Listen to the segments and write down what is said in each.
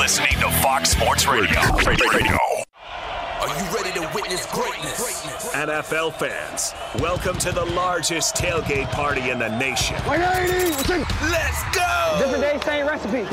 listening to Fox Sports Radio. Radio. Are you ready to witness greatness? NFL fans, welcome to the largest tailgate party in the nation. Let's go! Different day, same recipe.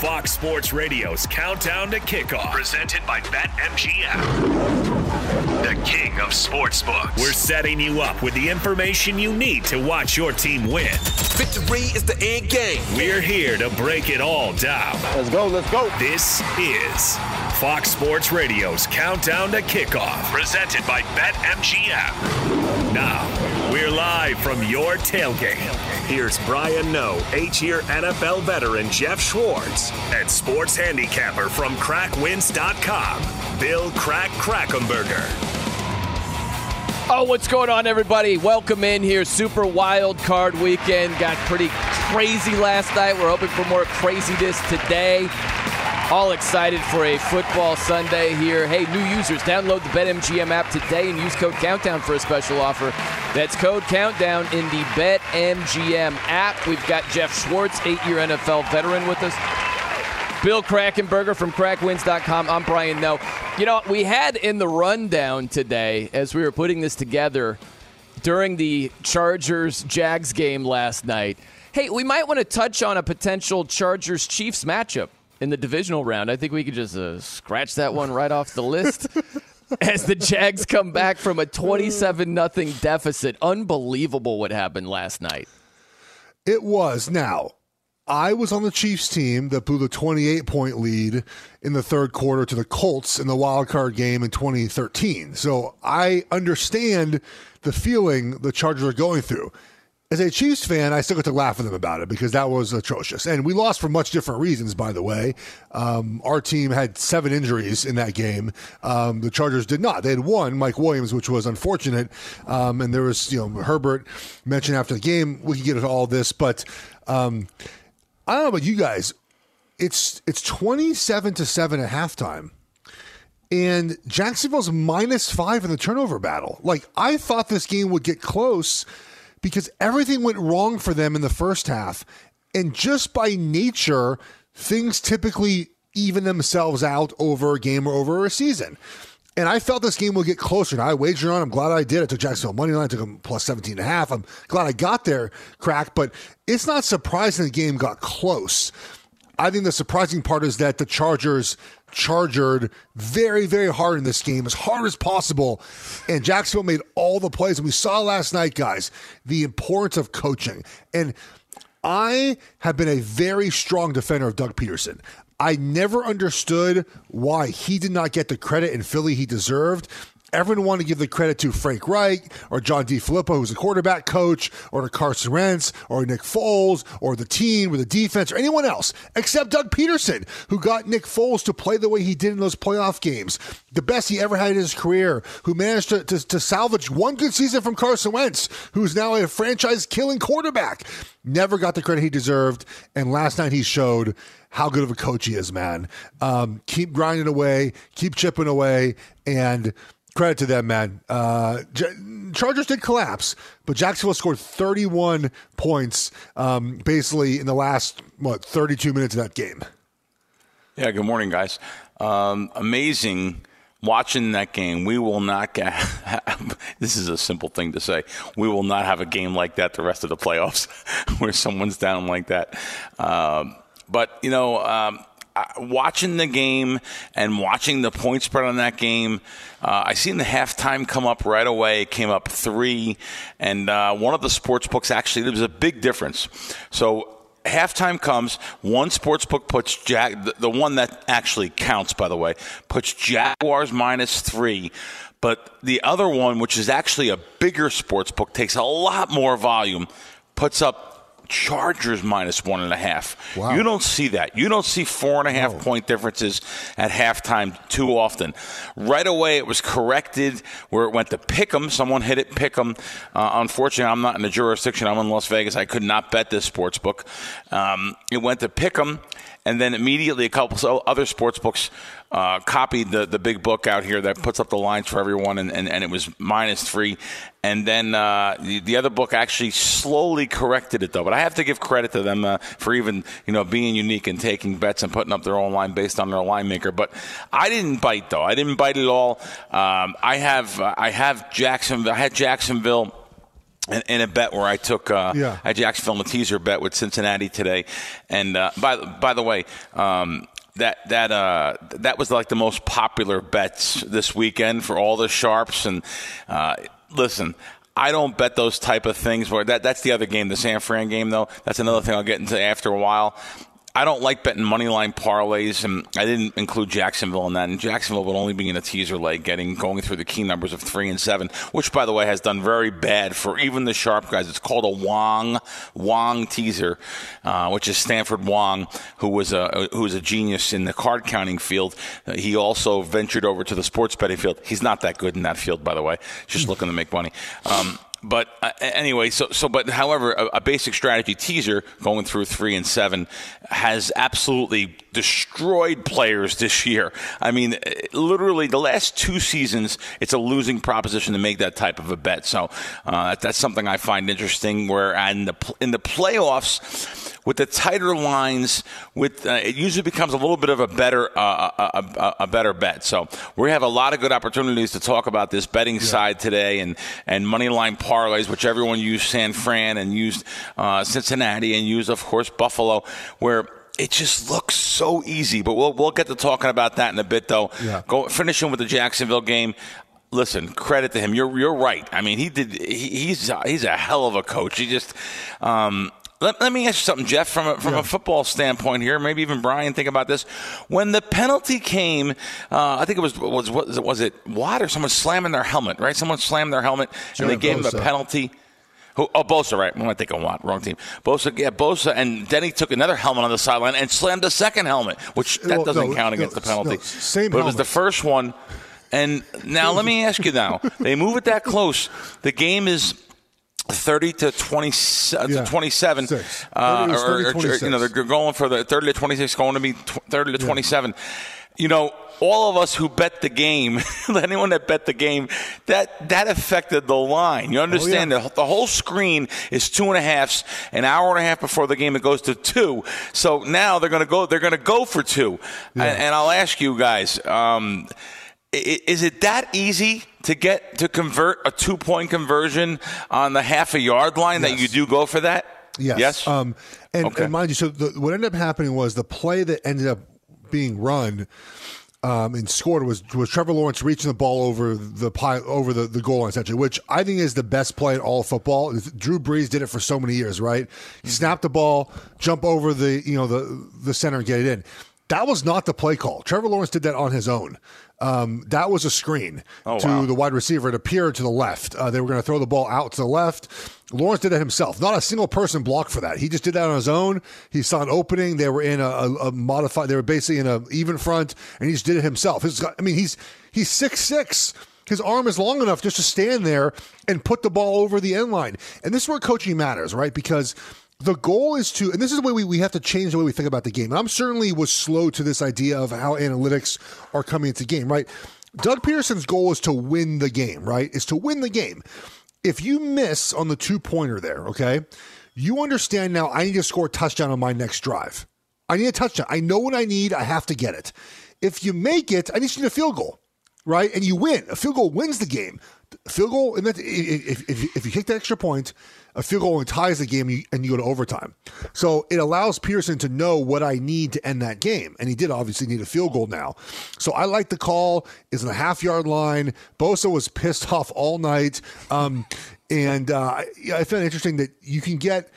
Fox Sports Radio's Countdown to Kickoff, presented by BetMGM. The king of sportsbooks. We're setting you up with the information you need to watch your team win. Victory is the end game. We're here to break it all down. Let's go, let's go. This is Fox Sports Radio's Countdown to Kickoff, presented by BetMGM. Now, we're live from your tailgate. Here's Brian Noe, eight-year NFL veteran Geoff Schwartz, and sports handicapper from KrackWins.com, Bill Crack Krackomberger. Oh, what's going on, everybody? Welcome in here. Super wild card weekend. Got pretty crazy last night. We're hoping for more craziness today. All excited for a football Sunday here. Hey, new users, download the BetMGM app today and use code Countdown for a special offer. That's code Countdown in the BetMGM app. We've got Geoff Schwartz, eight-year NFL veteran, with us. Bill Krackomberger from KrackWins.com. I'm Brian Noe. You know, we had in the rundown today, as we were putting this together during the Chargers Jags game last night, hey, we might want to touch on a potential Chargers Chiefs matchup in the divisional round. I think we could just uh, scratch that one right off the list. As the Jags come back from a 27 0 deficit. Unbelievable what happened last night. It was. Now, I was on the Chiefs team that blew the 28 point lead in the third quarter to the Colts in the wild card game in 2013. So I understand the feeling the Chargers are going through. As a Chiefs fan, I still get to laugh at them about it because that was atrocious. And we lost for much different reasons, by the way. Um, our team had seven injuries in that game. Um, the Chargers did not. They had one, Mike Williams, which was unfortunate. Um, and there was, you know, Herbert mentioned after the game, we could get into all this, but um, I don't know about you guys. It's it's 27 to 7 at halftime. And Jacksonville's minus five in the turnover battle. Like, I thought this game would get close because everything went wrong for them in the first half. And just by nature, things typically even themselves out over a game or over a season. And I felt this game would get closer. And I wagered on. I'm glad I did. I took Jacksonville money line. I took them plus 17 and a half. I'm glad I got there, crack. But it's not surprising the game got close. I think the surprising part is that the Chargers chargered very, very hard in this game, as hard as possible. And Jacksonville made all the plays. And we saw last night, guys, the importance of coaching. And I have been a very strong defender of Doug Pederson. I never understood why he did not get the credit in Philly he deserved. Everyone wanted to give the credit to Frank Reich or John DeFilippo, who's a quarterback coach, or to Carson Wentz or Nick Foles or the team or the defense or anyone else except Doug Pederson, who got Nick Foles to play the way he did in those playoff games. The best he ever had in his career, who managed to, to, to salvage one good season from Carson Wentz, who's now a franchise killing quarterback. Never got the credit he deserved. And last night he showed how good of a coach he is, man. Um, keep grinding away, keep chipping away, and credit to them, man. Uh, Chargers did collapse, but Jacksonville scored 31 points um, basically in the last, what, 32 minutes of that game. Yeah, good morning, guys. Um, amazing watching that game. We will not get, this is a simple thing to say, we will not have a game like that the rest of the playoffs where someone's down like that. Um, but, you know, um, watching the game and watching the point spread on that game, uh, I seen the halftime come up right away. It came up three, and uh, one of the sports books actually there was a big difference. So halftime comes, one sports book puts Jag, the, the one that actually counts, by the way, puts Jaguars minus three. But the other one, which is actually a bigger sports book, takes a lot more volume, puts up Chargers minus one and a half. Wow. You don't see that. You don't see four and a half point differences at halftime too often. Right away, it was corrected where it went to pick 'em. Someone hit it pick 'em. Uh, unfortunately, I'm not in the jurisdiction. I'm in Las Vegas. I could not bet this sports book. Um, it went to pick 'em. And then immediately a couple other sports books uh, copied the, the big book out here that puts up the lines for everyone, and, and, and it was minus three. And then uh, the, the other book actually slowly corrected it, though. But I have to give credit to them uh, for even you know being unique and taking bets and putting up their own line based on their line maker. But I didn't bite though. I didn't bite at all. Um, I have uh, I have Jacksonville. I had Jacksonville in, in, a bet where I took uh, yeah. I Jacksonville in a teaser bet with Cincinnati today. And uh, by by the way, um, that that uh, that was like the most popular bets this weekend for all the sharps. And uh, listen, I don't bet those type of things. Where that that's the other game, the San Fran game, though. That's another thing I'll get into after a while. I don't like betting money line parlays, and I didn't include Jacksonville in that. And Jacksonville would only be in a teaser leg, getting going through the key numbers of three and seven, which, by the way, has done very bad for even the sharp guys. It's called a Wong Wong teaser, uh, which is Stanford Wong, who was a who was a genius in the card counting field. Uh, he also ventured over to the sports betting field. He's not that good in that field, by the way. Just looking to make money. Um, but uh, anyway, so so but however, a, a, basic strategy teaser going through three and seven has absolutely destroyed players this year. I mean, uh, literally the last two seasons, it's a losing proposition to make that type of a bet. So uh, that's something I find interesting. Where in the in the playoffs with the tighter lines, with uh, it usually becomes a little bit of a better uh, a, a, a, better bet. So we have a lot of good opportunities to talk about this betting yeah. side today, and and money line parlays, which everyone used San Fran and used uh, Cincinnati and used of course Buffalo, where it just looks so easy. But we'll we'll get to talking about that in a bit, though. Yeah. Go finishing with the Jacksonville game. Listen, credit to him. You're you're right. I mean, he did. He, he's he's a hell of a coach. He just um, let, let, me ask you something, Geoff, from a, from yeah. a football standpoint here. Maybe even Brian, think about this. When the penalty came, uh, I think it was was was it, was it Watt or someone slamming their helmet, right? Someone slammed their helmet and they gave Bosa. him a penalty. Who, oh, Bosa, right. I'm think of Watt. Wrong team. Bosa, yeah, Bosa. And then he took another helmet on the sideline and slammed a second helmet, which that well, doesn't no, count against no, the penalty. No, same But helmet. it was the first one. And now let me ask you now. They move it that close. The game is 30 to 20 uh, yeah. 27 uh, or, or, you know they're going for the 30 to 26 going to be 30 to 27 you know all of us who bet the game anyone that bet the game that that affected the line. You understand oh, yeah. the, the whole screen is two and a half an hour and a half before the game it goes to two. So now they're going to go they're going to go for two. And, and, i'll ask you guys um, is it that easy to get to convert a two point conversion on the half a yard line yes. that you do go for that? Yes. Yes. Um, and, okay. and, mind you, so the, what ended up happening was the play that ended up being run um, and scored was was Trevor Lawrence reaching the ball over the pile, over the, the goal line essentially, which I think is the best play in all of football. Drew Brees did it for so many years, right? He snapped the ball, jump over the you know the the center and get it in. That was not the play call. Trevor Lawrence did that on his own. Um, that was a screen oh, to wow. the wide receiver. It appeared to the left. Uh, they were going to throw the ball out to the left. Lawrence did it himself. Not a single person blocked for that. He just did that on his own. He saw an opening. They were in a, a, a modified. They were basically in a even front, and he just did it himself. His, I mean, he's he's six six. His arm is long enough just to stand there and put the ball over the end line. And this is where coaching matters, right? Because the goal is to, and this is the way we, we have to change the way we think about the game. And I'm certainly was slow to this idea of how analytics are coming into the game, right? Doug Pederson's goal is to win the game, right? Is to win the game. If you miss on the two pointer there, okay, you understand now I need to score a touchdown on my next drive. I need a touchdown. I know what I need. I have to get it. If you make it, I need you to field goal, right? And you win. A field goal wins the game. A field goal, and if, if, if you kick the extra point, a field goal only ties the game and you go to overtime. So it allows Pederson to know what I need to end that game. And he did obviously need a field goal now. So I like the call. Is in a half yard line. Bosa was pissed off all night. Um, and uh, I found it interesting that you can get.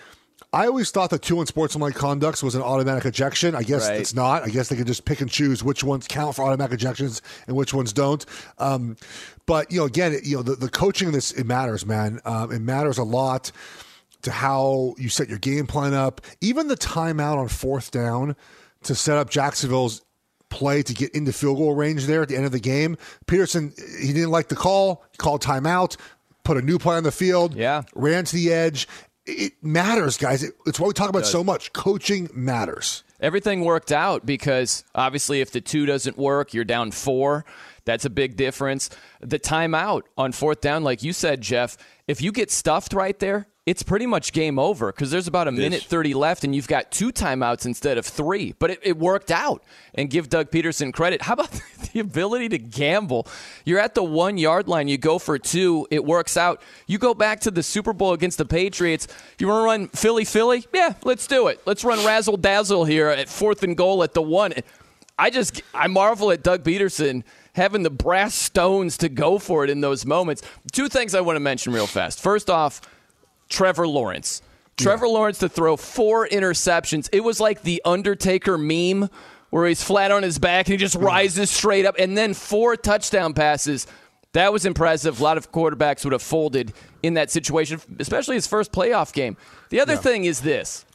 I always thought that two unsportsmanlike conducts was an automatic ejection. I guess right. it's not. I guess they can just pick and choose which ones count for automatic ejections and which ones don't. Um, but you know, again, you know, the, the coaching of this it matters, man. Um, it matters a lot to how you set your game plan up. Even the timeout on fourth down to set up Jacksonville's play to get into field goal range there at the end of the game. Pederson, he didn't like the call, he called timeout, put a new play on the field, yeah. ran to the edge. it matters, guys. It, it's what we talk about so much. Coaching matters. Everything worked out because obviously, if the two doesn't work, you're down four. That's a big difference. The timeout on fourth down, like you said, Geoff, if you get stuffed right there, it's pretty much game over because there's about a minute 30 left and you've got two timeouts instead of three. But it, it, worked out and give Doug Pederson credit. How about the ability to gamble? You're at the one yard line, you go for two, it works out. You go back to the Super Bowl against the Patriots. You want to run Philly, Philly? Yeah, let's do it. Let's run razzle dazzle here at fourth and goal at the one. I just, I marvel at Doug Pederson having the brass stones to go for it in those moments. Two things I want to mention real fast. First off, Trevor Lawrence. Trevor yeah. Lawrence to throw four interceptions. It was like the Undertaker meme where he's flat on his back and he just mm. rises straight up, and then four touchdown passes. That was impressive. A lot of quarterbacks would have folded in that situation, especially his first playoff game. The other yeah. thing is this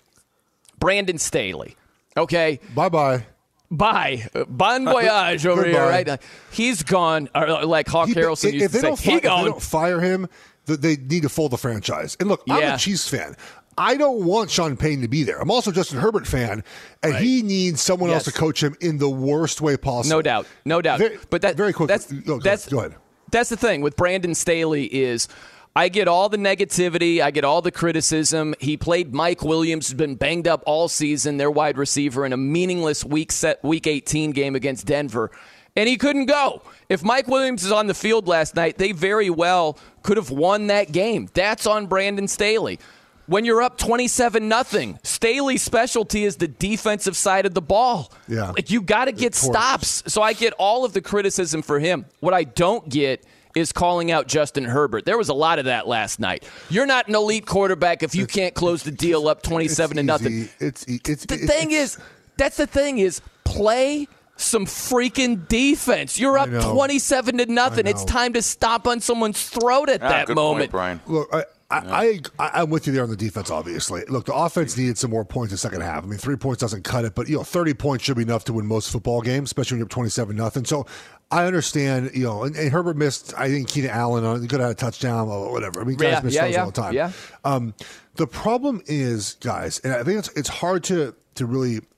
Brandon Staley. Okay. Bye bye. Bye. Bon uh, voyage over here, right? He's gone. Or uh, like Hawk he, Harrelson used if to they say, don't, fi- if they don't fire him, they need to fold the franchise. And look, I'm a Chiefs fan. I don't want Sean Payton to be there. I'm also Justin Herbert fan, and right. he needs someone yes. else to coach him in the worst way possible. No doubt, no doubt. Very, but that very quick. That's, go, that's go ahead. That's the thing with Brandon Staley is. I get all the negativity. I get all the criticism. He played Mike Williams, who's been banged up all season, their wide receiver, in a meaningless week set, week 18 game against Denver and he couldn't go. If Mike Williams is on the field last night, they very well could have won that game. That's on Brandon Staley. When you're up 27 nothing, Staley's specialty is the defensive side of the ball. Yeah. Like you got to get stops. So I get all of the criticism for him. What I don't get is calling out Justin Herbert. There was a lot of that last night. You're not an elite quarterback if you it's, can't close the deal up 27 to nothing. It's, it's the it's, thing is that's the thing is play some freaking defense. You're up 27 to nothing. It's time to stop on someone's throat at ah, that moment. Point, Brian. Look, I, I, I, am with you there on the defense, obviously. Look, the offense needed some more points in the second half. I mean, three points doesn't cut it, but, you know, 30 points should be enough to win most football games, especially when you're up 27 nothing. So I understand, you know, and, and, Herbert missed, I think, Keenan Allen, on, he could have had a touchdown or whatever. I mean, guys yeah, miss yeah, those yeah, all the time. Yeah. Um, the problem is, guys, and I think it's, it's hard to, to really –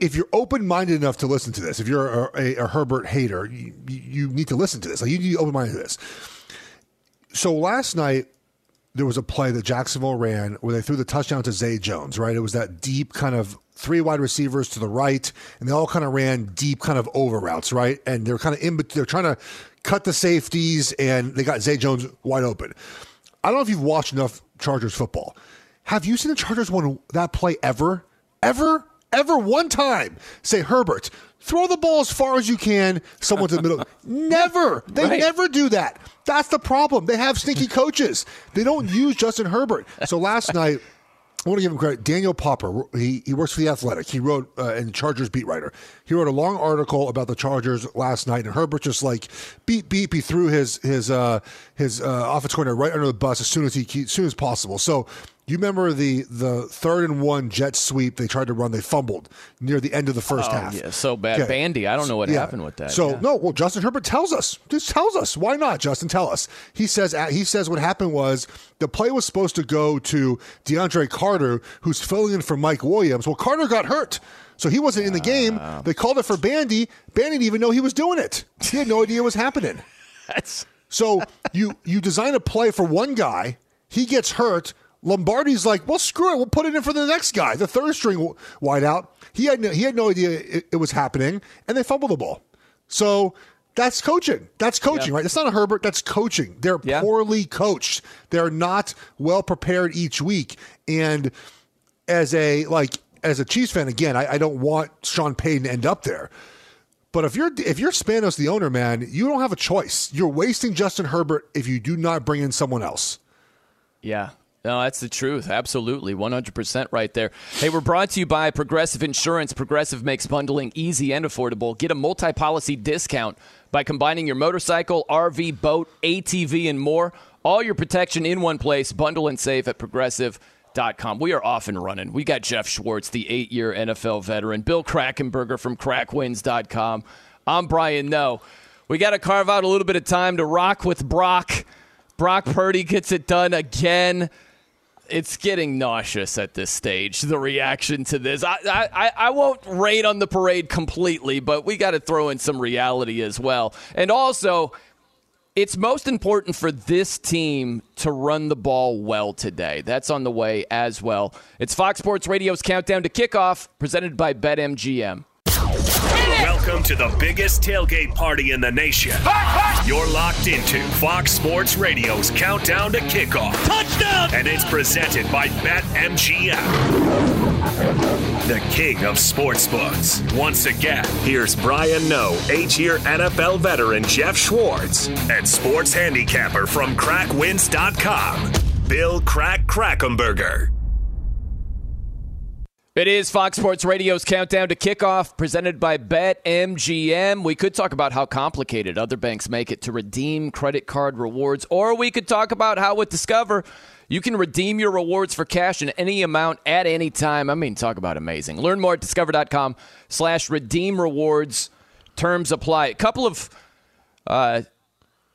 if you're open minded enough to listen to this, if you're a, a, a Herbert hater, you, you, need to listen to this. Like you need to be open minded to this. So last night there was a play that Jacksonville ran where they threw the touchdown to Zay Jones. Right, it was that deep kind of three wide receivers to the right, and they all kind of ran deep kind of over routes. Right, and they're kind of in. Between, they're trying to cut the safeties, and they got Zay Jones wide open. I don't know if you've watched enough Chargers football. Have you seen the Chargers win that play ever? Ever? ever one time say, Herbert, throw the ball as far as you can, someone to the middle. never. They right. never do that. That's the problem. They have sneaky coaches. They don't use Justin Herbert. So last night, I want to give him credit. Daniel Popper, he, he works for The Athletic. He wrote, uh, and Chargers beat writer. He wrote a long article about the Chargers last night, and Herbert just like beat, beat, he threw his his uh, his uh, offense coordinator right under the bus as soon as he as soon as possible. So you remember the the third and one jet sweep they tried to run, they fumbled near the end of the first oh, half. Yeah, so bad. Okay. Bandy, I don't know what yeah. happened with that. So yeah. no, well Justin Herbert tells us. Just tells us. Why not, Justin? Tell us. He says uh, he says what happened was the play was supposed to go to DeAndre Carter, who's filling in for Mike Williams. Well, Carter got hurt. So he wasn't in the game. Ah. They called it for Bandy. Bandy didn't even know he was doing it. He had no idea what was happening. That's so you you design a play for one guy, he gets hurt Lombardi's like, well, screw it. We'll put it in for the next guy, the third string wideout. He had no, he had no idea it, it was happening, and they fumbled the ball. So that's coaching. That's coaching, yeah. right? That's not a Herbert. That's coaching. They're yeah. poorly coached. They're not well prepared each week. And as a like as a Chiefs fan, again, I, I don't want Sean Payton to end up there. But if you're if you're Spanos, the owner, man, you don't have a choice. You're wasting Justin Herbert if you do not bring in someone else. Yeah, no, that's the truth. Absolutely. 100% right there. Hey, we're brought to you by Progressive Insurance. Progressive makes bundling easy and affordable. Get a multi policy discount by combining your motorcycle, RV, boat, ATV, and more. All your protection in one place. Bundle and save at progressive.com. We are off and running. We got Geoff Schwartz, the eight year NFL veteran, Bill Krackomberger from KrackWins.com. I'm Brian Noe. We got to carve out a little bit of time to rock with Brock. Brock Purdy gets it done again. It's getting nauseous at this stage. The reaction to this, I, I, I won't rain on the parade completely, but we got to throw in some reality as well. And also, it's most important for this team to run the ball well today. That's on the way as well. It's Fox Sports Radio's countdown to kickoff, presented by BetMGM. Welcome to the biggest tailgate party in the nation. You're locked into Fox Sports Radio's countdown to kickoff. Touchdown! And it's presented by BetMGM. The king of sportsbooks. Once again, here's Brian Noe, eight-year NFL veteran Geoff Schwartz, and sports handicapper from KrackWins.com, Bill Crack Krackomberger. It is Fox Sports Radio's countdown to kickoff, presented by BetMGM. We could talk about how complicated other banks make it to redeem credit card rewards, or we could talk about how with Discover you can redeem your rewards for cash in any amount at any time. I mean, talk about amazing. Learn more at discover.com slash redeem rewards. Terms apply. A couple of uh,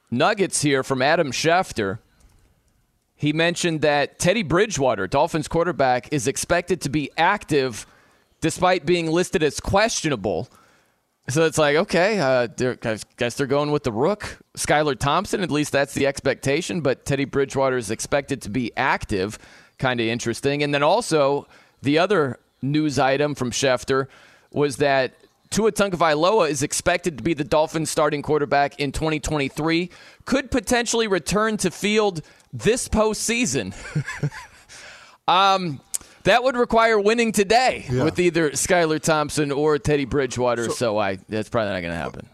nuggets here from Adam Schefter he mentioned that Teddy Bridgewater, Dolphins quarterback, is expected to be active despite being listed as questionable. So it's like, okay, uh, I guess they're going with the rook, Skylar Thompson. At least that's the expectation. But Teddy Bridgewater is expected to be active. Kind of interesting. And then also, the other news item from Schefter was that Tua Tagovailoa is expected to be the Dolphins' starting quarterback in 2023. Could potentially return to field this postseason. um, that would require winning today yeah. with either Skylar Thompson or Teddy Bridgewater. So, so I that's probably not going to happen.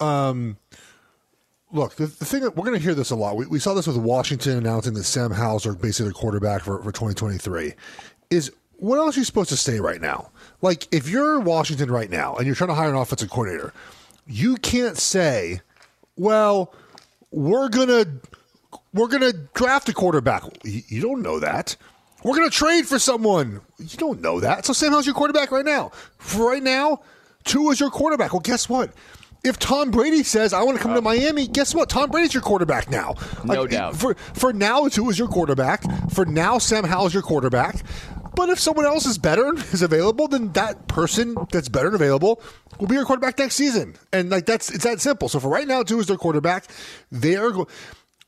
Um, look, the, the thing we're going to hear this a lot. We, we, saw this with Washington announcing that Sam Howell, basically their quarterback for, for 2023, is what else are you supposed to say right now? Like, if you're Washington right now and you're trying to hire an offensive coordinator, you can't say, well, we're going to we're going to draft a quarterback. You don't know that. We're going to trade for someone. You don't know that. So Sam Howell's your quarterback right now. For right now, Tua is your quarterback. Well, guess what? If Tom Brady says I want to come to uh. Miami, guess what? Tom Brady's your quarterback now. No like, doubt. For for now, Tua is your quarterback. For now, Sam Howell's your quarterback. But if someone else is better and is available, then that person that's better and available will be your quarterback next season. And like that's it's that simple. So for right now, Tua is their quarterback. They are. Go-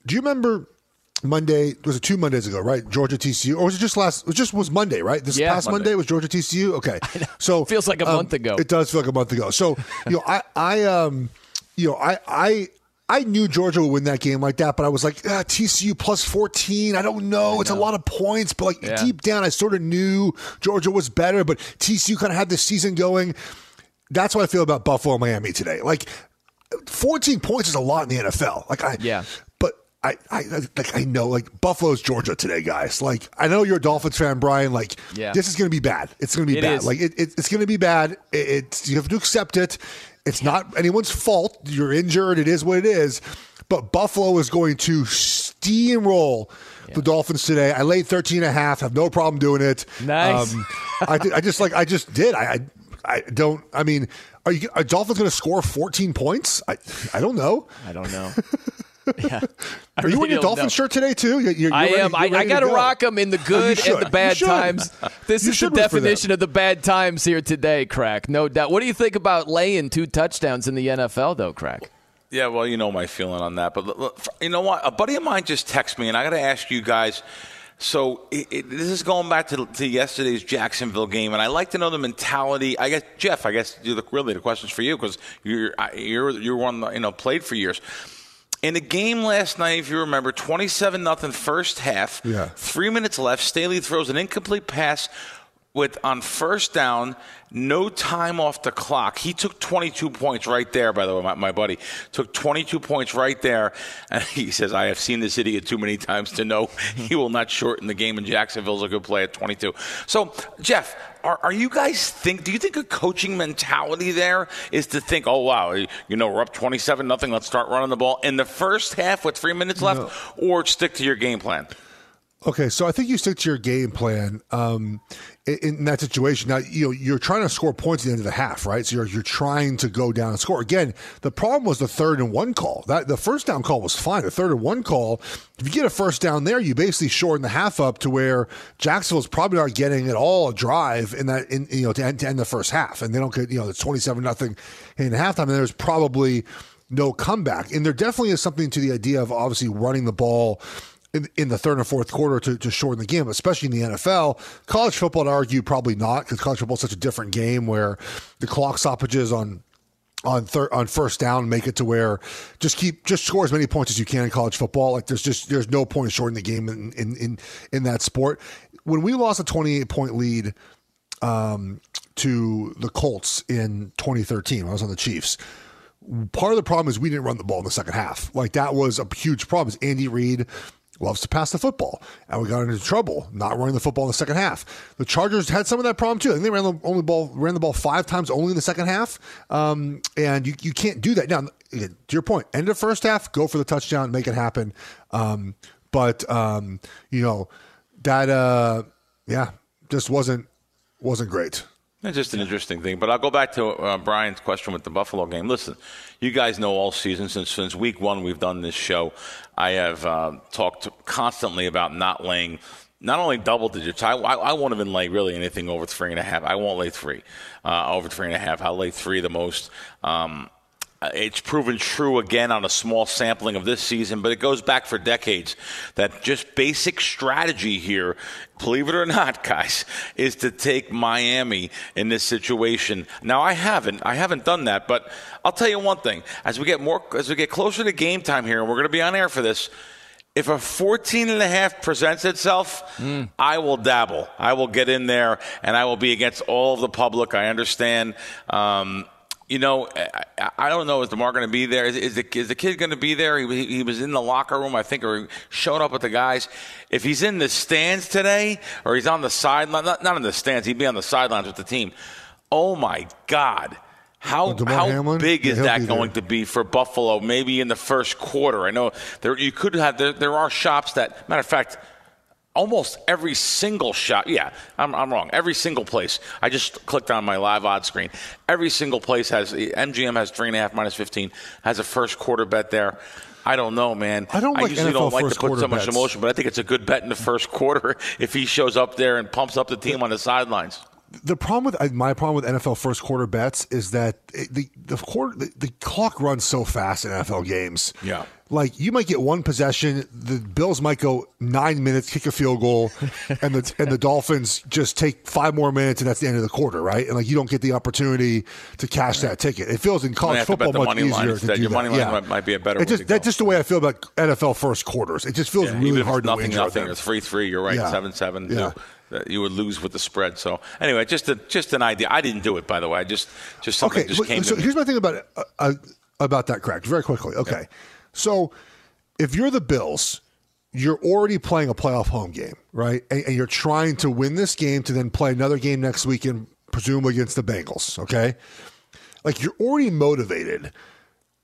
do you remember Monday? Was it two Mondays ago? Right, Georgia TCU, or was it just last? It just was Monday, right? This yeah, past Monday. Monday. was Georgia TCU. Okay, so feels like a um, month ago. It does feel like a month ago. So you know, I, I, um, you know, I, I. I knew Georgia would win that game like that, but I was like, ah, TCU plus 14. I don't know. I it's know. a lot of points, but like yeah. deep down, I sort of knew Georgia was better, but TCU kind of had the season going. That's what I feel about Buffalo Miami today. Like 14 points is a lot in the NFL. Like I, yeah. I, I like I know like Buffalo's Georgia today, guys. Like I know you're a Dolphins fan, Brian. Like yeah. this is going to be bad. It's going to be it bad. Is. Like it, it, it's going to be bad. It, it's you have to accept it. It's not anyone's fault. You're injured. It is what it is. But Buffalo is going to steamroll yeah. the Dolphins today. I laid 13 and a half. Have no problem doing it. Nice. Um, I, I just like I just did. I, I I don't. I mean, are you are Dolphins going to score 14 points? I I don't know. I don't know. Yeah. Are really you in your Dolphin know. shirt today too? You're, you're I ready, am. I, I got to go. rock them in the good and the bad times. This is the definition of the bad times here today, Crack. No doubt. What do you think about laying two touchdowns in the NFL, though, Crack? Yeah, well, you know my feeling on that. But you know what? A buddy of mine just texted me, and I got to ask you guys. So it, it, this is going back to, to, yesterday's Jacksonville game, and I like to know the mentality. I guess Geoff, I guess you look really the question's for you because you're you're you're one that you know played for years in the game last night, if you remember, 27 nothing first half. Yeah. Three minutes left. Staley throws an incomplete pass with on first down, no time off the clock. He took 22 points right there, by the way, my, my, buddy. Took 22 points right there. And he says, I have seen this idiot too many times to know he will not shorten the game, and Jacksonville's a good play at 22. So, Geoff, are, are you guys think, do you think a coaching mentality there is to think, oh, wow, you know, we're up 27 nothing, let's start running the ball in the first half with three minutes left, no. or stick to your game plan? Okay, so I think you stick to your game plan. Um, in, that situation. Now, you know, you're trying to score points at the end of the half, right? So you're, you're trying to go down and score. Again, the problem was the third and one call. That the first down call was fine. The third and one call, if you get a first down there, you basically shorten the half up to where Jacksonville's probably not getting at all a drive in that in you know to end, to end the first half, and they don't get you know it's twenty seven nothing in halftime, and there's probably no comeback. And there definitely is something to the idea of obviously running the ball in, in, the third and fourth quarter to, to shorten the game, especially in the NFL. College football, I'd argue, probably not because college football is such a different game where the clock stoppages on on on first down make it to where just keep just score as many points as you can in college football. Like there's just there's no point in shortening the game in in in, in that sport. When we lost a 28 point lead um, to the Colts in 2013, I was on the Chiefs part of the problem is we didn't run the ball in the second half. Like that was a huge problem. Is Andy Reid loves to pass the football, and we got into trouble not running the football in the second half. The Chargers had some of that problem too. I think they ran the only ball ran the ball five times only in the second half, um, and you you can't do that now. To your point, end of first half, go for the touchdown, make it happen. Um, but um, you know that uh, yeah, just wasn't wasn't great. It's just an interesting thing. But I'll go back to uh, Brian's question with the Buffalo game. Listen, you guys know all season since since week one we've done this show. I have uh, talked constantly about not laying not only double digits. I, I, I, won't even lay really anything over three and a half. I won't lay three uh, over three and a half. I'll lay three the most. Um, it's proven true again on a small sampling of this season, but it goes back for decades that just basic strategy here, believe it or not, guys, is to take Miami in this situation. Now I haven't, I haven't done that, but I'll tell you one thing: as we get more, as we get closer to game time here, and we're going to be on air for this. If a 14 and a half presents itself, mm. I will dabble. I will get in there and I will be against all of the public. I understand. Um, you know, I, I, don't know. Is Damar going to be there? Is, is, the, is the kid going to be there? He, he, was in the locker room, I think, or showed up with the guys. If he's in the stands today, or he's on the sideline, not, not in the stands, he'd be on the sidelines with the team. Oh my God. How, oh, how Hamlin? big is that going there. to be for Buffalo? Maybe in the first quarter. I know there you could have there, there are shops that matter of fact almost every single shot. Yeah, I'm, I'm wrong. Every single place. I just clicked on my live odds screen. Every single place has MGM has three and a half minus fifteen. Has a first quarter bet there. I don't know, man. I don't. Like I usually NFL don't like to put so much bets. emotion, but I think it's a good bet in the first quarter if he shows up there and pumps up the team on the sidelines the problem with uh, my problem with NFL first quarter bets is that eh, the the quarter the, the, clock runs so fast in NFL games. Yeah, like you might get one possession, the Bills might go nine minutes, kick a field goal, and the and the Dolphins just take five more minutes, and that's the end of the quarter, right? And like you don't get the opportunity to cash that ticket. It feels in college football much easier to do Your money line yeah. might, be a better. just, that's just the way I feel about NFL first quarters. It just feels yeah, really hard to nothing, win. Nothing, nothing. it's three three. You're right, yeah. seven seven. Yeah. That you would lose with the spread. So anyway, just a, just an idea. I didn't do it, by the way. I just just something okay, just came. So here's me. my thing about uh, uh, about that. Correct. Very quickly. Okay, yeah. so if you're the Bills. You're already playing a playoff home game, right? And, and you're trying to win this game to then play another game next weekend, presumably against the Bengals. Okay, like you're already motivated.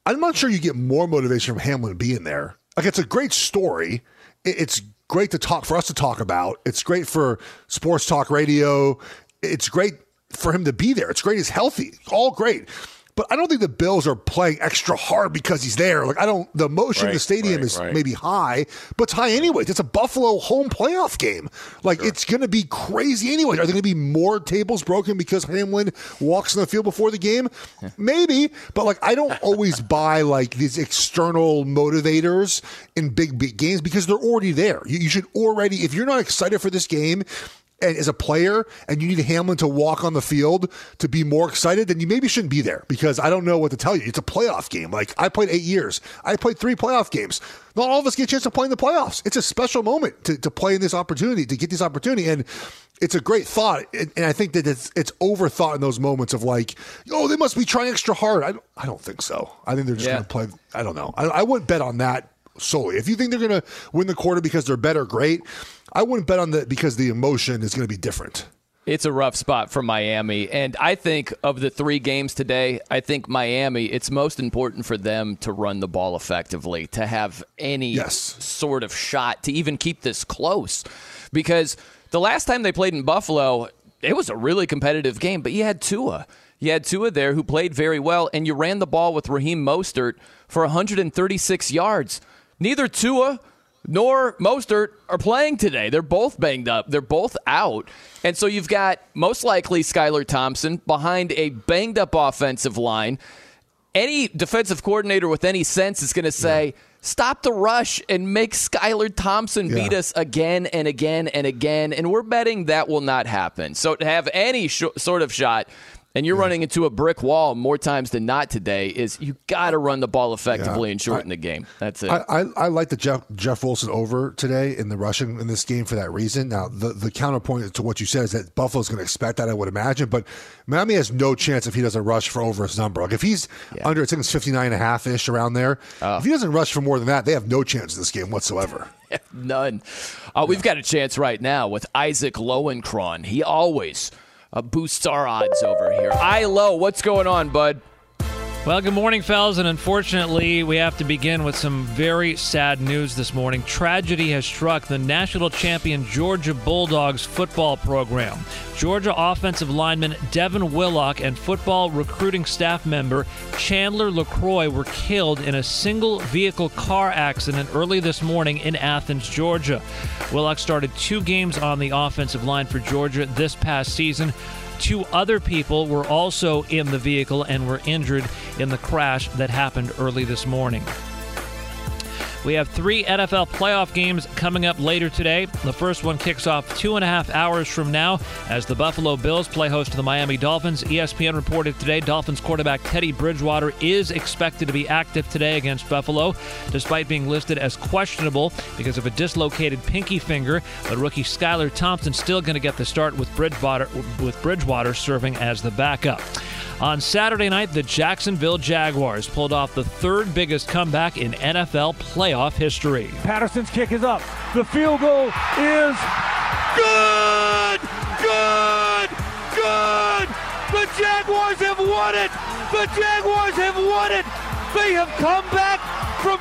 I'm not sure you get more motivation from Hamlin being there. Like it's a great story. It's great to talk for us to talk about. It's great for sports talk radio. It's great for him to be there. It's great he's healthy. All great. But I don't think the Bills are playing extra hard because he's there. Like I don't. The emotion right, in the stadium right, is right. maybe high, but it's high anyways. It's a Buffalo home playoff game. Like sure. it's going to be crazy anyway. Are there going to be more tables broken because Hamlin walks in the field before the game? Yeah. Maybe, but like I don't always buy like these external motivators in big, big games because they're already there. You, you should already, if you're not excited for this game, as a player and you need Hamlin to walk on the field to be more excited, then you maybe shouldn't be there because I don't know what to tell you. It's a playoff game. Like I played eight years. I played three playoff games. Not all of us get a chance to play in the playoffs. It's a special moment to, to play in this opportunity, to get this opportunity. And it's a great thought. And, and I think that it's, it's overthought in those moments of like, oh, they must be trying extra hard. I, I don't think so. I think they're just yeah. going to play. I don't know. I, I wouldn't bet on that solely. If you think they're going to win the quarter because they're better, great. I wouldn't bet on that because the emotion is going to be different. It's a rough spot for Miami. And I think of the three games today, I think Miami, it's most important for them to run the ball effectively, to have any yes. sort of shot to even keep this close. Because the last time they played in Buffalo, it was a really competitive game, but you had Tua. You had Tua there who played very well, and you ran the ball with Raheem Mostert for 136 yards. Neither Tua nor Mostert are playing today. They're both banged up. They're both out. And so you've got most likely Skylar Thompson behind a banged up offensive line. Any defensive coordinator with any sense is going to say, yeah. stop the rush and make Skylar Thompson yeah. beat us again and again and again. And we're betting that will not happen. So to have any sh- sort of shot and you're yeah. running into a brick wall more times than not today, is you got to run the ball effectively yeah. and shorten I, the game. That's it. I, I, I, like the Jeff, Jeff Wilson over today in the rushing in this game for that reason. Now, the, the counterpoint to what you said is that Buffalo's going to expect that, I would imagine, but Miami has no chance if he doesn't rush for over his number. Like if he's yeah. under, I think it's 59 and a half ish around there. Oh. If he doesn't rush for more than that, they have no chance in this game whatsoever. None. Uh, we've got a chance right now with Isaac Lowenkron. He always – uh, boosts our odds over here. I low, what's going on, bud? Well, good morning, fellas, and unfortunately, we have to begin with some very sad news this morning. Tragedy has struck the national champion Georgia Bulldogs football program. Georgia offensive lineman Devin Willock and football recruiting staff member Chandler LeCroy were killed in a single vehicle car accident early this morning in Athens, Georgia. Willock started two games on the offensive line for Georgia this past season. Two other people were also in the vehicle and were injured in the crash that happened early this morning. We have three NFL playoff games coming up later today. The first one kicks off two and a half hours from now as the Buffalo Bills play host to the Miami Dolphins. ESPN reported today Dolphins quarterback Teddy Bridgewater is expected to be active today against Buffalo, despite being listed as questionable because of a dislocated pinky finger. But rookie Skylar Thompson still going to get the start with Bridgewater with Bridgewater serving as the backup. On Saturday night, the Jacksonville Jaguars pulled off the third biggest comeback in NFL playoff history. Patterson's kick is up. The field goal is good! Good! Good! The Jaguars have won it! The Jaguars have won it! They have come back from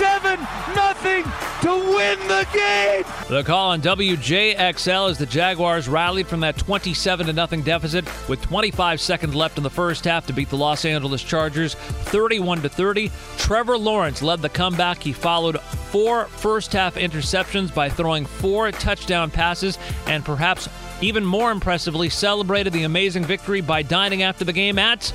27 nothing to win the game. The call on WJXL as the Jaguars rallied from that 27 to nothing deficit with 25 seconds left in the first half to beat the Los Angeles Chargers 31 to 30. Trevor Lawrence led the comeback. He followed four first half interceptions by throwing four touchdown passes and perhaps even more impressively celebrated the amazing victory by dining after the game at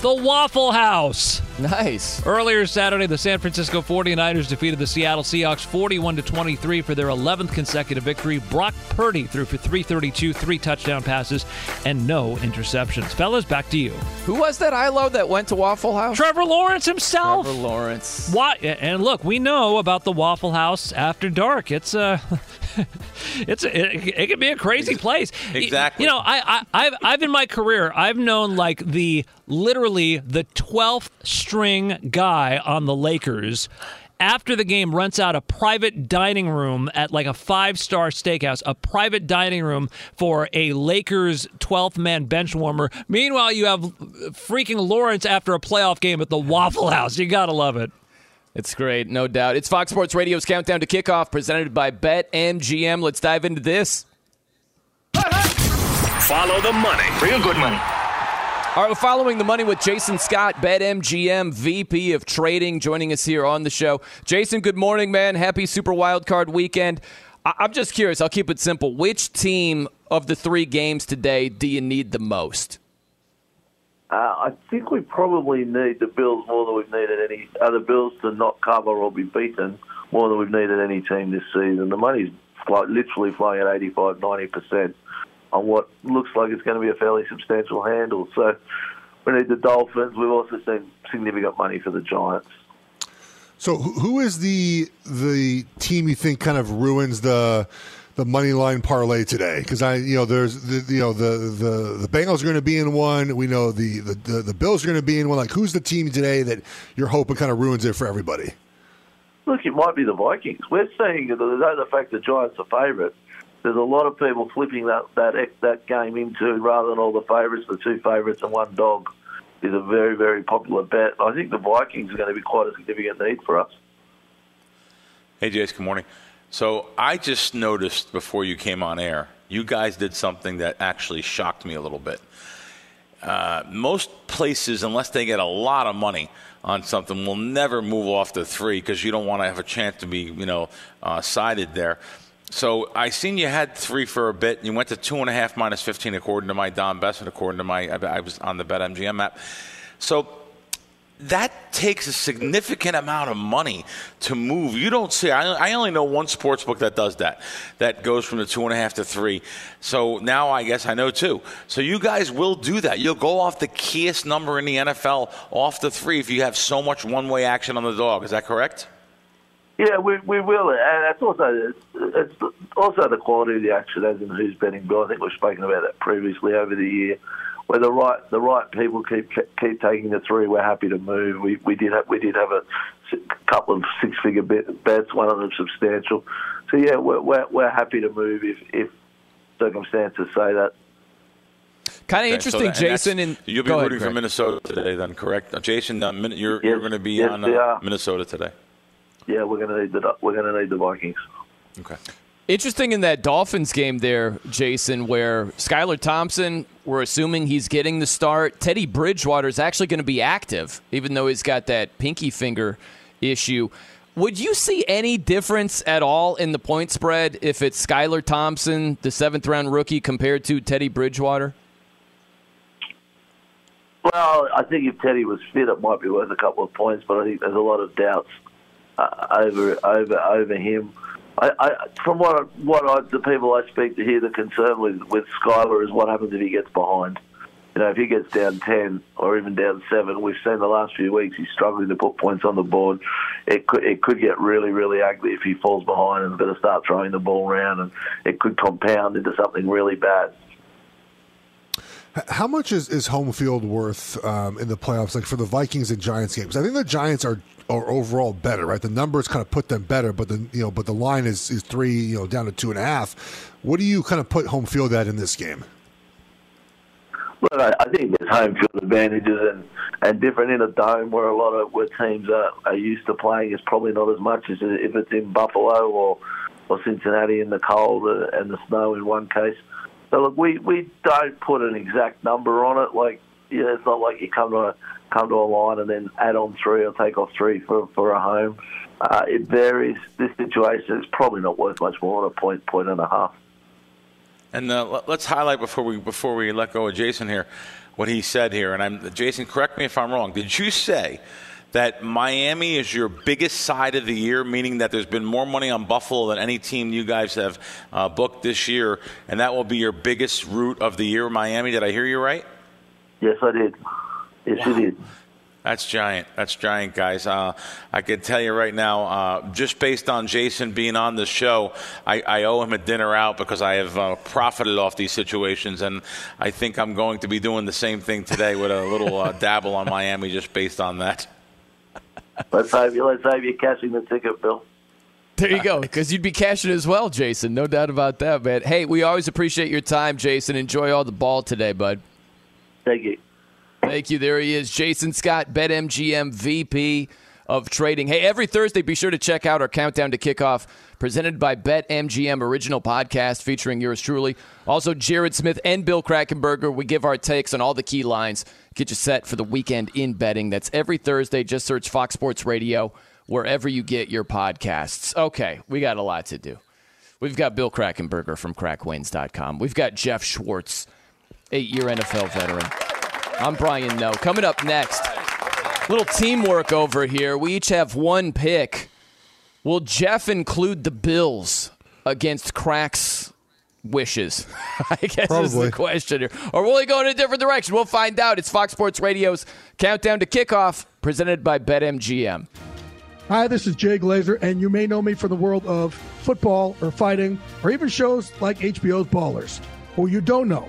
the Waffle House. Nice. Earlier Saturday, the San Francisco 49ers defeated the Seattle Seahawks 41 to 23 for their 11th consecutive victory. Brock Purdy threw for 332, three touchdown passes, and no interceptions. Fellas, back to you. Who was that I love that went to Waffle House? Trevor Lawrence himself. Trevor Lawrence. What? And look, we know about the Waffle House after dark. It's uh it's a, it, it can be a crazy place. Exactly. You know, I, I I've I've in my career I've known like the literally the 12th string guy on the Lakers after the game rents out a private dining room at like a five star steakhouse, a private dining room for a Lakers 12th man bench warmer. Meanwhile, you have freaking Lawrence after a playoff game at the Waffle House. You got to love it. It's great, no doubt. It's Fox Sports Radio's Countdown to Kickoff presented by BetMGM. Let's dive into this. Follow the money. Real good money. All right, we're following the money with Jason Scott, BetMGM VP of Trading, joining us here on the show. Jason, good morning, man. Happy Super Wild Card weekend. I- I'm just curious. I'll keep it simple. Which team of the three games today do you need the most? Uh, I think we probably need the Bills more than we've needed any other Bills to not cover or be beaten more than we've needed any team this season. The money's like literally flying at 85, 90 percent on what looks like it's going to be a fairly substantial handle. So we need the Dolphins. We've also seen significant money for the Giants. So who is the the team you think kind of ruins the the money line parlay today? Because I, you know, there's the, you know the the the Bengals are going to be in one. We know the the the, the Bills are going to be in one. Like, who's the team today that you're hoping kind of ruins it for everybody? Look, it might be the Vikings. We're saying that the fact the Giants are favourite there's a lot of people flipping that that that game into rather than all the favourites, the two favourites and one dog is a very very popular bet. I think the Vikings are going to be quite a significant need for us. Hey, Jace. Good morning. So I just noticed before you came on air you guys did something that actually shocked me a little bit. Uh, most places, unless they get a lot of money on something, will never move off the three because you don't want to have a chance to be, you know, uh, sided there. So I seen you had three for a bit. You went to two and a half minus 15 according to my Don Best and according to my, I was on the BetMGM app. So that takes a significant amount of money to move. You don't see. I, only know one sports book that does that. That goes from the two and a half to three. So now I guess I know two. So you guys will do that. You'll go off the keyest number in the NFL off the three if you have so much one-way action on the dog. Is that correct? Yeah, we we will, and it's also it's also the quality of the action as in who's betting Bill. I think we've spoken about that previously over the year where the right the right people keep keep taking the three, we're happy to move. We we did have we did have a couple of six figure bets, one of them substantial. So yeah, we're we're, we're happy to move if if circumstances say that. Kind of okay, interesting, so Jason. And you'll be rooting ahead, for Minnesota today, then, correct? Uh, Jason, uh, you're yes, you're going to be yes, on uh, Minnesota today. Yeah, we're going to need the we're going to need the Vikings. Okay. Interesting in that Dolphins game there, Jason, where Skylar Thompson, we're assuming he's getting the start. Teddy Bridgewater is actually going to be active, even though he's got that pinky finger issue. Would you see any difference at all in the point spread if it's Skylar Thompson, the seventh round rookie, compared to Teddy Bridgewater? Well, I think if Teddy was fit, it might be worth a couple of points, but I think there's a lot of doubts uh, over over over him. I, I, from what what I, the people I speak to here, the concern with with Skylar is what happens if he gets behind. You know, if he gets down ten or even down seven, we've seen the last few weeks he's struggling to put points on the board. It could it could get really really ugly if he falls behind and better start throwing the ball around, and it could compound into something really bad. How much is, is home field worth um, in the playoffs, like for the Vikings and Giants games? I think the Giants are are overall better, right? The numbers kind of put them better, but the you know, but the line is is three, you know, down to two and a half. What do you kind of put home field at in this game? Well, I, I think there's home field advantages and, and different in a dome where a lot of where teams are, are used to playing is probably not as much as if it's in Buffalo or or Cincinnati in the cold and the snow in one case. So look, we we don't put an exact number on it. Like, yeah, it's not like you come to a come to a line and then add on three or take off three for, for a home. Uh, it varies. This situation is probably not worth much more than a point, point and a half. And uh, let's highlight before we before we let go of Jason here, what he said here. And I'm Jason, correct me if I'm wrong. Did you say that Miami is your biggest side of the year, meaning that there's been more money on Buffalo than any team you guys have uh, booked this year, and that will be your biggest route of the year, Miami? Did I hear you right? Yes, I did. Yes, wow. it is. That's giant. That's giant, guys. Uh, I can tell you right now, uh, just based on Jason being on the show, I, I owe him a dinner out because I have uh, profited off these situations, and I think I'm going to be doing the same thing today with a little uh, dabble on Miami just based on that. Let's hope you. Let's hope you're cashing the ticket, Bill. There you go, because you'd be cashing as well, Jason. No doubt about that, man. Hey, we always appreciate your time, Jason. Enjoy all the ball today, bud. Thank you. Thank you. There he is, Jason Scott, BetMGM VP of Trading. Hey, every Thursday, be sure to check out our Countdown to Kickoff presented by BetMGM original podcast featuring yours truly. Also, Jared Smith and Bill Krackomberger. We give our takes on all the key lines, get you set for the weekend in betting. That's every Thursday. Just search Fox Sports Radio wherever you get your podcasts. Okay, we got a lot to do. We've got Bill Krackomberger from KrackWins.com. We've got Geoff Schwartz, eight year NFL veteran. I'm Brian Noe. Coming up next, little teamwork over here. We each have one pick. Will Geoff include the Bills against Crack's wishes? I guess Probably. is the question here. Or will he go in a different direction? We'll find out. It's Fox Sports Radio's Countdown to Kickoff, presented by BetMGM. Hi, this is Jay Glazer, and you may know me from the world of football or fighting or even shows like HBO's Ballers. What you don't know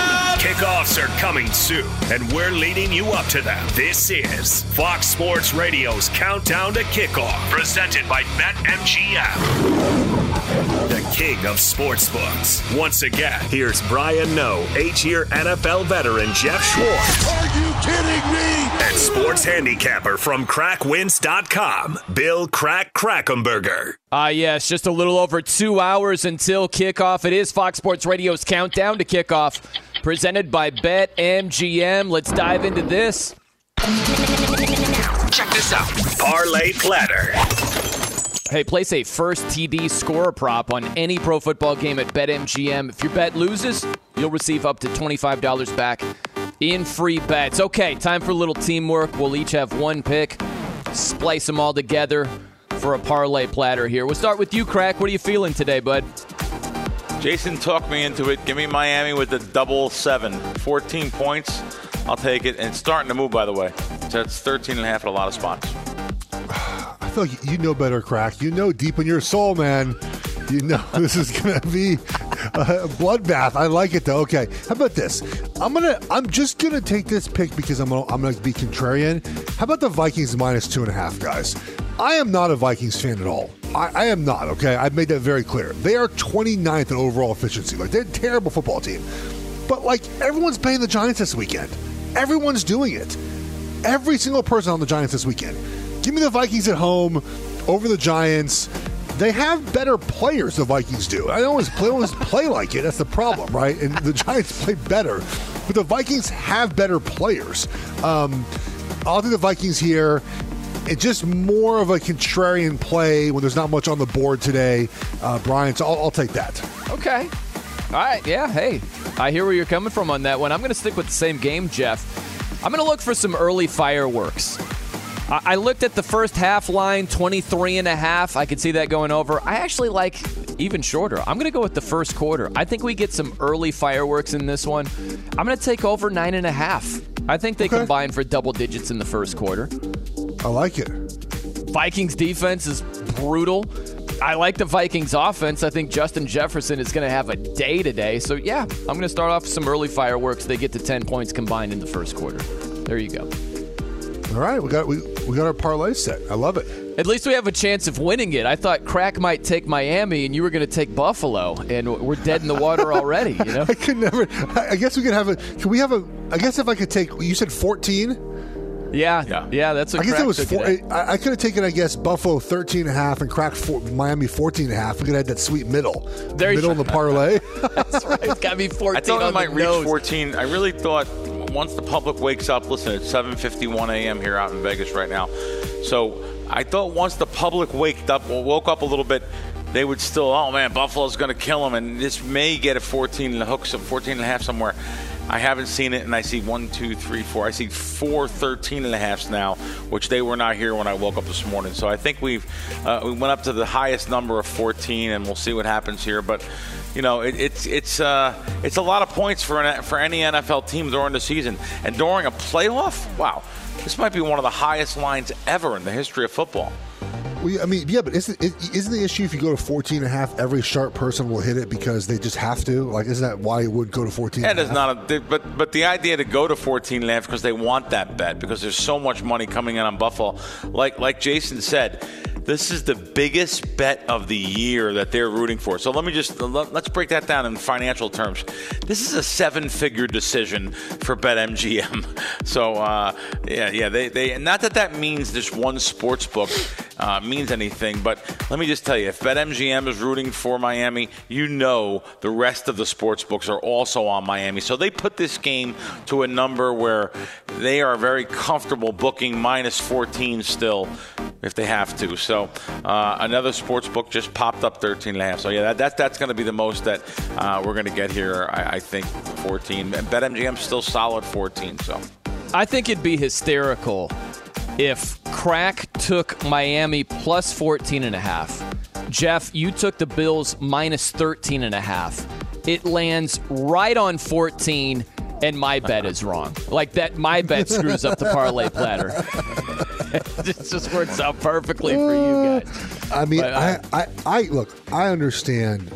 Kickoffs are coming soon, and we're leading you up to them. This is Fox Sports Radio's Countdown to Kickoff, presented by BetMGM. The king of sportsbooks. Once again, here's Brian Noe, eight-year NFL veteran Geoff Schwartz. Are you kidding me? And sports handicapper from KrackWins.com, Bill Crack Krackomberger. Ah, uh, yes, just a little over two hours until kickoff. It is Fox Sports Radio's countdown to kickoff, presented by BetMGM. Let's dive into this. Check this out Parlay Platter. Hey, place a first TD score prop on any pro football game at BetMGM. If your bet loses, you'll receive up to $25 back in free bets. Okay, time for a little teamwork. We'll each have one pick, splice them all together for a parlay platter here. We'll start with you, Crack. What are you feeling today, bud? Jason talked me into it. Give me Miami with the double seven. 14 points. I'll take it. And it's starting to move, by the way. So that's 13 and a half at a lot of spots. I feel like you know better, Crack. You know deep in your soul, man. You know this is going to be a bloodbath. I like it though. Okay, how about this? I'm gonna. I'm just gonna take this pick because I'm gonna. I'm gonna be contrarian. How about the Vikings minus two and a half, guys? I am not a Vikings fan at all. I, I am not. Okay, I've made that very clear. They are 29th in overall efficiency. Like they're a terrible football team. But like everyone's paying the Giants this weekend. Everyone's doing it. Every single person on the Giants this weekend. Give me the Vikings at home over the Giants. They have better players. The Vikings do. I always play, always play like it. That's the problem, right? And the Giants play better, but the Vikings have better players. Um, I'll do the Vikings here. It's just more of a contrarian play when there's not much on the board today, uh, Brian. So I'll, I'll take that. Okay. All right. Yeah. Hey, I hear where you're coming from on that one. I'm going to stick with the same game, Geoff. I'm going to look for some early fireworks. I looked at the first half line, 23 and a half. I could see that going over. I actually like even shorter. I'm going to go with the first quarter. I think we get some early fireworks in this one. I'm going to take over nine and a half. I think they okay. combine for double digits in the first quarter. I like it. Vikings defense is brutal. I like the Vikings offense. I think Justin Jefferson is going to have a day today. So, yeah, I'm going to start off some early fireworks. They get to 10 points combined in the first quarter. There you go. All right, we got we, we got our parlay set. I love it. At least we have a chance of winning it. I thought Crack might take Miami, and you were going to take Buffalo, and we're dead in the water already. You know, I could never. I guess we could have a. Can we have a? I guess if I could take, you said fourteen. Yeah, yeah, yeah. That's. I guess it was. Four, I, I, could have taken, I guess, Buffalo 13 and a half and cracked four, Miami 14 and a half. We could have had that sweet middle, there middle in the parlay. That's right. It's got to be 14. I thought it might reach nose. 14. I really thought once the public wakes up, listen, it's 7:51 a.m. here out in Vegas right now. So I thought once the public waked up, woke up a little bit, they would still, oh man, Buffalo's going to kill them, and this may get a 14 and the hooks of 14 and a half somewhere. I haven't seen it, and I see one, two, three, four. I see four 13 and a halfs now, which they were not here when I woke up this morning. So I think we've uh, we went up to the highest number of 14, and we'll see what happens here. But you know, it, it's it's uh, it's a lot of points for an, for any NFL team during the season, and during a playoff. Wow, this might be one of the highest lines ever in the history of football. Well, I mean, yeah, but isn't, isn't the issue if you go to 14 and a half, every sharp person will hit it because they just have to? Like, isn't that why it would go to 14? Yeah, there's not a, but but the idea to go to 14 and a half because they want that bet because there's so much money coming in on Buffalo. Like like Jason said, this is the biggest bet of the year that they're rooting for. So let me just let's break that down in financial terms. This is a seven-figure decision for BetMGM. So uh, yeah, yeah, they, they not that that means this one sports book uh, means anything, but let me just tell you, if BetMGM is rooting for Miami, you know the rest of the sports books are also on Miami. So they put this game to a number where they are very comfortable booking minus 14 still if they have to. So uh, another sports book just popped up 13 and a half. So yeah, that, that that's going to be the most that uh, we're going to get here. I, I think 14. And BetMGM still solid 14. So I think it'd be hysterical if Crack took Miami plus 14 and a half. Geoff, you took the Bills minus 13 and a half. It lands right on 14 and my bet is wrong. Like that, my bet screws up the parlay platter. it just works out perfectly for you guys. I mean, but, uh, I, I, I look. I understand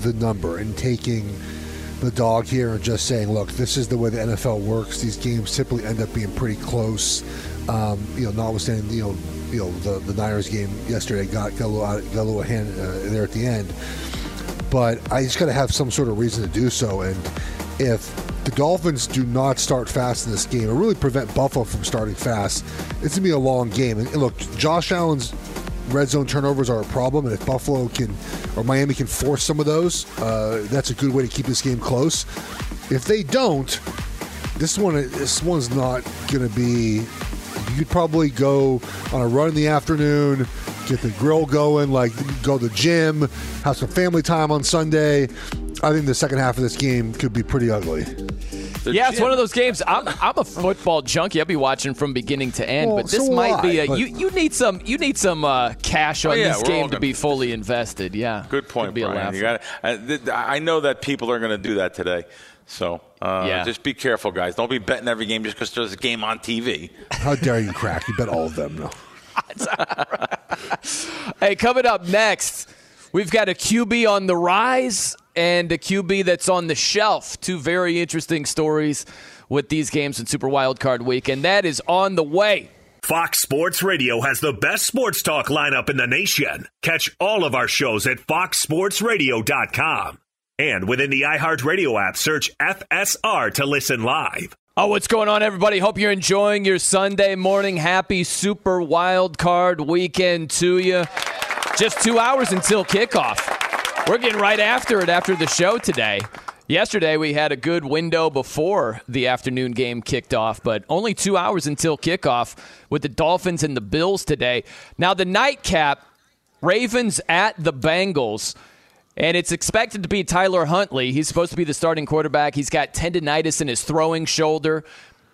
the number and taking the dog here and just saying, look, this is the way the NFL works. These games typically end up being pretty close. Um, you know, notwithstanding, you know, you know the, the Niners game yesterday got, got a little out, got a little hand uh, there at the end. But I just got to have some sort of reason to do so. And if the Dolphins do not start fast in this game, or really prevent Buffalo from starting fast, it's gonna be a long game. And look, Josh Allen's red zone turnovers are a problem, and if Buffalo can or Miami can force some of those, uh, that's a good way to keep this game close. If they don't, this one this one's not going to be. You could probably go on a run in the afternoon, get the grill going, like go to the gym, have some family time on Sunday. I think the second half of this game could be pretty ugly. yeah, it's one of those games. I'm, I'm a football junkie. I'll be watching from beginning to end. Well, but this so might will be a you. You need some. You need some uh, cash on Oh, yeah, this game to be fully invested. Yeah, Good point, be a Brian. You got. Th- I know that people are going to do that today. So uh, Yeah. just be careful, guys. Don't be betting every game just because there's a game on TV. How dare you crack? You bet all of them. No. Hey, coming up next, we've got a QB on the rise and a QB that's on the shelf. Two very interesting stories with these games in Super Wild Card Week, and that is on the way. Fox Sports Radio has the best sports talk lineup in the nation. Catch all of our shows at foxsportsradio.com. And within the iHeartRadio app, search FSR to listen live. Oh, what's going on, everybody? Hope you're enjoying your Sunday morning. Happy Super Wild Card Weekend to you. Just two hours until kickoff. We're getting right after it after the show today. Yesterday, we had a good window before the afternoon game kicked off, but only two hours until kickoff with the Dolphins and the Bills today. Now, the nightcap Ravens at the Bengals. And it's expected to be Tyler Huntley. He's supposed to be the starting quarterback. He's got tendonitis in his throwing shoulder,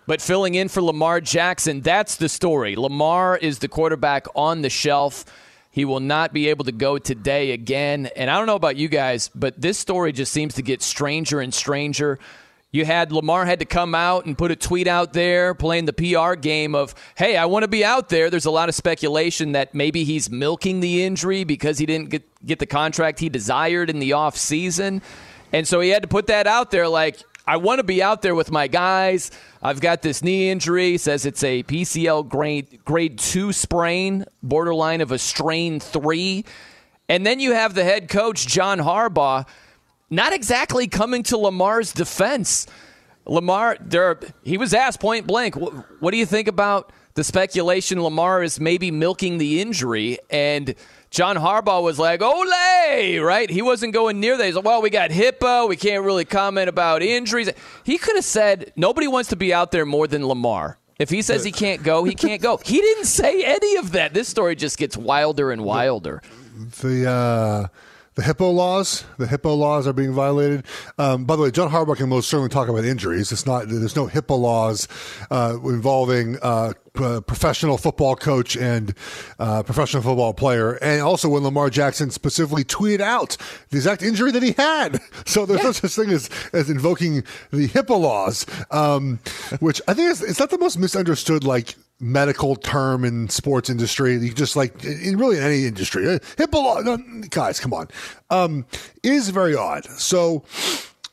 but filling in for Lamar Jackson. That's the story. Lamar is the quarterback on the shelf. He will not be able to go today again. And I don't know about you guys, but this story just seems to get stranger and stranger. You had Lamar had to come out and put a tweet out there playing the PR game of, hey, I want to be out there. There's a lot of speculation that maybe he's milking the injury because he didn't get, get the contract he desired in the offseason. And so he had to put that out there like, I want to be out there with my guys. I've got this knee injury. Says it's a PCL grade grade two sprain, borderline of a strain three. And then you have the head coach John Harbaugh, not exactly coming to Lamar's defense. Lamar, there, he was asked point blank, what, what do you think about the speculation Lamar is maybe milking the injury? And John Harbaugh was like, Ole, right? He wasn't going near that. He's like, well, we got HIPAA. We can't really comment about injuries. He could have said, nobody wants to be out there more than Lamar. If he says he can't go, he can't go. He didn't say any of that. This story just gets wilder and wilder. the uh, the HIPAA laws. The HIPAA laws are being violated. Um, by the way, John Harbaugh can most certainly talk about injuries. It's not. There's no HIPAA laws uh, involving uh, p- professional football coach and uh, professional football player. And also when Lamar Jackson specifically tweeted out the exact injury that he had. So there's no such thing as as invoking the HIPAA laws, um, which I think is it's not the most misunderstood like medical term in sports industry. You just like in really any industry, Uh, HIPAA. No, guys, come on. Um, is very odd. So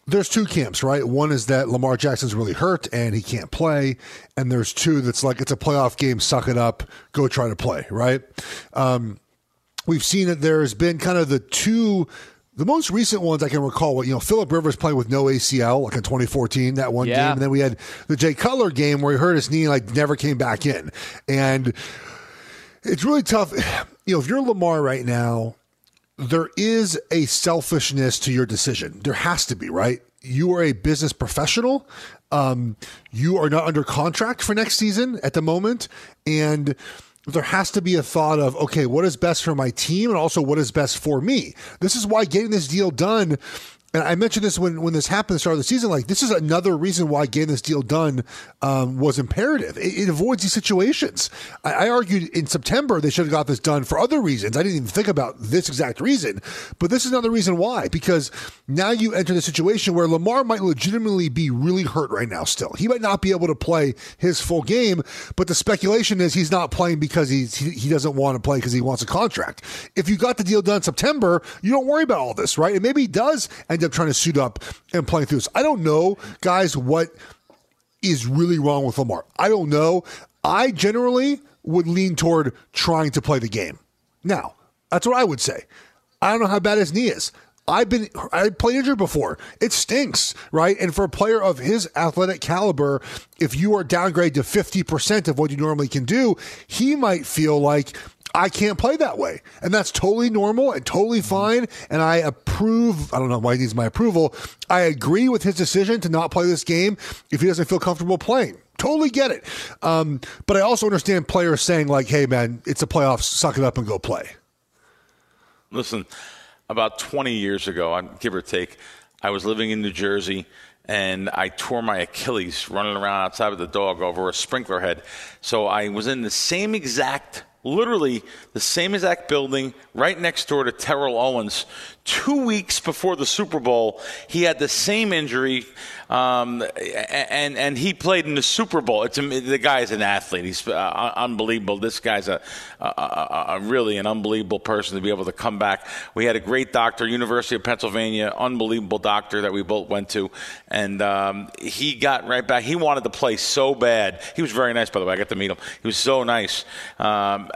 there's two camps, right? One is that Lamar Jackson's really hurt and he can't play, and there's two that's like it's a playoff game, suck it up, go try to play, right? Um, we've seen that there's been kind of the two. The most recent ones I can recall, were, you know, Philip Rivers playing with no ACL, like in 2014, that one Yeah. game, and then we had the Jay Cutler game where he hurt his knee, and, like never came back in, and it's really tough. You know, if you're Lamar right now, there is a selfishness to your decision. There has to be, right? You are a business professional. Um, you are not under contract for next season at the moment. And there has to be a thought of, okay, what is best for my team and also what is best for me? This is why getting this deal done. And I mentioned this when, when this happened at the start of the season. Like, this is another reason why getting this deal done um, was imperative. It, it avoids these situations. I, I argued in September they should have got this done for other reasons. I didn't even think about this exact reason, but this is another reason why. Because now you enter the situation where Lamar might legitimately be really hurt right now. Still, he might not be able to play his full game, but the speculation is he's not playing because he he doesn't want to play because he wants a contract. If you got the deal done September, you don't worry about all this, right? And maybe he does end up up trying to suit up and playing through this. I don't know, guys, what is really wrong with Lamar. I don't know. I generally would lean toward trying to play the game. Now, that's what I would say. I don't know how bad his knee is. I've been I played injured before. It stinks, right? And for a player of his athletic caliber, if you are downgraded to 50% of what you normally can do, he might feel like I can't play that way. And that's totally normal and totally fine. And I approve, I don't know why he needs my approval. I agree with his decision to not play this game if he doesn't feel comfortable playing. Totally get it. Um, but I also understand players saying, like, hey, man, it's a playoffs, suck it up and go play. Listen, about 20 years ago, give or take, I was living in New Jersey and I tore my Achilles running around outside with the dog over a sprinkler head. So I was in the same exact literally the same exact building right next door to Terrell Owens. Two weeks before the Super Bowl, he had the same injury, um, and and he played in the Super Bowl. It's the guy is an athlete. He's uh, unbelievable. This guy's a, a, a, really an unbelievable person to be able to come back. We had a great doctor, University of Pennsylvania, unbelievable doctor that we both went to, and um, he got right back. He wanted to play so bad. He was very nice, by the way. I got to meet him. He was so nice. Um,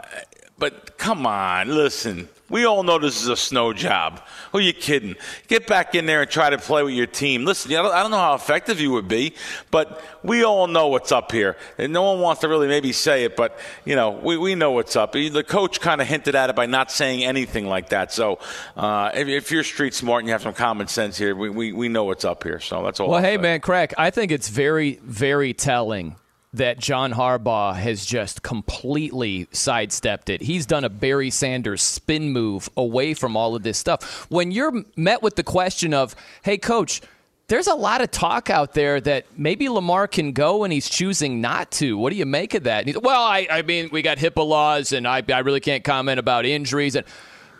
but come on, listen. We all know this is a snow job. Who are you kidding? Get back in there and try to play with your team. Listen, I don't know how effective you would be, but we all know what's up here. And no one wants to really maybe say it, but, you know, we, we know what's up. The coach kind of hinted at it by not saying anything like that. So uh, if, if, you're street smart and you have some common sense here, we, we, we know what's up here. So that's all. Well, I'll hey, say. man, Crack, I think it's very, very telling that John Harbaugh has just completely sidestepped it. He's done a Barry Sanders spin move away from all of this stuff. When you're met with the question of, hey, coach, there's a lot of talk out there that maybe Lamar can go and he's choosing not to. What do you make of that? He, well, I, I mean, we got HIPAA laws and I, I really can't comment about injuries. And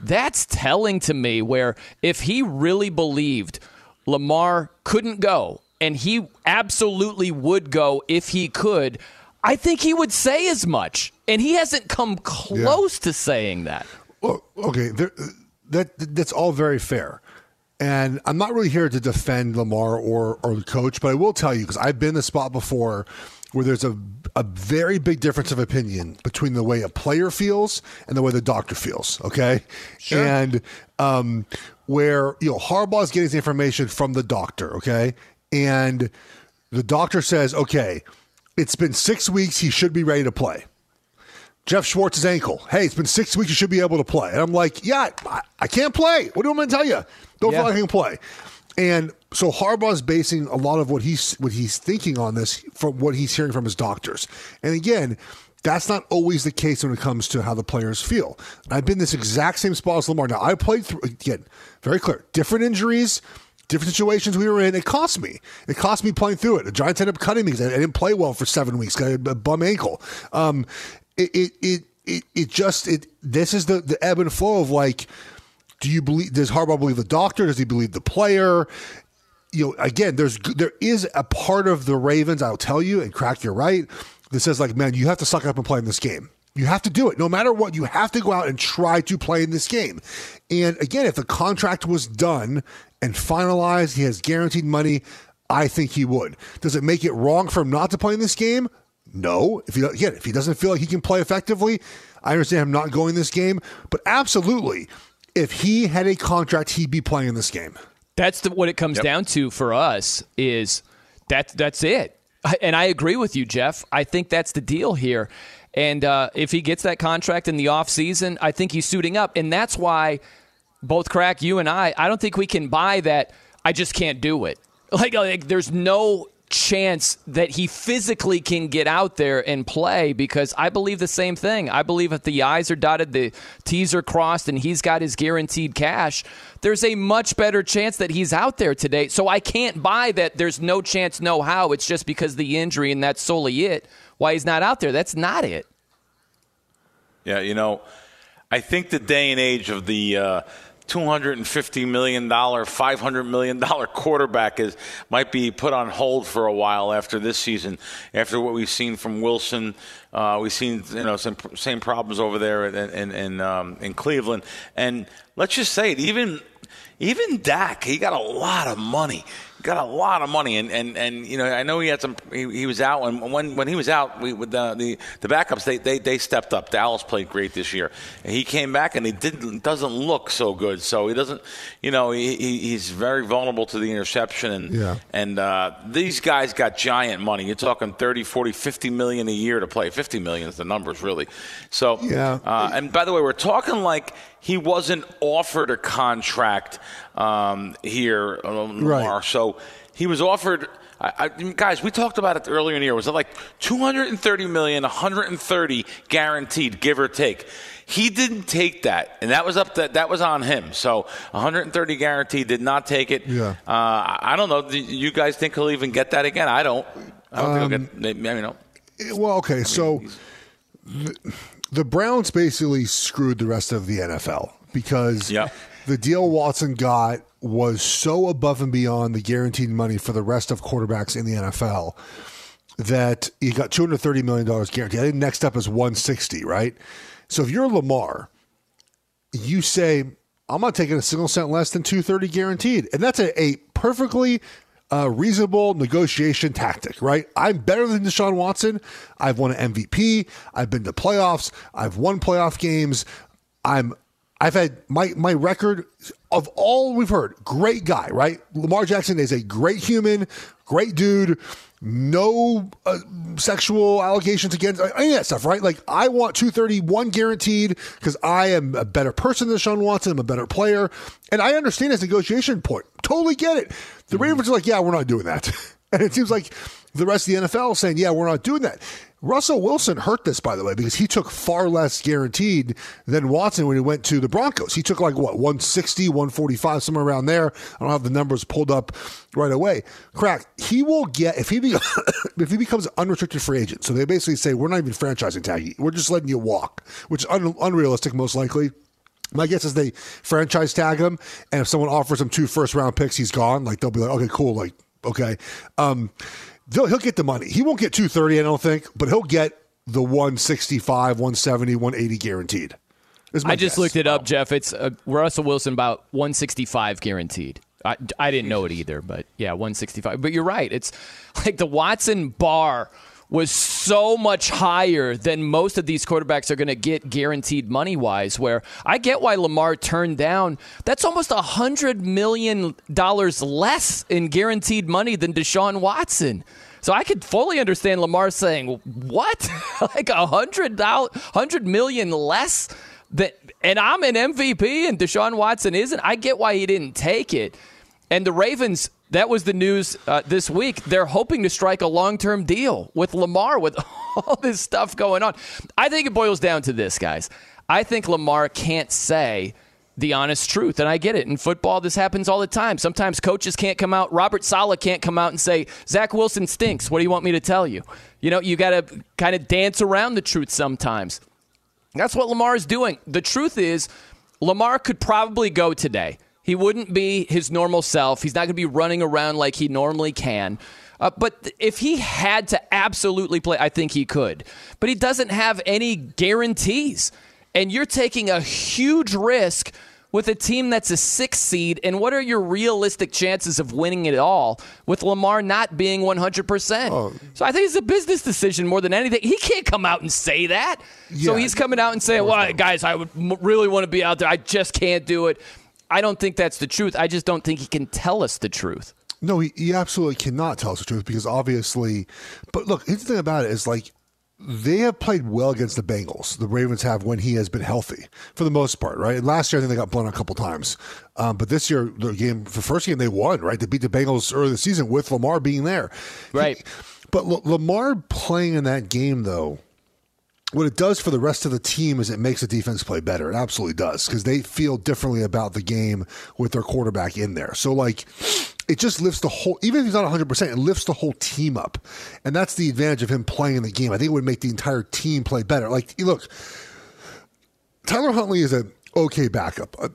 that's telling to me where if he really believed Lamar couldn't go and he absolutely would go if he could, I think he would say as much. And he hasn't come close yeah. to saying that. Well, okay, there, that that's all very fair. And I'm not really here to defend Lamar or or the coach, but I will tell you because I've been in the spot before where there's a a very big difference of opinion between the way a player feels and the way the doctor feels. Okay, sure. and um, where you know Harbaugh is getting his information from the doctor. Okay, and the doctor says, okay, it's been six weeks. He should be ready to play. Geoff Schwartz's ankle. Hey, it's been six weeks. You should be able to play. And I'm like, yeah, I, I can't play. What do I to tell you? Don't yeah. feel like I can play. And so Harbaugh's basing a lot of what he's what he's thinking on this from what he's hearing from his doctors. And again, that's not always the case when it comes to how the players feel. I've been this exact same spot as Lamar. Now I played through again, very clear, different injuries, different situations we were in. It cost me. It cost me playing through it. The Giants ended up cutting me because I didn't play well for seven weeks. Had a bum ankle. Um, it, it, it, it, it just, it, this is the, the ebb and flow of like, do you believe, does Harbaugh believe the doctor? Does he believe the player? You know, again, there's, there is a part of the Ravens, I'll tell you, and crack, you're right, that says like, man, you have to suck up and play in this game. You have to do it. No matter what, you have to go out and try to play in this game. And again, if the contract was done and finalized, he has guaranteed money, I think he would. Does it make it wrong for him not to play in this game? No. If he again, if he doesn't feel like he can play effectively, I understand him not going this game. But absolutely, if he had a contract, he'd be playing in this game. That's the, what it comes yep. down to for us. Is that that's it? And I agree with you, Geoff. I think that's the deal here. And uh, if he gets that contract in the offseason, I think he's suiting up. And that's why both Crack, you and I, I don't think we can buy that I just can't do it. Like, like there's no chance that he physically can get out there and play because I believe the same thing. I believe if the I's are dotted, the T's are crossed, and he's got his guaranteed cash, there's a much better chance that he's out there today. So I can't buy that there's no chance, no how. It's just because the injury, and that's solely it why he's not out there. That's not it. Yeah, you know, I think the day and age of the uh, $250 million, $500 million quarterback is might be put on hold for a while after this season. After what we've seen from Wilson, uh, we've seen you know some same problems over there in in in, um, in Cleveland. And let's just say it, even even Dak, he got a lot of money. Got a lot of money, and, and, and you know I know he had some. He, he was out, and when when he was out, we, with the, the the backups, they, they they stepped up. Dallas played great this year, and he came back, and he didn't doesn't look so good. So he doesn't, you know, he, he's very vulnerable to the interception, and Yeah. and uh, these guys got giant money. You're talking 30, 40, 50 million a year to play. 50 million is the numbers, really. So, Yeah. Uh, and by the way, we're talking like he wasn't offered a contract um, here, Lamar. Right. So he was offered. I, I, guys, we talked about it earlier in the year. Was it like 230 million, 130 guaranteed, give or take? He didn't take that, and that was up. To, that was on him. So 130 guaranteed, did not take it. Yeah. Uh, I don't know. Do you guys think he'll even get that again? I don't. I don't think he'll get. Maybe, you know. Well, okay, so the, the Browns basically screwed the rest of the NFL because Yeah. The deal Watson got was so above and beyond the guaranteed money for the rest of quarterbacks in the NFL that he got two hundred thirty million dollars guaranteed. I think next up is one sixty, right? So if you're Lamar, you say, I'm not taking a single cent less than 230 guaranteed. And that's a, a perfectly uh, reasonable negotiation tactic, right? I'm better than Deshaun Watson. I've won an MVP. I've been to playoffs. I've won playoff games. I'm I've had my my record of all we've heard, great guy, right? Lamar Jackson is a great human, great dude, no uh, sexual allegations against any of that stuff, right? Like I want 231 guaranteed because I am a better person than Sean Watson. I'm a better player, and I understand his negotiation point. Totally get it. The Ravens are like, yeah, we're not doing that, and it seems like the rest of the NFL is saying, yeah, we're not doing that. Russell Wilson hurt this, by the way, because he took far less guaranteed than Watson when he went to the Broncos. He took like what, 160, 145, somewhere around there. I don't have the numbers pulled up right away. Crack, he will get if he be, if he becomes unrestricted free agent. So they basically say we're not even franchising tag. We're just letting you walk, which is un- unrealistic most likely. My guess is they franchise tag him, and if someone offers him two first round picks, he's gone. Like they'll be like, okay, cool, like okay. Um, they'll, he'll get the money. He won't get two thirty, I don't think, but he'll get the 165, 170, 180 guaranteed. I just guess. looked it up, Geoff. It's uh, Russell Wilson about 165 guaranteed. I, I didn't know it either, but yeah, 165. But you're right. It's like the Watson bar was so much higher than most of these quarterbacks are going to get guaranteed money wise. Where I get why Lamar turned down. That's almost a hundred million dollars less in guaranteed money than Deshaun Watson. So I could fully understand Lamar saying, "What? like a hundred hundred million less that?" And I'm an MVP, and Deshaun Watson isn't. I get why he didn't take it. And the Ravens, that was the news uh, this week. They're hoping to strike a long term deal with Lamar with all this stuff going on. I think it boils down to this, guys. I think Lamar can't say the honest truth. And I get it. In football, this happens all the time. Sometimes coaches can't come out. Robert Saleh can't come out and say, Zach Wilson stinks. What do you want me to tell you? You know, you got to kind of dance around the truth sometimes. That's what Lamar is doing. The truth is, Lamar could probably go today. He wouldn't be his normal self. He's not going to be running around like he normally can. Uh, but if he had to absolutely play, I think he could. But he doesn't have any guarantees. And you're taking a huge risk with a team that's a six seed. And what are your realistic chances of winning it all with Lamar not being 100%? So I think it's a business decision more than anything. He can't come out and say that. So he's coming out and saying, well, guys, I would really want to be out there. I just can't do it. I don't think that's the truth. I just don't think he can tell us the truth. No, he, he absolutely cannot tell us the truth because obviously. But look, here's the thing about it is like they have played well against the Bengals. The Ravens have when he has been healthy for the most part, right? And last year I think they got blown a couple times, um, but this year the game, the first game they won, right? They beat the Bengals early in the season with Lamar being there, Right. He- but L- Lamar playing in that game though. What it does for the rest of the team is it makes the defense play better. It absolutely does because they feel differently about the game with their quarterback in there. So, like, it just lifts the whole, even if he's not 100%, it lifts the whole team up. And that's the advantage of him playing in the game. I think it would make the entire team play better. Like, look, Tyler Huntley is an okay backup. Uh,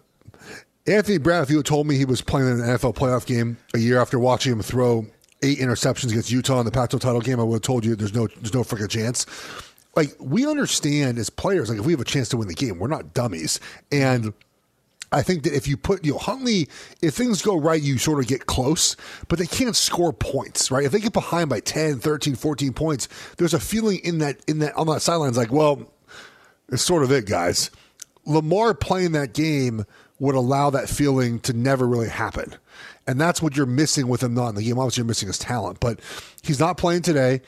Anthony Brown, if you had told me he was playing in an NFL playoff game a year after watching him throw eight interceptions against Utah in the Pac-12 title game, I would have told you there's no there's no freaking chance. Like we understand as players, like if we have a chance to win the game, we're not dummies. And I think that if you put, you know, Huntley, if things go right, you sort of get close, but they can't score points, right? If they get behind by 10, 13, 14 points, there's a feeling in that, in that, on that sidelines like, well, it's sort of it, guys. Lamar playing that game would allow that feeling to never really happen. And that's what you're missing with him not in the game. Obviously, you're missing his talent, but he's not playing today.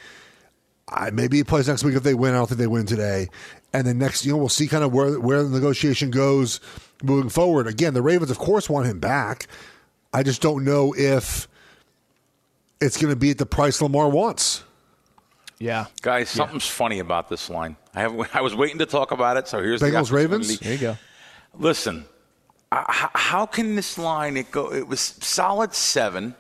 I, maybe he plays next week if they win. I don't think they win today. And then next, you know, we'll see kind of where where the negotiation goes moving forward. Again, the Ravens, of course, want him back. I just don't know if it's going to be at the price Lamar wants. Yeah, guys, something's yeah. funny about this line. I have I was waiting to talk about it, so here's the Bengals the Ravens. There you go. Listen, uh, how can this line it go? It was solid seven.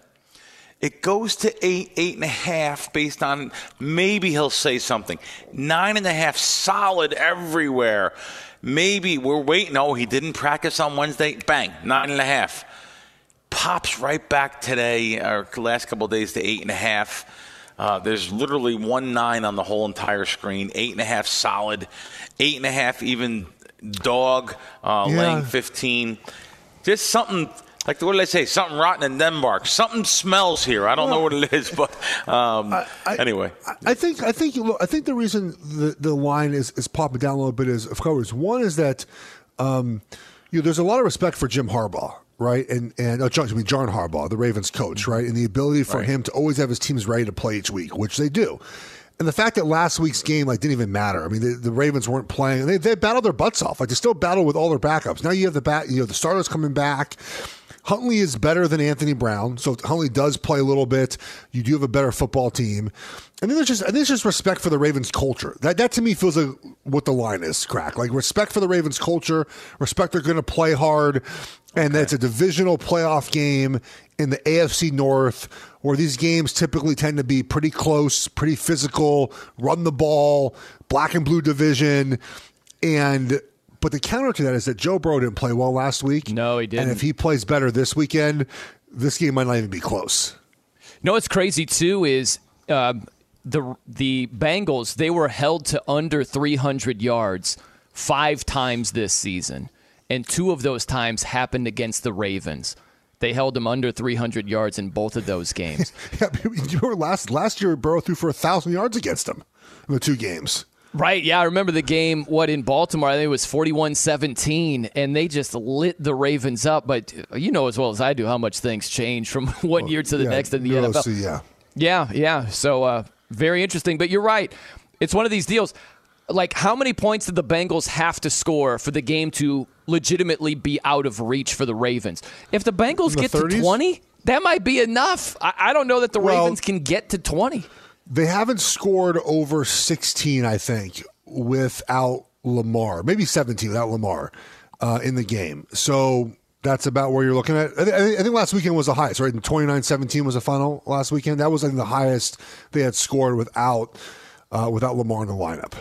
It goes to eight, eight and a half based on maybe he'll say something. Nine and a half solid everywhere. Maybe we're waiting. Oh, he didn't practice on Wednesday. Bang, nine and a half. Pops right back today, or last couple days, to eight and a half. Uh, there's literally one nine on the whole entire screen. Eight and a half solid. Eight and a half even dog uh, yeah. laying 15. Just something like what did I say? Something rotten in Denmark. Something smells here. I don't well, know what it is, but um, I, I, anyway. I think I think look, I think the reason the the line is, is popping down a little bit is of course one is that um, you know there's a lot of respect for Jim Harbaugh. Right and and oh, John, I mean John Harbaugh, the Ravens coach, right, and the ability for right. him to always have his teams ready to play each week, which they do. And the fact that last week's game like didn't even matter. I mean, the, the Ravens weren't playing. They they battled their butts off. Like they still battle with all their backups. Now you have the bat. You know the starters coming back. Huntley is better than Anthony Brown, so Huntley does play a little bit. You do have a better football team. And then there's just I think there's just respect for the Ravens culture. That that to me feels like what the line is, crack. Like respect for the Ravens culture, respect they're gonna play hard, and that it's a divisional playoff game in the AFC North, where these games typically tend to be pretty close, pretty physical, run the ball, black and blue division. And but the counter to that is that Joe Burrow didn't play well last week. No, he didn't. And if he plays better this weekend, this game might not even be close. No, what's crazy too is uh, the the Bengals. They were held to under 300 yards five times this season, and two of those times happened against the Ravens. They held them under 300 yards in both of those games. yeah, last last year Burrow threw for a thousand yards against them in the two games. Right. Yeah. I remember the game, what, in Baltimore, I think it was 41 17, and they just lit the Ravens up. But you know as well as I do how much things change from one well, year to the yeah, next in the NFL. See, yeah. Yeah. Yeah. So, uh, very interesting. But you're right. It's one of these deals. Like, how many points did the Bengals have to score for the game to legitimately be out of reach for the Ravens? If the Bengals the get 30s? to 20, that might be enough. I, I don't know that the well, Ravens can get to 20. They haven't scored over 16, I think, without Lamar. Maybe 17 without Lamar uh, in the game. So that's about where you're looking at. I, th- I think last weekend was the highest, right? 29 17 was the final last weekend. That was like the highest they had scored without uh, without Lamar in the lineup.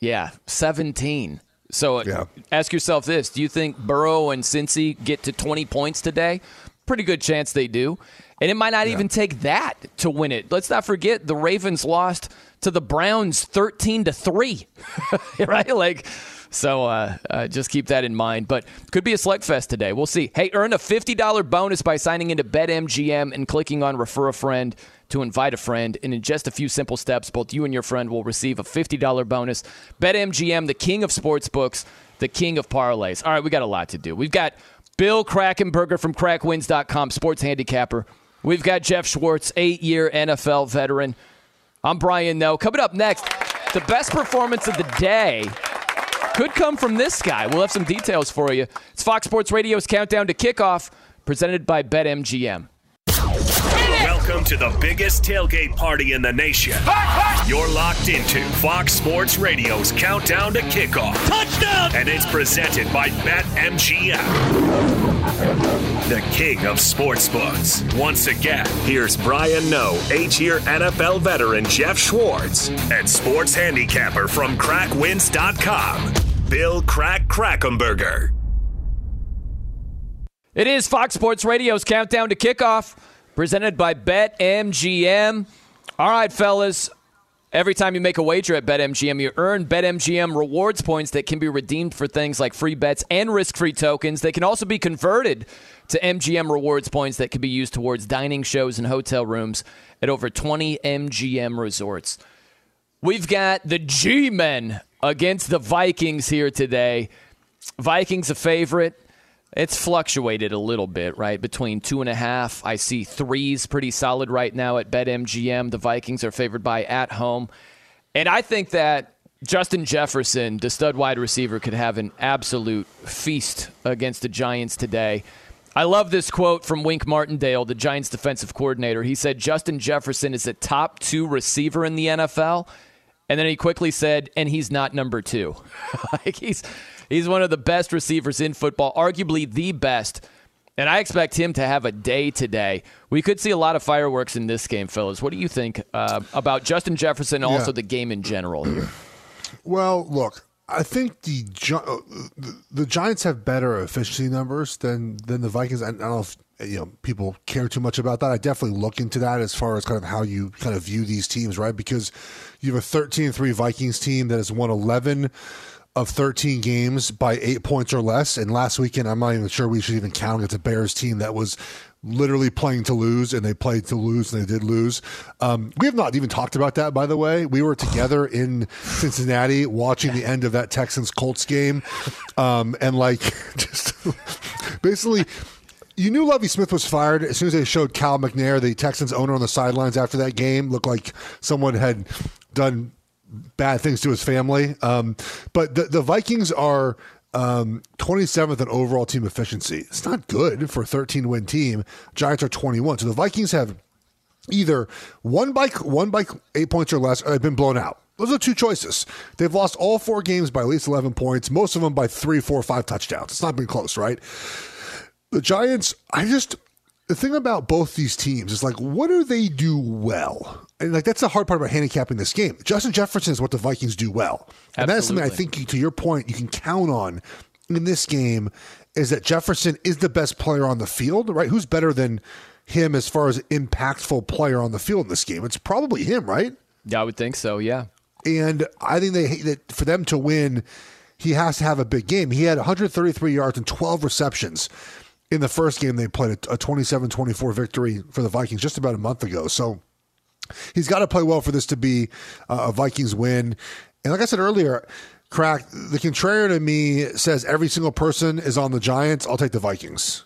Yeah, 17. So uh, yeah. ask yourself this Do you think Burrow and Cincy get to 20 points today? Pretty good chance they do. And it might not yeah. even take that to win it. Let's not forget the Ravens lost to the Browns 13 to 3. right? Like so uh, uh, just keep that in mind. But could be a slugfest today. We'll see. Hey, earn a $50 bonus by signing into BetMGM and clicking on Refer a Friend to invite a friend. And in just a few simple steps, both you and your friend will receive a $50 bonus. BetMGM, the king of sports books, the king of parlays. All right, we got a lot to do. We've got Bill Krackomberger from KrackWins.com, sports handicapper. We've got Geoff Schwartz, eight year NFL veteran. I'm Brian Noe. Coming up next, the best performance of the day could come from this guy. We'll have some details for you. It's Fox Sports Radio's Countdown to Kickoff, presented by BetMGM. Welcome to the biggest tailgate party in the nation. You're locked into Fox Sports Radio's Countdown to Kickoff. Touchdown! And it's presented by BetMGM, the king of sportsbooks. Once again, here's Brian Noe, eight-year NFL veteran Geoff Schwartz, and sports handicapper from KrackWins.com, Bill Crack Krackomberger. It is Fox Sports Radio's Countdown to Kickoff presented by BetMGM. All right, fellas. Every time you make a wager at BetMGM, you earn BetMGM rewards points that can be redeemed for things like free bets and risk free tokens. They can also be converted to MGM rewards points that can be used towards dining shows and hotel rooms at over 20 MGM resorts. We've got the G Men against the Vikings here today. Vikings a favorite. It's fluctuated a little bit, right? Between two and a half. I see threes pretty solid right now at BetMGM. The Vikings are favored by at home. And I think that Justin Jefferson, the stud wide receiver, could have an absolute feast against the Giants today. I love this quote from Wink Martindale, the Giants defensive coordinator. He said, Justin Jefferson is a top two receiver in the NFL. And then he quickly said, and he's not number two. like he's he's one of the best receivers in football, arguably the best. And I expect him to have a day today. We could see a lot of fireworks in this game, fellas. What do you think uh, about Justin Jefferson and also Yeah. the game in general here? Well, look, I think the uh, the- the Giants have better efficiency numbers than than the Vikings. I I don't know if you know people care too much about that. I definitely look into that as far as kind of how you kind of view these teams, right? Because you have a 13-3 Vikings team that has won 11 of 13 games by eight points or less. And last weekend, I'm not even sure we should even count against a Bears team that was literally playing to lose, and they played to lose, and they did lose. Um, we have not even talked about that, by the way. We were together in Cincinnati watching the end of that Texans Colts game, um, and like just basically. You knew Lovie Smith was fired as soon as they showed Cal McNair, the Texans owner, on the sidelines after that game. Looked like someone had done bad things to his family. Um, but the, the Vikings are um, 27th in overall team efficiency. It's not good for a 13 win team. Giants are 21. So the Vikings have either one by one by eight points or less, or they've been blown out. Those are two choices. They've lost all four games by at least 11 points, most of them by three, four, five touchdowns. It's not been close, right? The Giants, I just the thing about both these teams is like, what do they do well? And like that's the hard part about handicapping this game. Justin Jefferson is what the Vikings do well, and that's something I Absolutely. think, to your point, you can count on in this game. Is that Jefferson is the best player on the field, right? Who's better than him as far as impactful player on the field in this game? It's probably him, right? Yeah, I would think so. Yeah. And I think they that for them to win, he has to have a big game. He had 133 yards and 12 receptions in the first game they played a 27-24 victory for the Vikings just about a month ago. So he's got to play well for this to be a Vikings win. And like I said earlier, crack the contrarian to me says every single person is on the Giants. I'll take the Vikings.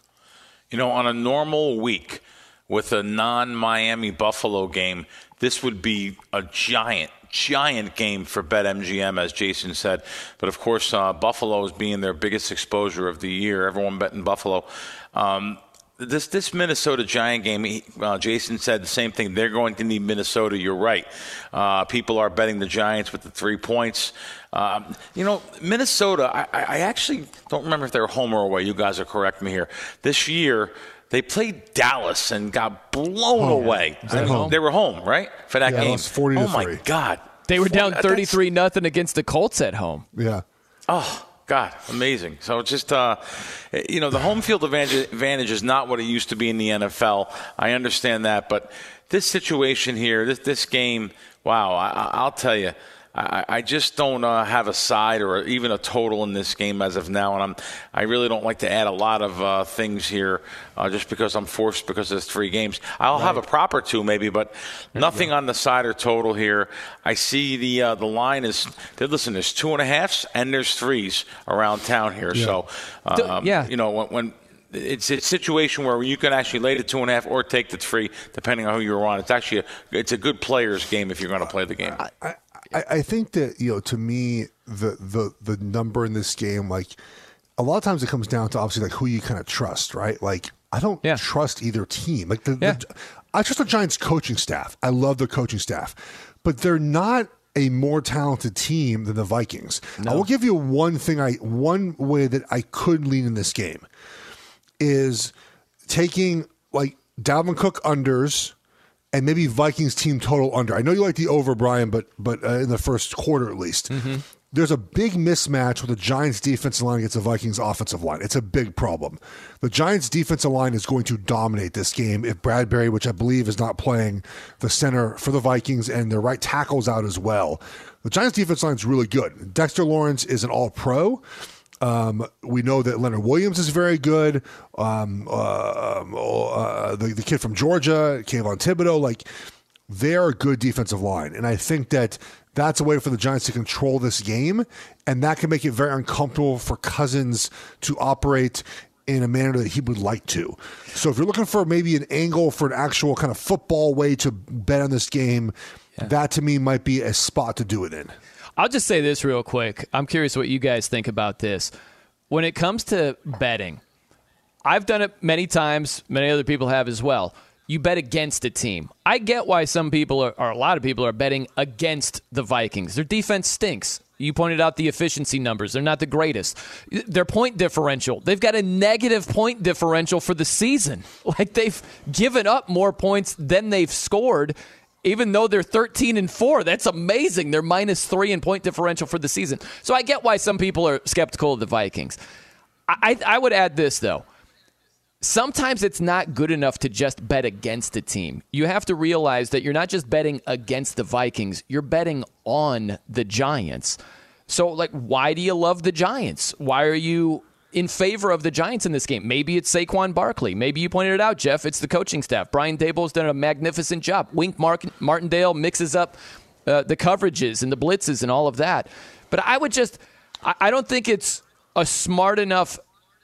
You know, on a normal week with a non Miami Buffalo game, this would be a giant, giant game for BetMGM, as Jason said. But of course, uh, Buffalo is being their biggest exposure of the year. Everyone betting Buffalo. Um, this this Minnesota Giant game, he, uh, Jason said the same thing. They're going to need Minnesota. You're right. Uh, people are betting the Giants with the three points. Um, you know, Minnesota. I, I actually don't remember if they're home or away. You guys are correct me here. This year. They played Dallas and got blown away. Was I mean, home? They were home, right, for that Yeah, game. was 40 to oh my three. God! They were down 33 nothing against the Colts at home. Yeah. Oh God, amazing! So just uh, you know the home field advantage, advantage is not what it used to be in the NFL. I understand that, but this situation here, this this game, wow! I, I- I'll tell you. I, I just don't uh, have a side or even a total in this game as of now, and I'm I really don't like to add a lot of uh, things here uh, just because I'm forced because there's three games. I'll have a proper two maybe, but nothing on the side or total here. I see the uh, the line is listen. There's two and a halfs and there's threes around town here, so um, yeah. you know when. when it's a situation where you can actually lay the two and a half or take the three, depending on who you're on. It's actually a, it's a good players game if you're going to play the game. I, I, I think that you know to me the the the number in this game like a lot of times it comes down to obviously like who you kind of trust right? Like I don't trust either team. Like the, the I trust the Giants coaching staff. I love their coaching staff. But they're not a more talented team than the Vikings. I will give you one thing I one way that I could lean in this game is taking like Dalvin Cook unders and maybe Vikings team total under. I know you like the over, Brian, but but uh, in the first quarter at least, there's a big mismatch with the Giants' defensive line against the Vikings' offensive line. It's a big problem. The Giants' defensive line is going to dominate this game if Bradbury, which I believe is not playing the center for the Vikings, and their right tackles out as well. The Giants' defense line is really good. Dexter Lawrence is an all pro. Um, we know that Leonard Williams is very good. Um, uh, um, uh, the, the kid from Georgia, Kayvon Thibodeaux, like they're a good defensive line. And I think that that's a way for the Giants to control this game. And that can make it very uncomfortable for Cousins to operate in a manner that he would like to. So if you're looking for maybe an angle for an actual kind of football way to bet on this game, yeah. that to me might be a spot to do it in. I'll just say this real quick. I'm curious what you guys think about this. When it comes to betting, I've done it many times, many other people have as well. You bet against a team. I get why some people are, or a lot of people are betting against the Vikings. Their defense stinks. You pointed out the efficiency numbers. They're not the greatest. Their point differential. They've got a negative point differential for the season. Like they've given up more points than they've scored even though they're 13 and 4 that's amazing. They're minus 3 in point differential for the season. So i get why some people are skeptical of the vikings. I, I would add this though. Sometimes it's not good enough to just bet against a team. You have to realize that you're not just betting against the vikings. You're betting on the giants. So like why do you love the giants? Why are you in favor of the Giants in this game. Maybe it's Saquon Barkley. Maybe you pointed it out, Geoff. It's the coaching staff. Brian Daboll's done a magnificent job. Wink Martindale mixes up uh, the coverages and the blitzes and all of that. But I would just, I, I don't think it's a smart enough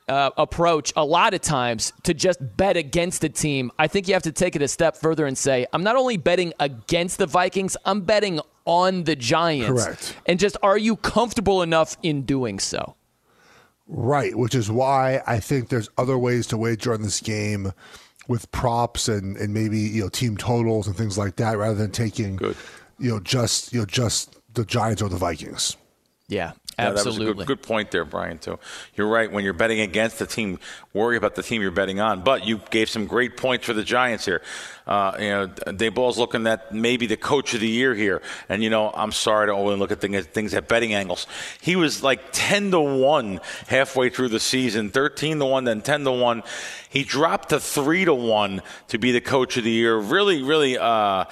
uh, approach a lot of times to just bet against a team. I think you have to take it a step further and say, I'm not only betting against the Vikings, I'm betting on the Giants. Correct. And just, are you comfortable enough in doing so? Right, which is why I think there's other ways to wager on this game with props and, and maybe you know team totals and things like that rather than taking Good. you know just you know just the Giants or the Vikings. Yeah, yeah, Absolutely. that was a good, good point there, Brian. Too. You're right. When you're betting against the team, worry about the team you're betting on. But you gave some great points for the Giants here. Uh, you know, Daboll's looking at maybe the coach of the year here. And you know, I'm sorry to only look at things, things at betting angles. He was like 10 to one halfway through the season, 13 to one, then 10 to one. He dropped to three to one to be the coach of the year. Really, really. Uh,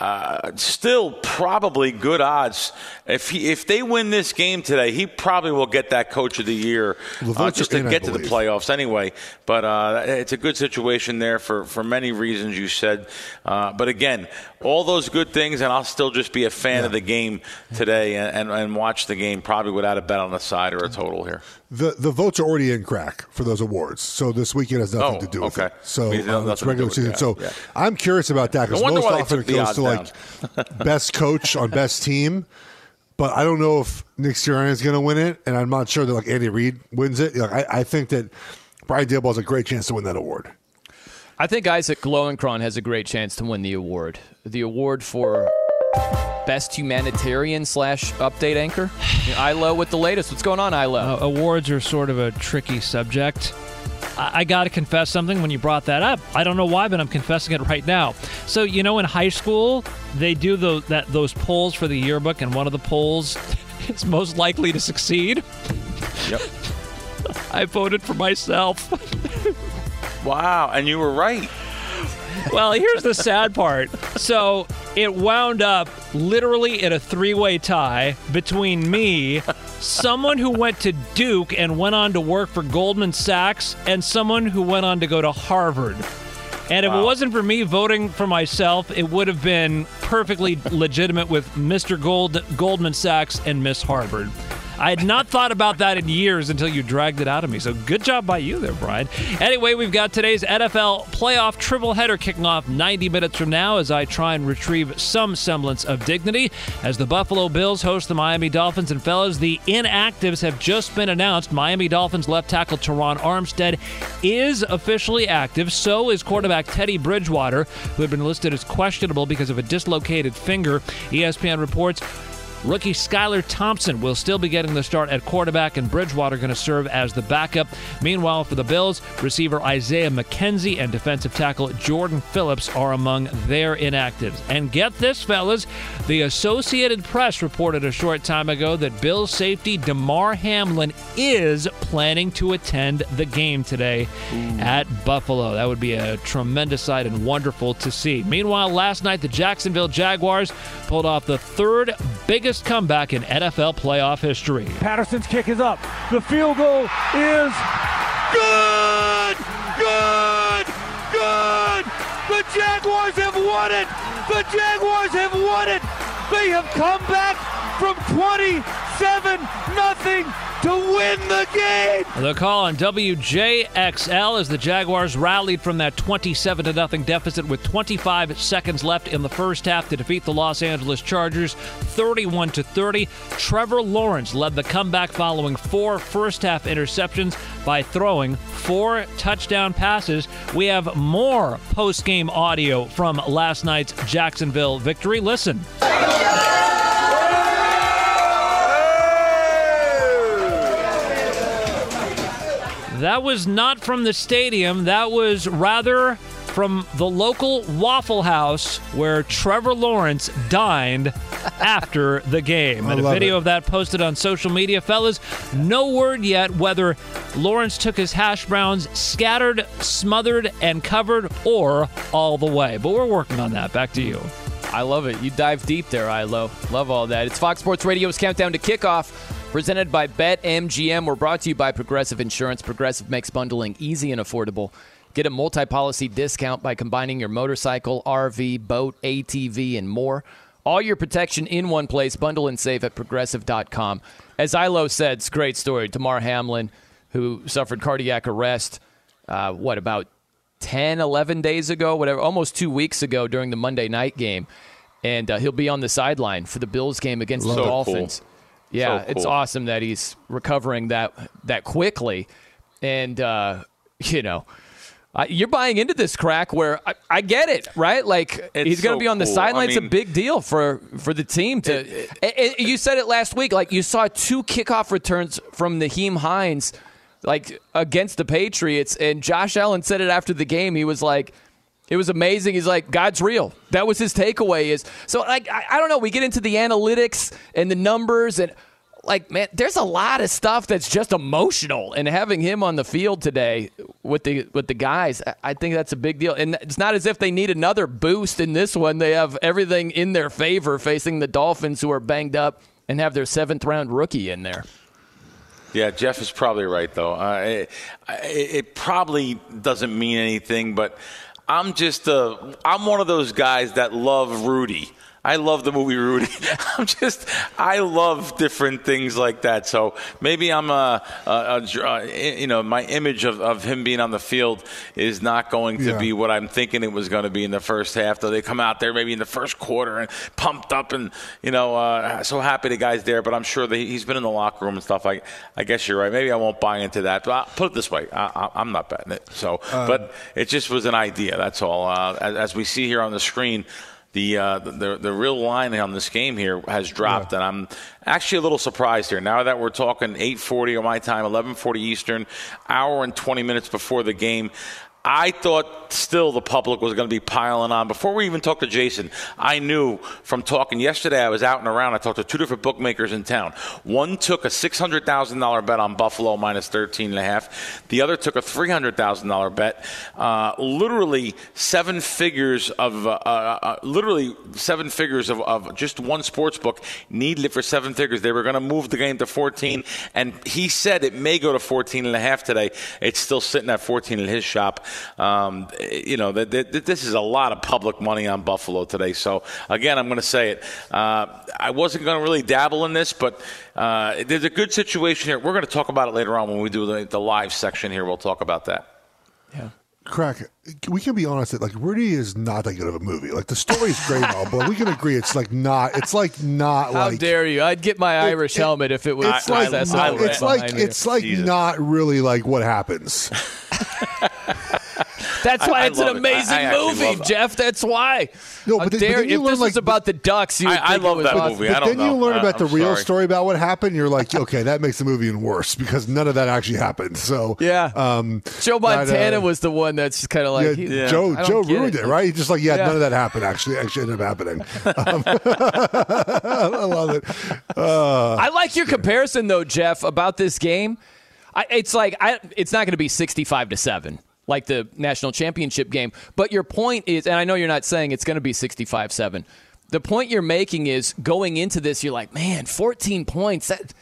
uh, still probably good odds. If he, if they win this game today, he probably will get that Coach of the Year uh, just to in, get to the playoffs anyway. But uh, it's a good situation there for, for many reasons you said. Uh, but again, all those good things, and I'll still just be a fan yeah. of the game today and, and, and, watch the game probably without a bet on the side or a total here. The the votes are already in crack for those awards, so this weekend has nothing oh, to do with okay. it. So um, it's regular season. It, yeah, so yeah. I'm curious about that because no most often it goes to like best coach on best team. But I don't know if Nick Sirianni is going to win it, and I'm not sure that like Andy Reid wins it. Like, I, I think that Brian Daboll has a great chance to win that award. I think Isaac Lowenkron has a great chance to win the award. The award for best humanitarian slash update anchor. Ilo with the latest. What's going on, Ilo? Uh, awards are sort of a tricky subject. I, I got to confess something when you brought that up. I don't know why, but I'm confessing it right now. So you know, in high school, they do those that those polls for the yearbook, and one of the polls is most likely to succeed. Yep. I voted for myself. Wow, and you were right. Well, here's the sad part. So it wound up literally in a three way tie between me, someone who went to Duke and went on to work for Goldman Sachs, and someone who went on to go to Harvard. And if wow. it wasn't for me voting for myself, it would have been perfectly legitimate with Mr. Gold, Goldman Sachs and Miss Harvard. I had not thought about that in years until you dragged it out of me. So good job by you there, Brian. Anyway, we've got today's NFL playoff triple header kicking off 90 minutes from now as I try and retrieve some semblance of dignity as the Buffalo Bills host the Miami Dolphins. And fellas, the inactives have just been announced. Miami Dolphins left tackle Terron Armstead is officially active. So is quarterback Teddy Bridgewater, who had been listed as questionable because of a dislocated finger. ESPN reports Rookie Skylar Thompson will still be getting the start at quarterback, and Bridgewater going to serve as the backup. Meanwhile, for the Bills, receiver Isaiah McKenzie and defensive tackle Jordan Phillips are among their inactives. And get this, fellas, the Associated Press reported a short time ago that Bills safety Damar Hamlin is planning to attend the game today at Buffalo. That would be a tremendous sight and wonderful to see. Meanwhile, last night the Jacksonville Jaguars pulled off the third biggest comeback in NFL playoff history. Patterson's kick is up. The field goal is good! Good! Good! The Jaguars have won it! The Jaguars have won it! They have come back from 27 nothing to win the game. The call on WJXL as the Jaguars rallied from that 27 0 deficit with 25 seconds left in the first half to defeat the Los Angeles Chargers 31 30. Trevor Lawrence led the comeback following four first half interceptions by throwing four touchdown passes. We have more post game audio from last night's Jacksonville victory. Listen. That was not from the stadium. That was rather from the local Waffle House where Trevor Lawrence dined after the game. And a video it. of that posted on social media. Fellas, no word yet whether Lawrence took his hash browns scattered, smothered, and covered, or all the way. But we're working on that. Back to you. I love it. You dive deep there, Ilo. Love all that. It's Fox Sports Radio's Countdown to Kickoff, presented by BetMGM. We're brought to you by Progressive Insurance. Progressive makes bundling easy and affordable. Get a multi policy discount by combining your motorcycle, RV, boat, ATV, and more. All your protection in one place. Bundle and save at progressive.com. As Ilo said, it's a great story. Damar Hamlin, who suffered cardiac arrest, uh, what, about 10, 11 days ago, whatever, almost two weeks ago during the Monday night game. And uh, he'll be on the sideline for the Bills game against So the cool. Dolphins. Yeah, So it's awesome that he's recovering that that quickly. And, uh, you know, uh, you're buying into this crack where I, I get it, right? Like It's he's going to so be on the cool. sideline. I it's a big deal for for the team to. and- and you said it last week. Like you saw two kickoff returns from Nyheim Hines, like against the Patriots, and Josh Allen said it after the game. He was like. It was amazing. He's like, God's real. That was his takeaway. Is so like I, I don't know. We get into the analytics and the numbers and like man, there's a lot of stuff that's just emotional. And having him on the field today with the with the guys, I- think that's a big deal. And it's not as if they need another boost in this one. They have everything in their favor facing the Dolphins, who are banged up and have their seventh round rookie in there. Yeah, Geoff is probably right, though. Uh, it, it probably doesn't mean anything, but I'm just a, I'm one of those guys that love Rudy. I love the movie Rudy. I'm just, I love different things like that. So maybe I'm a, a, a you know, my image of, of him being on the field is not going to Yeah. be what I'm thinking it was going to be in the first half. Though they come out there maybe in the first quarter and pumped up and you know, uh, so happy the guy's there. But I'm sure that he- he's been in the locker room and stuff. I, I guess you're right. Maybe I won't buy into that. But I'll put it this way, I, I'm not betting it. So, but it just was an idea. That's all. Uh, as, as we see here on the screen. The, uh, the the real line on this game here has dropped, and I'm actually a little surprised here. Now that we're talking 8:40 on my time, 11:40 Eastern, hour and 20 minutes before the game, I thought still the public was going to be piling on. Before we even talked to Jason, I knew from talking yesterday. I was out and around. I talked to two different bookmakers in town. One took a six hundred thousand dollar bet on Buffalo minus 13 and a half. The other took a three hundred thousand dollar bet. Uh, literally seven figures of uh, uh, uh, literally seven figures of, of just one sports book needed it for seven figures. They were going to move the game to 14, and he said it may go to 14 and a half today. It's still sitting at 14 in his shop. Um, you know, that that- that this is a lot of public money on Buffalo today. So again, I'm going to say it. Uh, I wasn't going to really dabble in this, but uh, there's a good situation here. We're going to talk about it later on when we do the, the live section here. We'll talk about that. Yeah crack. We can be honest that like Rudy is not that good of a movie. Like the story's great, and all, but we can agree it's like not. It's like not How like. dare you? I'd get my Irish it- helmet if it was It's like accessible not, it's like behind me. it's like not really like what happens. That's why I it's an love it. I- amazing I movie, love. Geoff. That's why. No, but then- but then you if learn, this like, was about the Ducks, you would I- I love it was that awesome. movie. I But don't then you learn I- about the I'm real sorry. story about what happened. You're like, okay, that makes the movie even worse because none of that actually happened. So Yeah. um, Joe that, Montana uh, was the one that's just kind of like, yeah, he- Joe Joe get ruined it, right? He's just like, yeah, Yeah. none of that happened. Actually, actually ended up happening. Um, I love it. Uh, I like your comparison though, Geoff, about this game. I, it's like I, it's not going to be sixty-five to seven like the national championship game. But your point is, and I know you're not saying it's going to be sixty-five-seven. The point you're making is going into this, you're like, man, fourteen points. That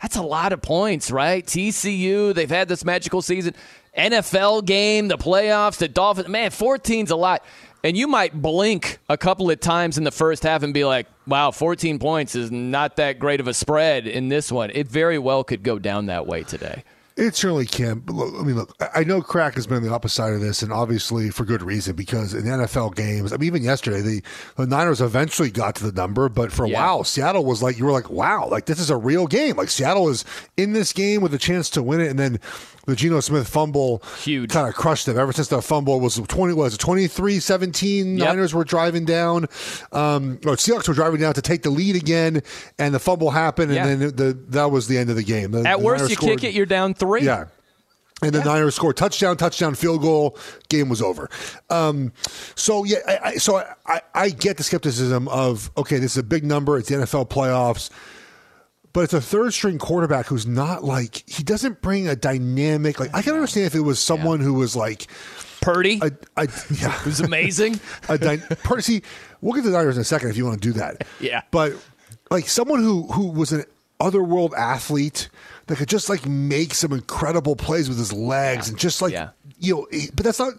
that's a lot of points, right? TCU, they've had this magical season. NFL game, the playoffs, the Dolphins. Man, 14's a lot. And you might blink a couple of times in the first half and be like, wow, 14 points is not that great of a spread in this one. It very well could go down that way today. It certainly can. But look, I mean, look, I know crack has been on the opposite side of this, and obviously for good reason, because in NFL games, I mean, even yesterday, the, the Niners eventually got to the number, but for a Yeah. while, Seattle was like, you were like, wow, like this is a real game. Like Seattle is in this game with a chance to win it, and then the Geno Smith fumble Huge. kind of crushed them. Ever since the fumble was 20, was 23 17, Yep. Niners were driving down, um, or Seahawks were driving down to take the lead again, and the fumble happened, Yeah. and then the, that was the end of the game. The- At the worst, Niners you scored- kick it, you're down three. yeah. And the Niners scored touchdown, touchdown, field goal. Game was over. Um, so yeah, I, I, so I, I, I get the skepticism of okay, this is a big number. It's the NFL playoffs, but it's a third string quarterback who's not like he doesn't bring a dynamic. Like I can understand if it was someone who was like Purdy, a, a yeah, who's amazing. a dy- Purdy. See, we'll get to the Niners in a second if you want to do that. Yeah. But like someone who who was an otherworld athlete that could just like make some incredible plays with his legs and just like Yeah. you know, but that's not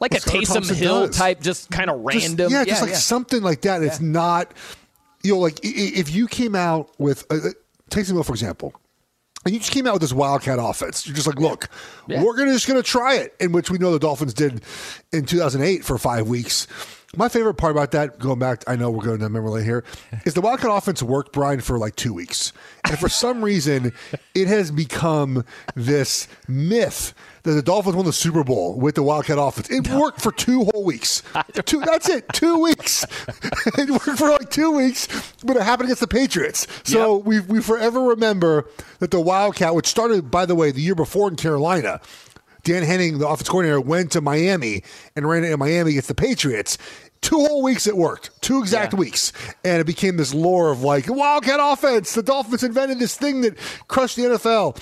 like a Taysom Thompson Hill does. type, just kind of Just- random. yeah, just like something like that. It's not you know like if you came out with uh, uh, Taysom Hill for example. And you just came out with this wildcat offense. You're just like, look, Yeah. we're gonna just gonna try it, in which we know the Dolphins did in 2008 for five weeks. My favorite part about that, going back, I know we're going to memory lane here, is the wildcat offense worked, Brian, for like two weeks, and for some reason, it has become this myth that the Dolphins won the Super Bowl with the wildcat offense. It worked for two whole weeks. Two, that's it, two weeks. it worked for like two weeks, but it happened against the Patriots. So we we forever remember that the wildcat, which started by the way the year before in Carolina. Dan Henning, the offense coordinator, went to Miami and ran it in Miami against the Patriots. Two whole weeks it worked, two exact weeks, and it became this lore of like Wildcat offense. The Dolphins invented this thing that crushed the NFL.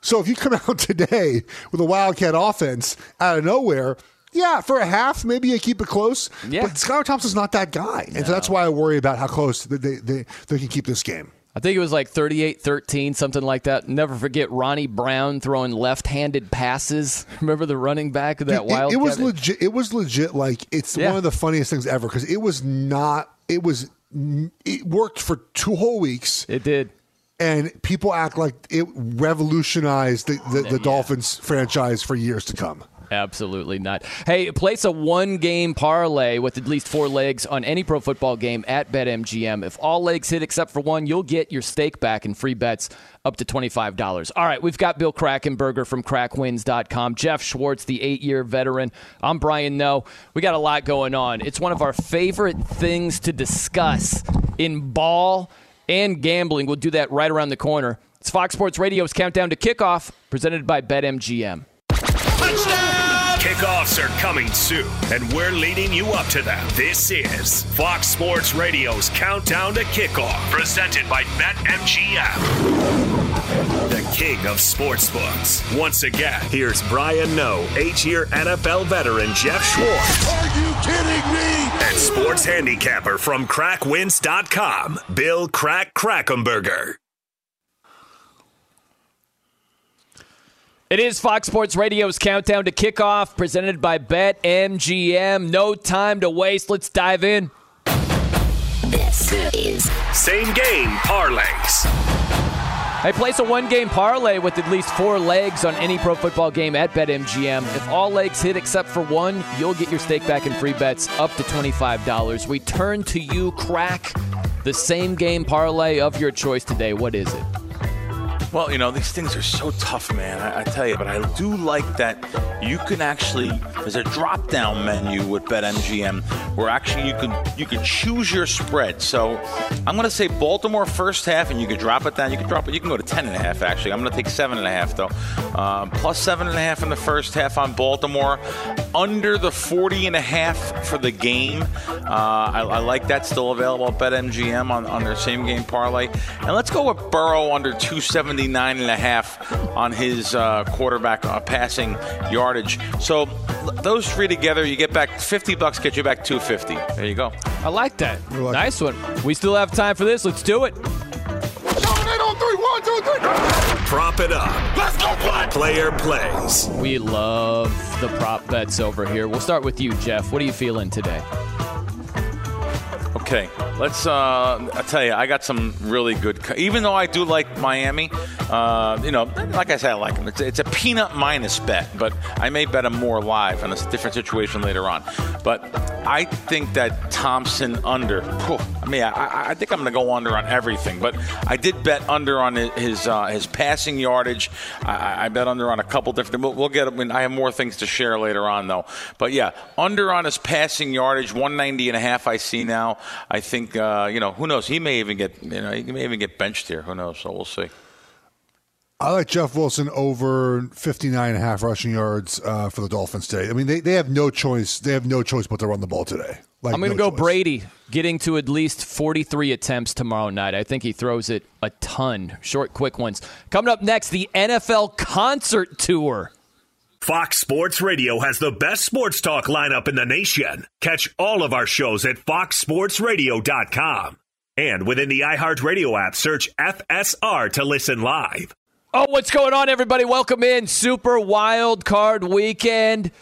So if you come out today with a Wildcat offense out of nowhere, yeah, for a half maybe you keep it close. Yeah. But Skylar Thompson's not that guy, and so that's why I worry about how close they they, they, they can keep this game. I think it was like 38 13, something like that. Never forget Ronnie Brown throwing left handed passes. Remember the running back of that It- wild It, was legit. It was legit. Like it's Yeah. one of the funniest things ever because it was not. It was. It worked for two whole weeks, It did. And people act like it revolutionized the, the, the Dolphins franchise for years to come. Absolutely not. Hey, place a one game parlay with at least four legs on any pro football game at BetMGM. If all legs hit except for one, you'll get your stake back and free bets up to $25. All right, we've got Bill Krackomberger from KrackWins.com, Geoff Schwartz, the eight year veteran. I'm Brian Noe. We got a lot going on. It's one of our favorite things to discuss in ball and gambling. We'll do that right around the corner. It's Fox Sports Radio's Countdown to Kickoff, presented by BetMGM. Touchdown! Kickoffs are coming soon, and we're leading you up to them. This is Fox Sports Radio's Countdown to Kickoff, presented by BetMGM, king of sportsbooks. Once again, here's Brian Noe, eight-year NFL veteran Geoff Schwartz. Are you kidding me? And sports handicapper from KrackWins.com, Bill Crack Krackomberger. It is Fox Sports Radio's countdown to kickoff, presented by BetMGM. No time to waste. Let's dive in. This is Same game parlays. I place a one game parlay with at least four legs on any pro football game at BetMGM. If all legs hit except for one, you'll get your stake back in free bets up to $25. We turn to you, Crack, the same game parlay of your choice today. What is it? Well, you know, these things are so tough, man. I, I tell you, but I do like that you can actually, There's a drop down menu with BetMGM where actually you can you can choose your spread. So I'm to say Baltimore first half, and you could drop it down. You can drop it. You can go to ten and a half. Actually, I'm to take seven and a half though. Um, plus seven and a half in the first half on Baltimore. Under the 40 and a half for the game. Uh, I, I, like that. Still available at BetMGM on, on their same game parlay. And let's go with Burrow under 279 and a half on his uh, quarterback uh, passing yardage. So those three together, you get back 50 bucks, get you back 250. There you go. I like that. nice one. We still have time for this. Let's do it. Prop it up. Let's go play. Player plays. We love the prop bets over here. We'll start with you, Geoff. What are you feeling today? Okay, let's. Uh, I tell you, I got some really good. Even though I do like Miami, uh, you know, like I said, I like them. It's, it's, a peanut minus bet, but I may bet them more live in a different situation later on. But I think that Thompson under. Whew, I mean, I, I think I'm going to go under on everything. But I did bet under on his uh, his passing yardage. I, I, bet under on a couple different. We'll, we'll get. I have more things to share later on though. But yeah, under on his passing yardage, 190 and a half. I see now. I think uh, you know who knows. He may even get you know he may even get benched here. Who knows? So we'll see. I like Jeff Wilson over 59 and a half rushing yards uh, for the Dolphins today. I mean, they, they have no choice. They have no choice but to run the ball today. Like, I'm going to no go choice. Brady, getting to at least 43 attempts tomorrow night. I think he throws it a ton. Short, quick ones. Coming up next, the NFL concert tour. Fox Sports Radio has the best sports talk lineup in the nation. Catch all of our shows at foxsportsradio.com. And within the iHeartRadio app, search FSR to listen live. Oh, what's going on, everybody? Welcome in. Super Wild Card Weekend.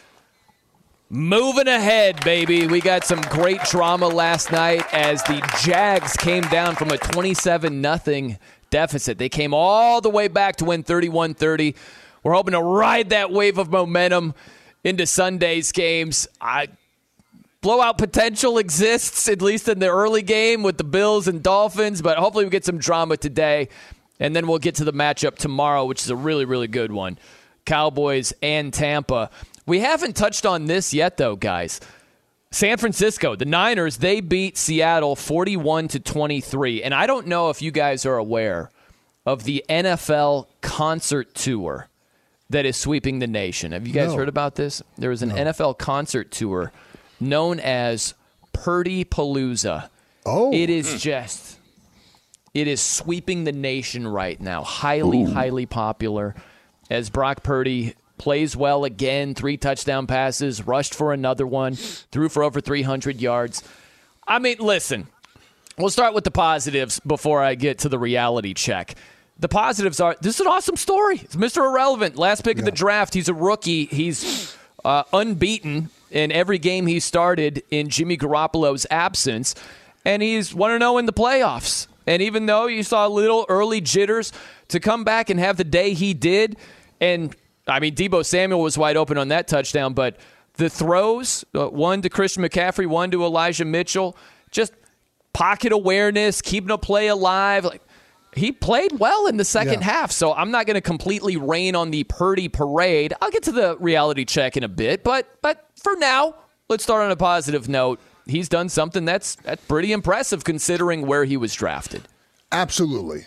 Moving ahead, baby. We got some great drama last night as the Jags came down from a 27 0 deficit. They came all the way back to win 31 30. We're hoping to ride that wave of momentum into Sunday's games. I blowout potential exists, at least in the early game with the Bills and Dolphins, but hopefully we get some drama today. And then we'll get to the matchup tomorrow, which is a really, really good one Cowboys and Tampa. We haven't touched on this yet, though, guys. San Francisco, the Niners, they beat Seattle 41 to 23. And I don't know if you guys are aware of the NFL concert tour that is sweeping the nation. Have you guys no. heard about this? There was an no. NFL concert tour known as Purdy Palooza. Oh. It is just it is sweeping the nation right now. Highly, Ooh. highly popular. As Brock Purdy plays well again, three touchdown passes, rushed for another one, threw for over 300 yards. I mean, listen, we'll start with the positives before I get to the reality check. The positives are this is an awesome story. It's Mr. Irrelevant. Last pick yeah. of the draft. He's a rookie. He's uh, unbeaten in every game he started in Jimmy Garoppolo's absence. And he's 1 0 in the playoffs. And even though you saw little early jitters to come back and have the day he did, and I mean, Deebo Samuel was wide open on that touchdown, but the throws, uh, one to Christian McCaffrey, one to Elijah Mitchell, just pocket awareness, keeping a play alive. Like he played well in the second yeah. half, so I'm not going to completely rain on the Purdy parade. I'll get to the reality check in a bit, but but for now, let's start on a positive note he's done something that's that's pretty impressive considering where he was drafted. Absolutely.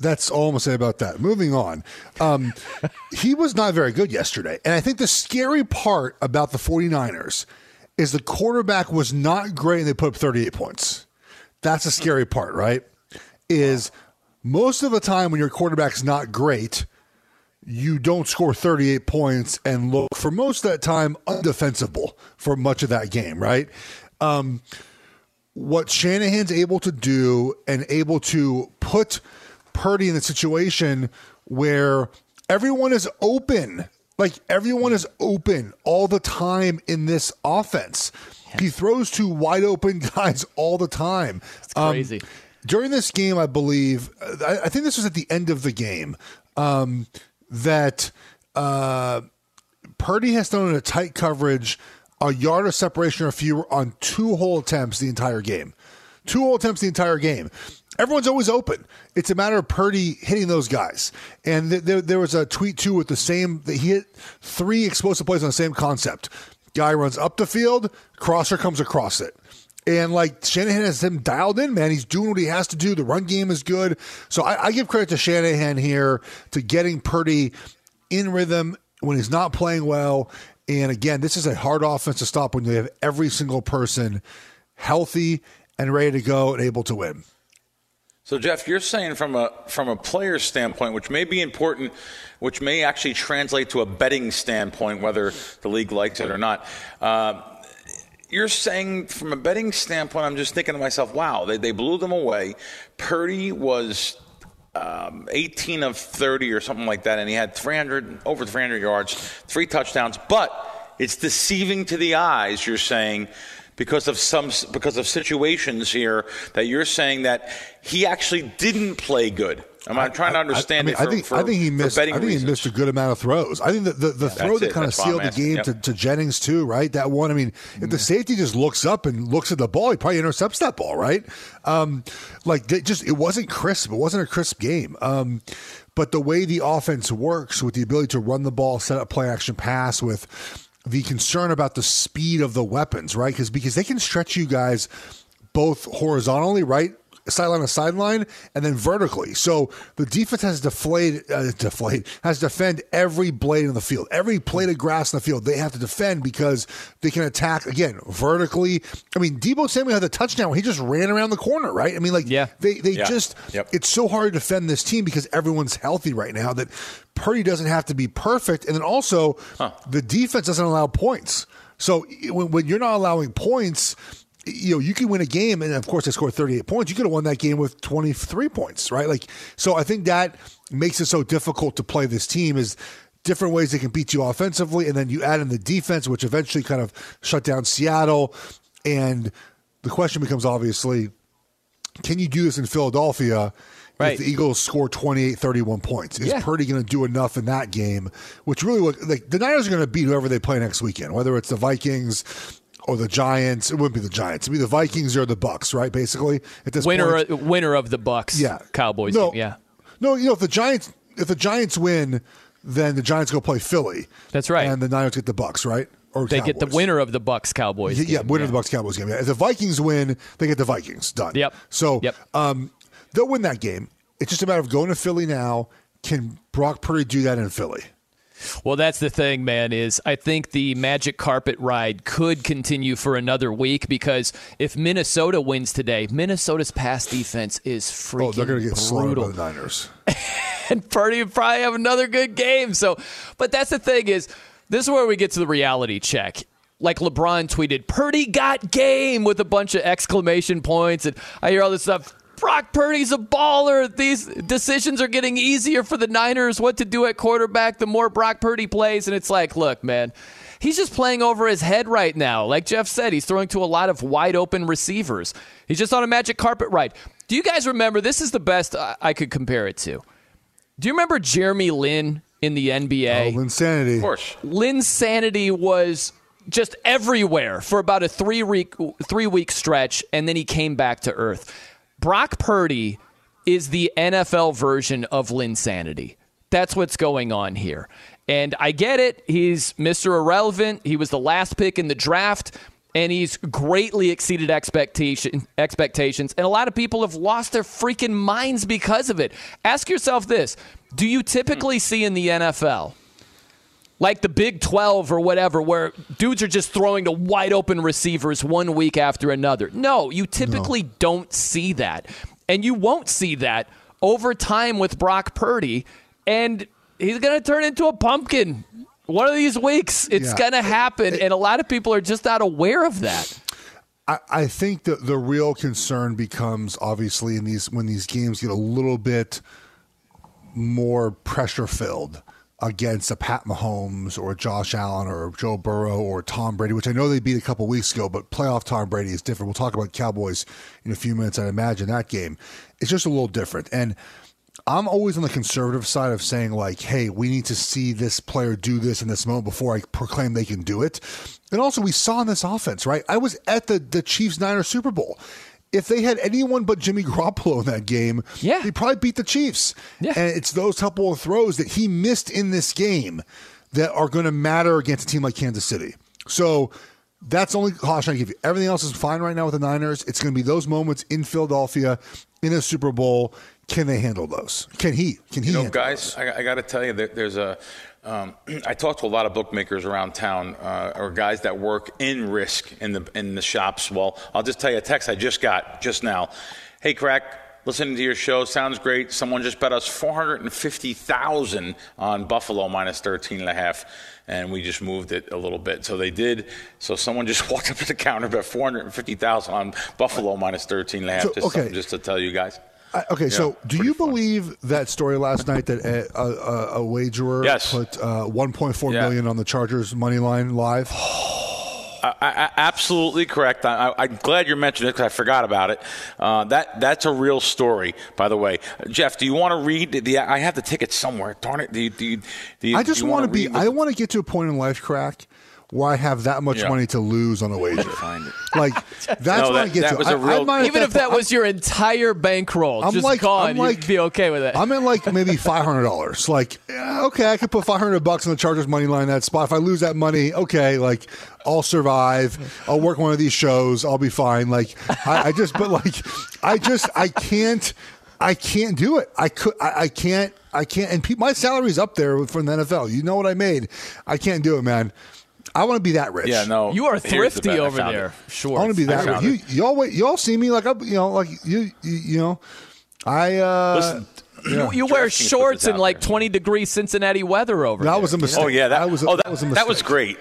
That's all I'm going to say about that. Moving on. Um, he was not very good yesterday. And I think the scary part about the 49ers is the quarterback was not great and they put up 38 points. That's the scary part, right? Is most of the time when your quarterback's not great, you don't score 38 points and look for most of that time undefensible for much of that game, right? um, what Shanahan's able to do and able to put Purdy in the situation where everyone is open. Like everyone is open all the time in this offense. He throws to wide open guys all the time. It's crazy. Um, during this game, I believe, I, I, think this was at the end of the game, um, that uh, Purdy has thrown a tight coverage a yard of separation or fewer on two hole attempts the entire game. Two hole attempts the entire game. Everyone's always open. It's a matter of Purdy hitting those guys. And th- there, there was a tweet too with the same. That he hit three explosive plays on the same concept. Guy runs up the field, crosser comes across it. And like Shanahan has him dialed in, man. He's doing what he has to do. The run game is good. So I, I give credit to Shanahan here to getting Purdy in rhythm when he's not playing well. And again, this is a hard offense to stop when you have every single person healthy and ready to go and able to win. So Geoff, you're saying from a from a player standpoint, which may be important, which may actually translate to a betting standpoint, whether the league likes it or not. Uh, you're saying from a betting standpoint, I'm just thinking to myself, wow, they, they blew them away. Purdy was um, 18 of 30 or something like that, and he had 300 over 300 yards, three touchdowns. But it's deceiving to the eyes. You're saying because of some because of situations here that you're saying that he actually didn't play good. I'm, I'm trying to understand I, I, mean, it. For, I think for, I think he missed. I think reasons. he missed a good amount of throws. I think the the, the throw that it. kind of That's sealed the game Yep. to, to Jennings too, right? That one. I mean, if the safety just looks up and looks at the ball, he probably intercepts that ball, right? Um, like they just it wasn't crisp. It wasn't a crisp game. Um, but the way the offense works with the ability to run the ball, set up play action pass with the concern about the speed of the weapons, right? Because because they can stretch you guys both horizontally, right? Sideline to sideline, and then vertically. So the defense has deflated, uh, deflate, has to defend every blade in the field, every blade of grass in the field. They have to defend because they can attack again vertically. I mean, Deebo Samuel had the touchdown where he just ran around the corner, right? I mean, like, yeah, they they Yeah. just Yep. it's so hard to defend this team because everyone's healthy right now that Purdy doesn't have to be perfect, and then also the defense doesn't allow points. So when, when you're not allowing points, you know you can win a game, and of course they scored 38 points. You could have won that game with 23 points, right? Like so, I think that makes it so difficult to play this team is. Different ways they can beat you offensively, and then you add in the defense, which eventually kind of shut down Seattle. And the question becomes obviously, can you do this in Philadelphia Right. if the Eagles score 28, 31 points? Is Yeah. Purdy going to do enough in that game? Which really, like the Niners are going to beat whoever they play next weekend, whether it's the Vikings or the Giants. It wouldn't be the Giants. It'd be the Vikings or the Bucks, right? Basically, at this winner point, winner of the Bucks Yeah. Cowboys No. game. Yeah. no, you know if the Giants if the Giants win, then the Giants go play Philly. That's right. and the Niners get the Bucks, right? Or They get the winner of the Bucks Cowboys. Yeah, yeah, game, winner of the Bucks Cowboys game. Yeah. If the Vikings win, they get the Vikings done. Yep. So Yep. Um, they'll win that game. It's just a matter of going to Philly now. Can Brock Purdy do that in Philly? Well, that's the thing, man. Is I think the magic carpet ride could continue for another week because if Minnesota wins today, Minnesota's pass defense is freaking Oh, they're going to get brutal. by the Niners. and Purdy would probably have another good game. So, but that's the thing is, this is where we get to the reality check. Like LeBron tweeted, Purdy got game with a bunch of exclamation points, and I hear all this stuff. Brock Purdy's a baller. These decisions are getting easier for the Niners. What to do at quarterback the more Brock Purdy plays, and it's like, look, man. He's just playing over his head right now. Like Geoff said, he's throwing to a lot of wide open receivers. He's just on a magic carpet ride. Do you guys remember? This is the best I I could compare it to. Do you remember Jeremy Lin in the NBA? Oh, insanity. Of course. Linsanity was just everywhere for about a three week three week stretch, and then he came back to earth. Brock Purdy is the NFL version of Linsanity. That's what's going on here. And I get it. He's Mr. Irrelevant. He was the last pick in the draft, and he's greatly exceeded expectation, expectations. And a lot of people have lost their freaking minds because of it. Ask yourself this Do you typically see in the NFL? Like the Big 12 or whatever, where dudes are just throwing to wide open receivers one week after another. No, you typically don't see that. And you won't see that over time with Brock Purdy. And he's going to turn into a pumpkin one of these weeks. It's Yeah. going to happen. And a lot of people are just not aware of that. I, I think that the real concern becomes obviously in these when these games get a little bit more pressure filled against a Pat Mahomes or Josh Allen or Joe Burrow or Tom Brady, which I know they beat a couple weeks ago, but playoff Tom Brady is different. We'll talk about Cowboys in a few minutes. I imagine that game. It's just a little different. And I'm always on the conservative side of saying, like, hey, we need to see this player do this in this moment before I proclaim they can do it. And also, we saw in this offense, right? I was at the, the Chiefs Niners Super Bowl. If they had anyone but Jimmy Garoppolo in that game, Yeah. they probably beat the Chiefs. Yeah. And it's those couple of throws that he missed in this game that are going to matter against a team like Kansas City So that's the only caution I give you. Everything else is fine right now with the Niners. It's going to be those moments in Philadelphia in a Super Bowl. Can they handle those? Can he? Can he? You know, handle guys, I, I got to tell you that there's a. Um, I talk to a lot of bookmakers around town, uh, or guys that work in risk in the in the shops. Well, I'll just tell you a text I just got just now. Hey, crack. Listening to your show sounds great. Someone just bet us 450,000 on Buffalo minus 13 and a half and we just moved it a little bit. So they did. So someone just walked up to the counter, bet 450,000 on Buffalo minus 13 and a half. So, just, okay. just to tell you guys. I, okay, Yeah, so do you believe that story last night that a, a, a, a wagerer Yes. put uh, 1.4 Yeah. million on the Chargers money line live? I, I, absolutely correct. I, I'm glad you mentioned it because I forgot about it. Uh, that that's a real story, by the way. Geoff, do you want to read the? I have the ticket somewhere. Darn it! Do you, do you, do you, I just want wanna be. the- I want to get to a point in life, crack, where I have that much Yeah. money to lose on a wager. Find it. Like that's No, what I that- get that to. was a I- real- I might Even if that point- was your entire bankroll, I'm just like- gone, I'm like- you'd be okay with it. I'm at like maybe five hundred dollars. Like, yeah, okay, I could put five hundred bucks on the Chargers money line that spot. If I lose that money, okay, like I'll survive. I'll work one of these shows. I'll be fine. Like, I, I just, but like, I just, I can't, I can't do it. I could, I, I can't, I can't. And pe- my salary's up there from the NFL. You know what I made? I can't do it, man. I want to be that rich. Yeah, no. you are here's the thrifty over there. it. Sure. I want to be that rich. You, it. y'all, wait, y'all see me like, I, you know, like you, you, you know, I. uh Listen, You, you wear shorts in like there. 20 degree Cincinnati weather over That there. was a mistake. Oh yeah, that, was. A, oh, that, was a mistake. That was great.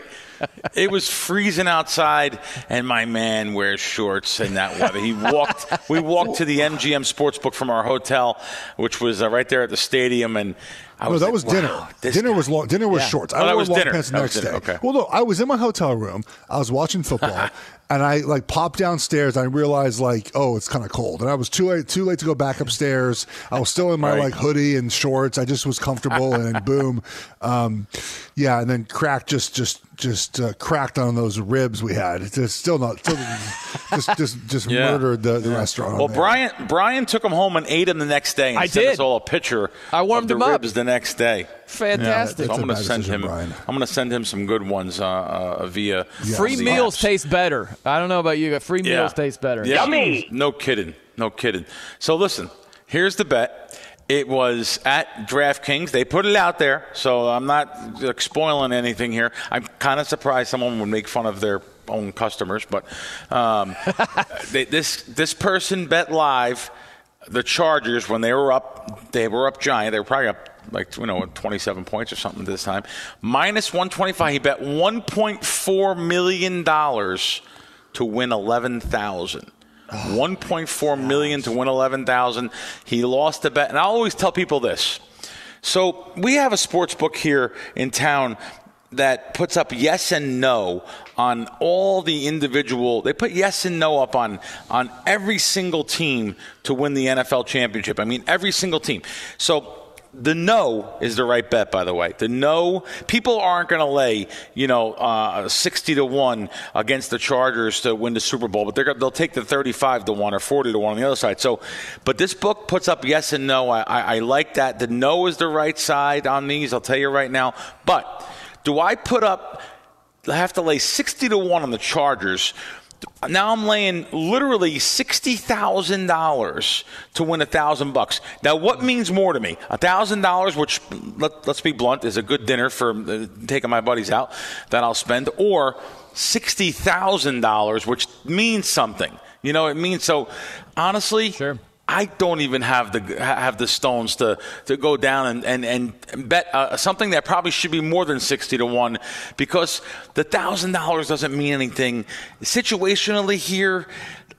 It was freezing outside, and my man wears shorts in that weather. He walked. we walked to the MGM Sportsbook from our hotel, which was uh, right there at the stadium, and I No, was that like, was dinner. this dinner guy- was long. Dinner was Yeah. shorts. Oh, I wore was dinner. pants the next dinner. day. Okay. Well, no, I was in my hotel room. I was watching football, and I like popped downstairs. And I realized like, oh, it's kind of cold, and I was too late. Too late to go back upstairs. I was still in my Right. like hoodie and shorts. I just was comfortable, and boom, um, yeah, and then crack just just just uh, cracked on those ribs we had. It's just still not. Still, just just just Yeah. murdered the, the restaurant. Well. Brian Brian took them home and ate them the next day. And I sent did. us all a picture. I warmed of the him up. the next day. Fantastic. So I'm going to send him. Brian. I'm going to send him some good ones uh, uh, via Free the meals apps. taste better. I don't know about you, but free Yeah. meals taste better. Yeah. No kidding. No kidding. So listen, here's the bet. It was at DraftKings. They put it out there, so I'm not like, spoiling anything here. I'm kind of surprised someone would make fun of their own customers, but um, they, this this person bet live the Chargers when they were up. They were up giant. They were probably up like you know 27 points or something this time. Minus 125. He bet 1.4 million dollars to win 11,000. 1.4 million to win 11,000. He lost the bet. And I always tell people this. So we have a sports book here in town that puts up yes and no on all the individual they put yes and no up on on every single team to win the NFL championship. I mean every single team. So the no is the right bet, by the way. The no, people aren't going to lay, you know, uh, 60 to 1 against the Chargers to win the Super Bowl, but they're, they'll take the 35 to 1 or 40 to 1 on the other side. So, but this book puts up yes and no. I, I, I like that. The no is the right side on these, I'll tell you right now. But do I put up, I have to lay 60 to 1 on the Chargers? Now I'm laying literally sixty thousand dollars to win a thousand bucks. Now, what means more to me? A thousand dollars, which let, let's be blunt, is a good dinner for uh, taking my buddies out that I'll spend, or sixty thousand dollars, which means something. You know, it means so. Honestly, Sure. I don't even have the have the stones to, to go down and, and, and bet uh, something that probably should be more than sixty to one, because the thousand dollars doesn't mean anything situationally here.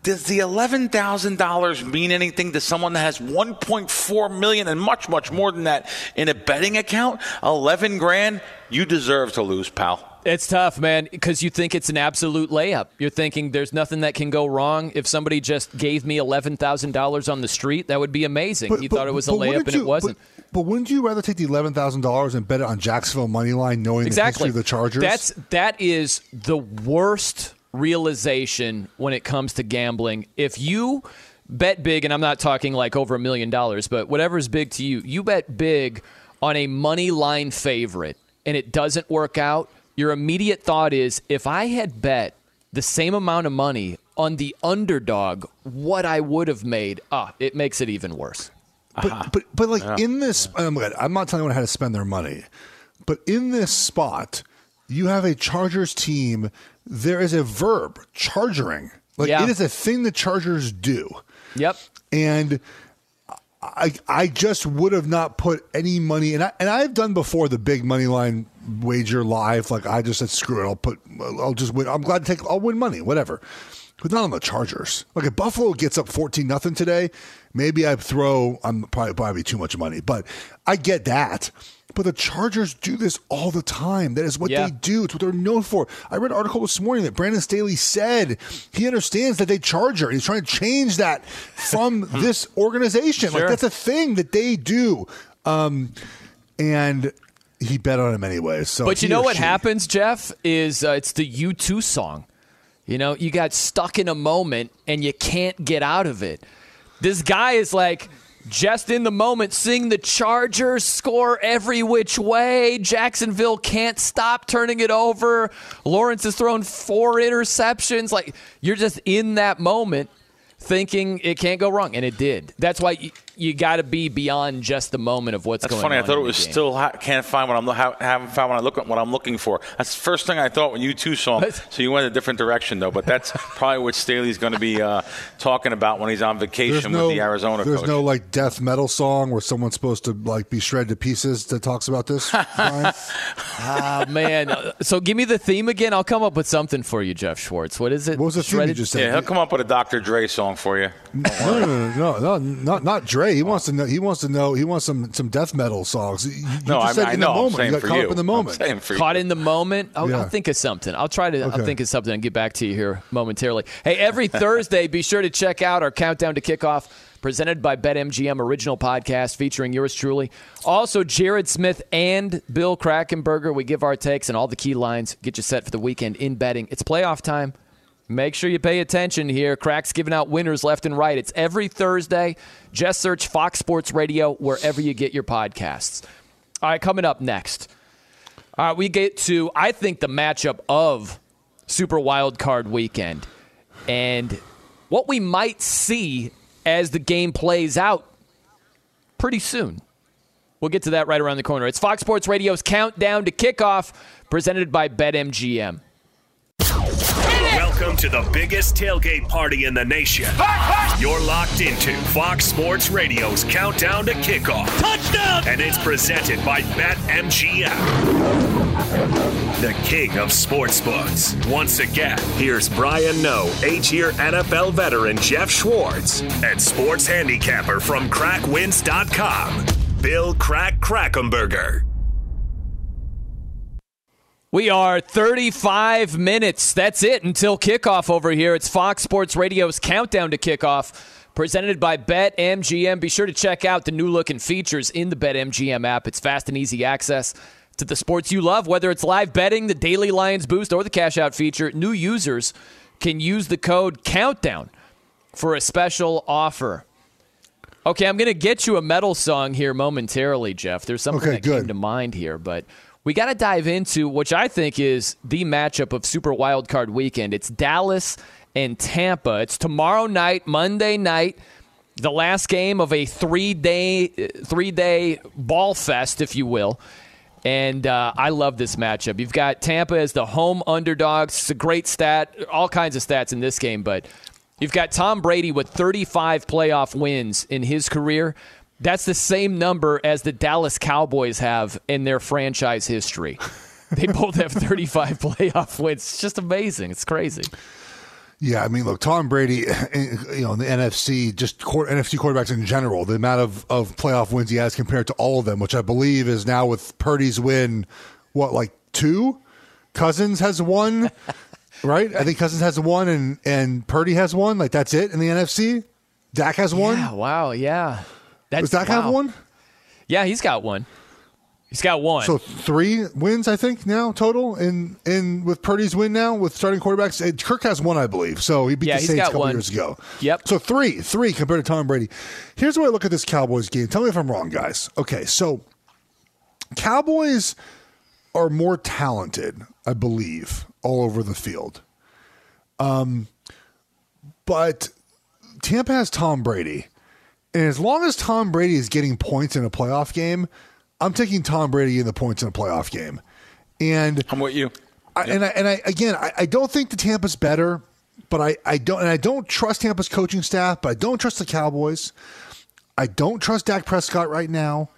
Does the eleven thousand dollars mean anything to someone that has one point four million and much much more than that in a betting account? Eleven grand, you deserve to lose, pal. It's tough, man, because you think it's an absolute layup. You're thinking there's nothing that can go wrong. If somebody just gave me eleven thousand dollars on the street, that would be amazing. you thought it was a layup, wouldn't and it wasn't. But, but wouldn't you rather take the eleven thousand dollars and bet it on Jacksonville money line, knowing exactly. the history of the Chargers? That's that is the worst realization when it comes to gambling. If you bet big, and I'm not talking like over a million dollars, but whatever is big to you, you bet big on a money line favorite, and it doesn't work out. Your immediate thought is if I had bet the same amount of money on the underdog, what I would have made, ah, it makes it even worse. But but but like in this, I'm, I'm not telling anyone how to spend their money, but in this spot, you have a Chargers team. There is a verb, chargering. Like Yeah. it is a thing the Chargers do. Yep. and I I just would have not put any money and I and I've done before the big money line wager live like I just said screw it I'll put I'll just win I'm glad to take I'll win money whatever but not on the Chargers like if Buffalo gets up 14 nothing today maybe I throw I'm probably probably too much money but I get that but the Chargers do this all the time. That is what Yeah. they do. It's what they're known for. I read an article this morning that Brandon Staley said he understands that they charger. And he's trying to change that from this organization. Sure. Like that's a thing that they do. Um, and he bet on him anyway. So But you know what she- happens, Geoff? Is uh, it's the U2 song. You know, you got stuck in a moment and you can't get out of it. This guy is like just in the moment seeing the Chargers score every which way. Jacksonville can't stop turning it over. Lawrence has thrown four interceptions. Like you're just in that moment thinking it can't go wrong and it did. That's why you, you got to be beyond just the moment of what's That's going funny. on. I thought it was game. still ha- can't find what I'm ha- haven't found what I look at what I'm looking for. That's the first thing I thought when you two saw. 'em. So you went a different direction though. But that's probably what Staley's going to be uh, talking about when he's on vacation no, with the Arizona there's coach. no like death metal song where someone's supposed to like be shredded to pieces that talks about this. Brian? Ah man. So give me the theme again. I'll come up with something for you, Geoff Schwartz. What is it? What was the theme you just said? yeah, he'll come up with a Dr. Dre song for you. No, no, no, no, no, not not Dre. Hey, he wants to know. He wants to know. He wants some some death metal songs. You, you No, just I, said I in know. the I'm moment. you got for caught you. up in the moment. I'm for Caught you. in the moment. I'll, Yeah. I'll think of something. I'll try to. I'll Okay. think of something and get back to you here momentarily. Hey, every Thursday, be sure to check out our countdown to kickoff, presented by BetMGM original podcast featuring yours truly. Also, Jared Smith and Bill Krackomberger. We give our takes and all the key lines. Get you set for the weekend in betting. It's playoff time. Make sure you pay attention here. Crack's giving out winners left and right. It's every Thursday. Just search Fox Sports Radio wherever you get your podcasts. All right, coming up next. All right, we get to, I think, the matchup of Super Wild Card Weekend and what we might see as the game plays out pretty soon. We'll get to that right around the corner. It's Fox Sports Radio's Countdown to Kickoff, presented by BetMGM. Welcome to the biggest tailgate party in the nation. You're locked into Fox Sports Radio's Countdown to Kickoff. Touchdown! And it's presented by BetMGM, the king of sportsbooks. Once again, here's Brian Noe, eight-year NFL veteran Geoff Schwartz, and sports handicapper from KrackWins.com, Bill Crack Krackomberger. We are 35 minutes. That's it until kickoff over here. It's Fox Sports Radio's Countdown to Kickoff, presented by BetMGM. Be sure to check out the new look and features in the BetMGM app. It's fast and easy access to the sports you love, whether it's live betting, the daily Lions boost, or the cash out feature. New users can use the code COUNTDOWN for a special offer. Okay, I'm going to get you a metal song here momentarily, Geoff. There's something Okay, that came to mind here, but we got to dive into which I think is the matchup of Super Wild Card Weekend. It's Dallas and Tampa. It's tomorrow night, Monday night, the last game of a three day three day ball fest, if you will. And uh, I love this matchup. You've got Tampa as the home underdogs. It's a great stat, all kinds of stats in this game, but you've got Tom Brady with 35 playoff wins in his career. That's the same number as the Dallas Cowboys have in their franchise history. They both have 35 playoff wins. It's just amazing. It's crazy. Yeah, I mean, look, Tom Brady, eh, eh, you know, in the NFC, just quar- NFC quarterbacks in general, the amount of, of playoff wins he has compared to all of them, which I believe is now with Purdy's win, what, like two? Cousins has one, right? I think Cousins has one and, and Purdy has one. Like, that's it in the NFC? Dak has one? Yeah, wow, yeah. That's, Does Dak have one? Yeah, he's got one. He's got one. So three wins, I think, now total in in with Purdy's win now with starting quarterbacks. Kirk has one, I believe. So he beat Yeah, the Saints a couple one. years ago. Yep. So three, three compared to Tom Brady. Here's the way I look at this Cowboys game. Tell me if I'm wrong, guys. Okay, so Cowboys are more talented, I believe, all over the field. Um, but Tampa has Tom Brady. And as long as Tom Brady is getting points in a playoff game, I'm taking Tom Brady in the points in a playoff game. And I'm with you. I, and I, and I again, I, I don't think the Tampa's better, but I, I don't and I don't trust Tampa's coaching staff, but I don't trust the Cowboys. I don't trust Dak Prescott right now.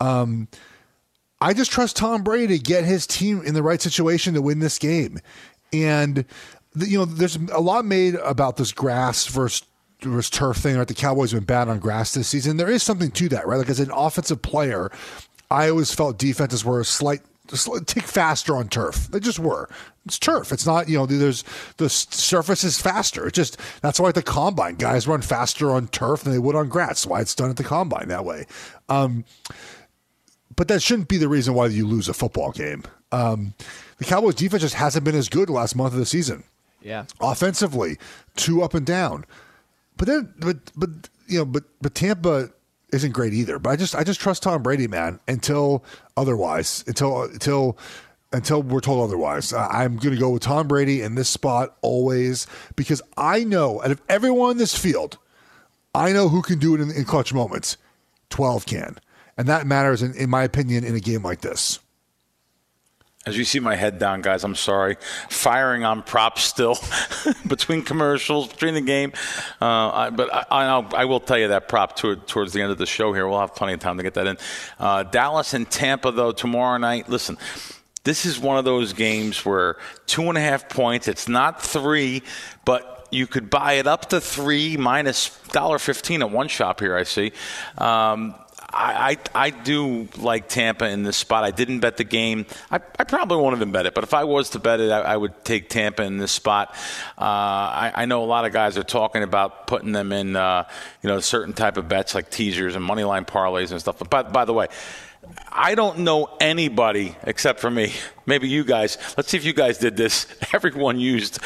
Um, I just trust Tom Brady to get his team in the right situation to win this game. And the, you know, there's a lot made about this grass versus versus turf thing. Right, the Cowboys have been bad on grass this season. There is something to that, right? Like as an offensive player, I always felt defenses were a slight tick faster on turf. They just were. It's turf. It's not, you know, there's the surface is faster. It's just that's why at the combine guys run faster on turf than they would on grass. Why it's done at the combine that way. Um, but that shouldn't be the reason why you lose a football game. Um, the Cowboys defense just hasn't been as good the last month of the season. Yeah. Offensively, two up and down. But then but but you know, but but Tampa isn't great either. But I just I just trust Tom Brady, man, until otherwise, until until until we're told otherwise. I'm going to go with Tom Brady in this spot always because I know out of everyone in this field, I know who can do it in, in clutch moments. Twelve can, and that matters in, in my opinion in a game like this. As you see my head down, guys, I'm sorry. Firing on props still between commercials, between the game. Uh, I, but I, I'll, I will tell you that prop toward, towards the end of the show here. We'll have plenty of time to get that in. Uh, Dallas and Tampa, though, tomorrow night. Listen, this is one of those games where two and a half points, it's not three, but you could buy it up to three minus $1.15 at one shop here, I see. Um, I, I, I do like Tampa in this spot. I didn't bet the game. I, I probably won't even bet it, but if I was to bet it, I, I would take Tampa in this spot. Uh, I, I know a lot of guys are talking about putting them in, uh, you know, certain type of bets like teasers and money line parlays and stuff. But by, by the way, I don't know anybody except for me. Maybe you guys. Let's see if you guys did this. Everyone used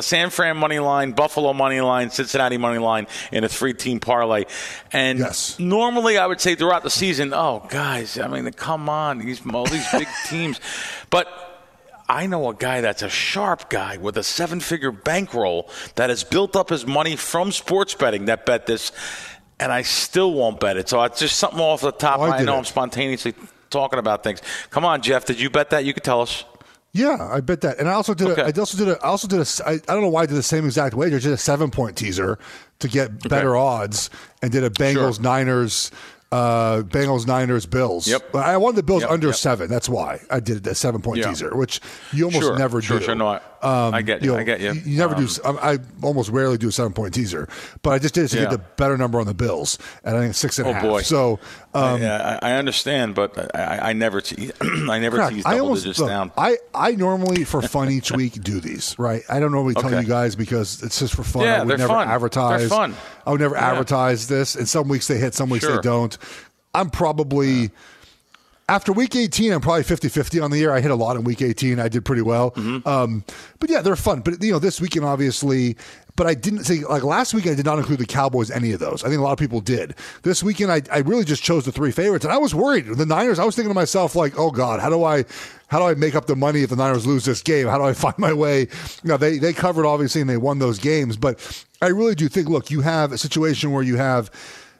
San Fran money line, Buffalo money line, Cincinnati money line in a three-team parlay. And yes. normally, I would say throughout the season, oh guys, I mean, come on, these all these big teams. But I know a guy that's a sharp guy with a seven-figure bankroll that has built up his money from sports betting that bet this and I still won't bet it. So it's just something off the top. Oh, I I, know did I'm spontaneously talking about things. Come on, Geoff. Did you bet that? You could tell us. Yeah, I bet that. And I also did. Okay. A, I also did. A, I also did a. I, I don't know why I did the same exact wager. I did a seven point teaser to get better odds, and did a Bengals Niners. Uh, Bengals, Niners, Bills. Yep. I wanted the Bills Yep, under yep. seven. That's why I did a seven point Yeah. teaser, which you almost Sure, never sure, do. sure. No, I- I get you, I get you. You never Um, do. I, I almost rarely do a seven point teaser, but I just did it to Yeah. get the better number on the Bills, and I think six and a Oh, half. boy. So, um, yeah, I, I understand, but I, I- never, te- I never Correct. tease I almost digits look, down. I, I normally for fun each week do these right. I don't normally tell Okay. you guys because it's just for fun. Yeah, I would they're never fun. They're advertise. fun. I would never Yeah. advertise this. And some weeks they hit, some weeks Sure. they don't. I'm probably after week 18, I'm probably 50 50 on the year. I hit a lot in week 18. I did pretty well. Mm-hmm. Um, but yeah, they're fun. But, you know, this weekend, obviously, but I didn't say, like last week, I did not include the Cowboys, any of those. I think a lot of people did. This weekend, I, I really just chose the three favorites. And I was worried. The Niners, I was thinking to myself, like, oh God, how do I. How do I make up the money if the Niners lose this game? How do I find my way? You know, they they covered obviously and they won those games, but I really do think. Look, you have a situation where you have,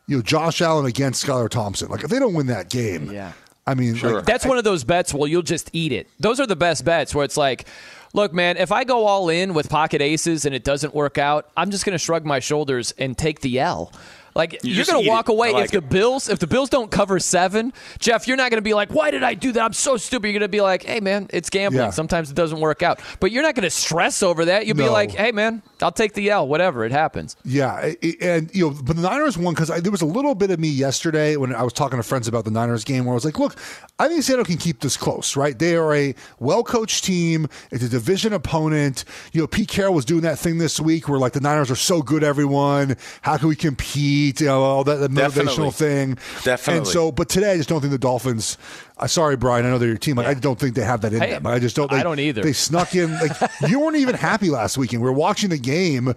you know, Josh Allen against Skylar Thompson. Like if they don't win that game, Yeah. I mean, like, That's one of those bets where you'll just eat it. Those are the best bets where it's like, look, man, if I go all in with pocket aces and it doesn't work out, I'm just going to shrug my shoulders and take the L. Like You are going to walk it. away like if the. Bills if the Bills don't cover 7, Geoff, you're not going to be like, "Why did I do that? I'm so stupid." You're going to be like, "Hey man, it's gambling. Yeah. Sometimes it doesn't work out." But you're not going to stress over that. You'll be like, "Hey man, I'll take the L, whatever, it happens." Yeah, and you know, but the Niners won because there was a little bit of me yesterday when I was talking to friends about the Niners game, where I was like, "Look, I think Seattle can keep this close, right? They are a well-coached team. It's a division opponent. You know, Pete Carroll was doing that thing this week where like the Niners are so good, everyone. How can we compete? You know, all that, that motivational Definitely. thing. Definitely. And so, but today I just don't think the Dolphins. Uh, sorry, Brian. I know they're your team. Like, I don't think they have that in Hey, them. I just don't. I They, don't either. They snuck in. Like you weren't even happy last weekend. We were watching the game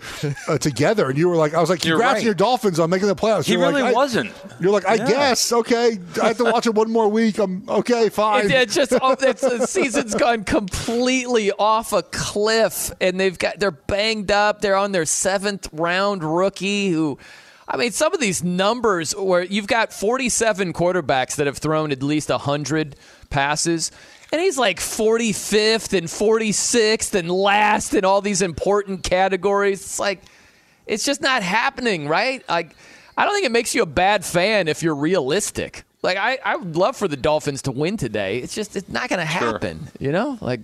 uh, together, and you were like, "I was like, You're congrats right. your Dolphins on making the playoffs." He You're really like, I- wasn't. You're like, I guess okay. I have to watch it one more week. I'm okay, fine. It, it's just oh, it's, the season's gone completely off a cliff, and they've got they're banged up. They're on their seventh round rookie who. I mean, some of these numbers where you've got 47 quarterbacks that have thrown at least 100 passes, and he's like 45th and 46th and last in all these important categories. It's like, it's just not happening, right? Like, I don't think it makes you a bad fan if you're realistic. Like, I, I would love for the Dolphins to win today. It's just, it's not going to Sure. happen, you know? Like,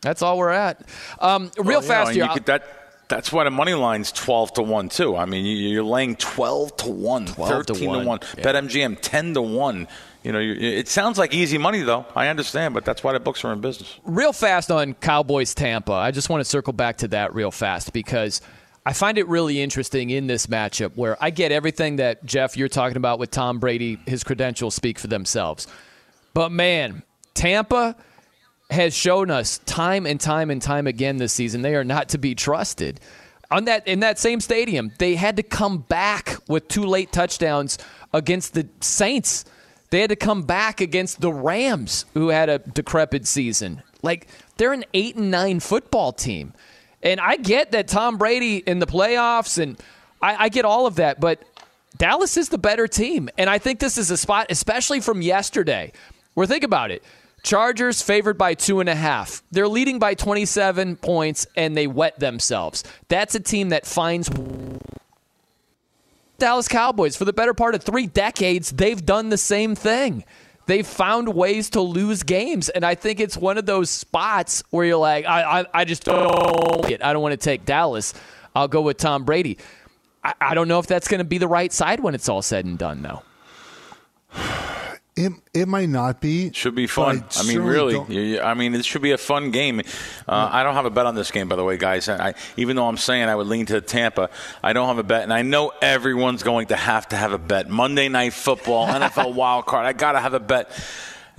that's all we're at. Um, real Well, know, fast and here. you could- that that's why the money line's twelve to one too. I mean, you- you're laying twelve to one, 12 to 13 to one. one. Yeah. Bet MGM ten to one. You know, it sounds like easy money though. I understand, but that's why the books are in business. real fast on Cowboys Tampa. I just want to circle back to that real fast because I find it really interesting in this matchup where I get everything that Geoff you're talking about with Tom Brady. His credentials speak for themselves, but man, Tampa has shown us time and time and time again this season they are not to be trusted. On that in that same stadium, they had to come back with two late touchdowns against the Saints. They had to come back against the Rams, who had a decrepit season. Like they're an eight and nine football team, and I get that Tom Brady in the playoffs, and I, I get all of that, but Dallas is the better team, and I think this is a spot, especially from yesterday, where think about it. Chargers favored by two and a half. They're leading by 27 points and they wet themselves. That's a team that finds Dallas Cowboys for the better part of three decades. They've done the same thing. They've found ways to lose games, and I think it's one of those spots where you're like, I, I, I just don't. I don't want to take Dallas. I'll go with Tom Brady. I, I don't know if that's going to be the right side when it's all said and done, though. It, it might not be. Should be fun. I, mean, really. don't- I mean, it should be a fun game. Uh, I don't have a bet on this game, by the way, guys. I, even though I'm saying I would lean to Tampa, I don't have a bet, and I know everyone's going to have to have a bet. Monday Night Football, NFL wild card. I got to have a bet.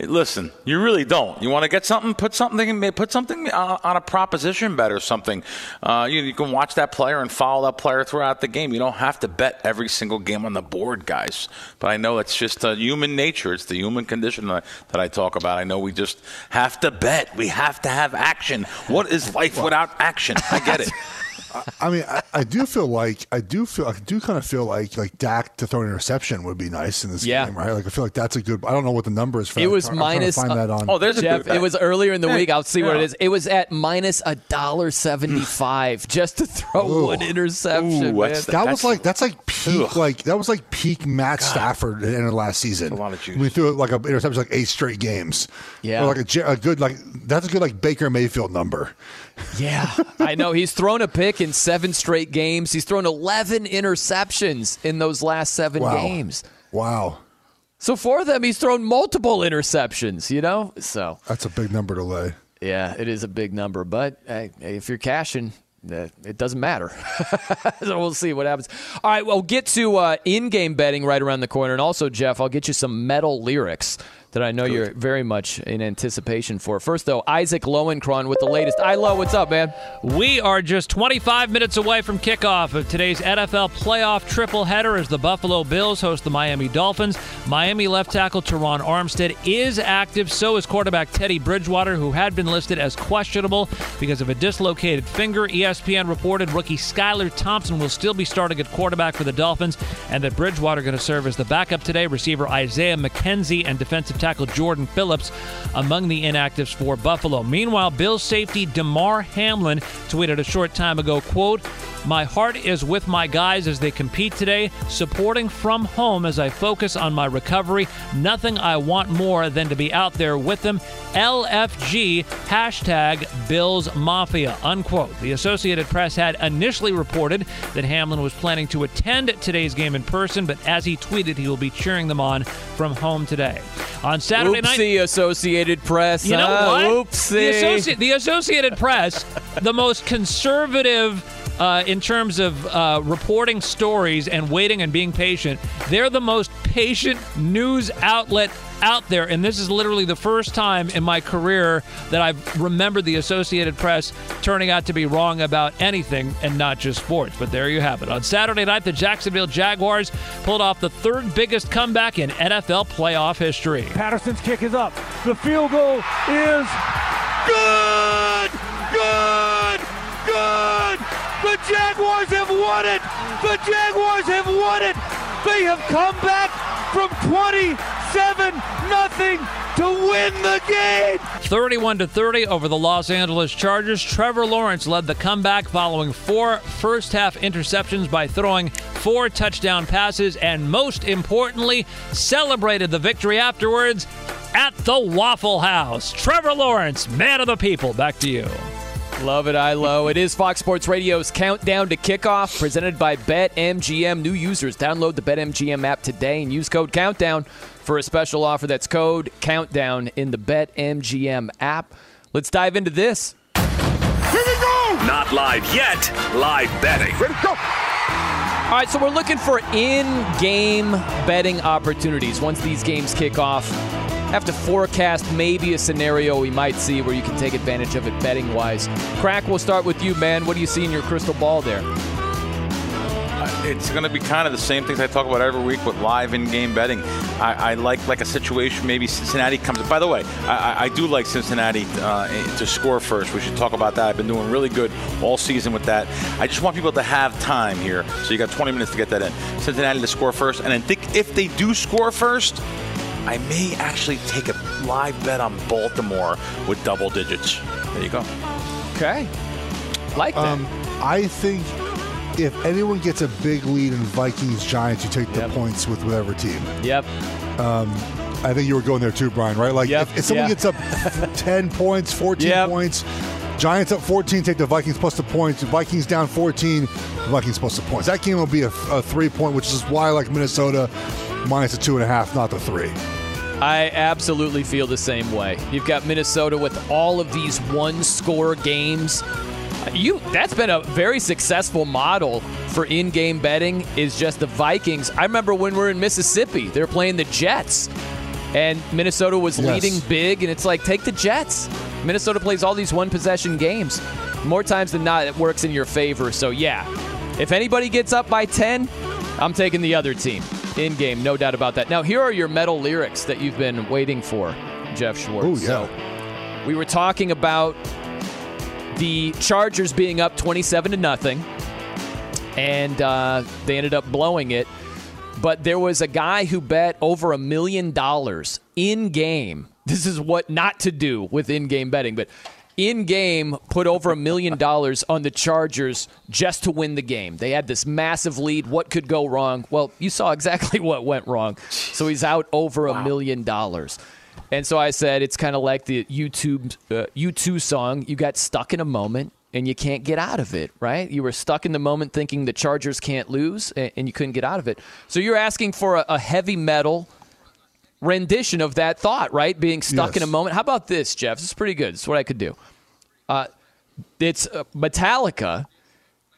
Listen, you really don't. You want to get something? Put something. Put something on on a proposition bet or something. Uh, you, you can watch that player and follow that player throughout the game. You don't have to bet every single game on the board, guys. But I know it's just uh, human nature. It's the human condition that, that I talk about. I know we just have to bet. We have to have action. What is life without action? I get it. I mean, I, I do feel like I do feel I do kind of feel like like Dak to throw an interception would be nice in this Yeah. game, right? Like I feel like that's a good. I don't know what the number is for. It that. was I'm trying to minus. find uh, that on. Oh, there's a Geoff. good- It was earlier in the Hey, week. I'll see what it is. It was at minus a dollar seventy-five just to throw one interception. Ooh, man. that's- that was like that's like peak Ugh. like that was like peak Matt Stafford at the end of last season. a lot of juice. We threw it like a interception like eight straight games. Yeah. or like a, a good like that's a good like Baker Mayfield number. Yeah, I know. He's thrown a pick in seven straight games. He's thrown 11 interceptions in those last seven Wow. games. Wow, So for them, he's thrown multiple interceptions, you know? So, that's a big number to lay. yeah, it is a big number. But hey, if you're cashing, uh, it doesn't matter. so we'll see what happens. All right, well, get to uh, in game betting right around the corner. And also, Geoff, I'll get you some metal lyrics that I know you're very much in anticipation for. First, though, Isaac Lowenkron with the latest. I Lo, what's up, man? We are just 25 minutes away from kickoff of today's NFL playoff triple header as the Buffalo Bills host the Miami Dolphins. Miami left tackle Terron Armstead is active. So is quarterback Teddy Bridgewater, who had been listed as questionable because of a dislocated finger. ESPN reported rookie Skylar Thompson will still be starting at quarterback for the Dolphins, and that Bridgewater going to serve as the backup today. Receiver Isaiah McKenzie and defensive tackle Jordan Phillips among the inactives for Buffalo. Meanwhile, Bills safety Damar Hamlin tweeted a short time ago, quote, my heart is with my guys as they compete today, supporting from home as I focus on my recovery. Nothing I want more than to be out there with them. LFG, hashtag Bills Mafia, unquote. The Associated Press had initially reported that Hamlin was planning to attend today's game in person, but as he tweeted, he will be cheering them on from home today. On Saturday night. Oopsie, Associated Press. You know huh? what? Oopsie. The, Associ- the Associated Press, the most conservative uh, in terms of uh, reporting stories and waiting and being patient. They're the most patient news outlet out there. And this is literally the first time in my career that I've remembered the Associated Press turning out to be wrong about anything and not just sports. But there you have it. On Saturday night, the Jacksonville Jaguars pulled off the third biggest comeback in NFL playoff history. Patterson's kick is up. The field goal is good! Good! Good! The Jaguars have won it! The Jaguars have won it! They have come back from 27 nothing to win the game. 31 to 30 over the Los Angeles Chargers. Trevor Lawrence led the comeback following four first half interceptions by throwing four touchdown passes and most importantly celebrated the victory afterwards at the Waffle House. Trevor Lawrence, man of the people. Back to you. Love it, I low. It is Fox Sports Radio's countdown to kickoff, presented by BetMGM. New users download the BetMGM app today and use code Countdown for a special offer. That's code Countdown in the BetMGM app. Let's dive into this. Here we go! Not live yet. Live betting. Ready, go! All right, so we're looking for in-game betting opportunities once these games kick off. Have to forecast maybe a scenario we might see where you can take advantage of it betting wise. Crack, we'll start with you, man. What do you see in your crystal ball there? It's going to be kind of the same things I talk about every week with live in-game betting. I, I like like a situation maybe Cincinnati comes. By the way, I, I do like Cincinnati uh, to score first. We should talk about that. I've been doing really good all season with that. I just want people to have time here, so you got 20 minutes to get that in. Cincinnati to score first, and I think if they do score first, I may actually take a live bet on Baltimore with double digits. There you go. Okay, like that. Um, I think if anyone gets a big lead in Vikings Giants, you take the Yep. points with whatever team. yep. I think you were going there too, Brian. Right? Like Yep, if, if someone yeah. gets up ten points, fourteen Yep. points. Giants up 14, take the Vikings plus the points. Vikings down 14, Vikings plus the points. That game will be a, a three point, which is why I like Minnesota minus the two and a half, not the three. I absolutely feel the same way. You've got Minnesota with all of these one-score games. You that's been a very successful model for in-game betting is just the Vikings. I remember when we were in Mississippi, they're playing the Jets. And Minnesota was Yes. leading big and it's like take the Jets. Minnesota plays all these one possession games. More times than not it works in your favor. So yeah. If anybody gets up by 10, I'm taking the other team in game, no doubt about that. Now, here are your metal lyrics that you've been waiting for, Geoff Schwartz. Ooh, yeah. So, we were talking about the Chargers being up 27 to nothing, and uh, they ended up blowing it. But there was a guy who bet over a million dollars in game. This is what not to do with in game betting, but in game put over a million dollars on the Chargers just to win the game. They had this massive lead. What could go wrong? Well, you saw exactly what went wrong. So he's out over a million dollars. And so I said it's kind of like the YouTube uh, U2 song. You got stuck in a moment and you can't get out of it, right? You were stuck in the moment thinking the Chargers can't lose and, and you couldn't get out of it. So you're asking for a, a heavy metal rendition of that thought, right? Being stuck in a moment. How about this, Geoff? This is pretty good. This is what I could do. Uh, it's uh, Metallica,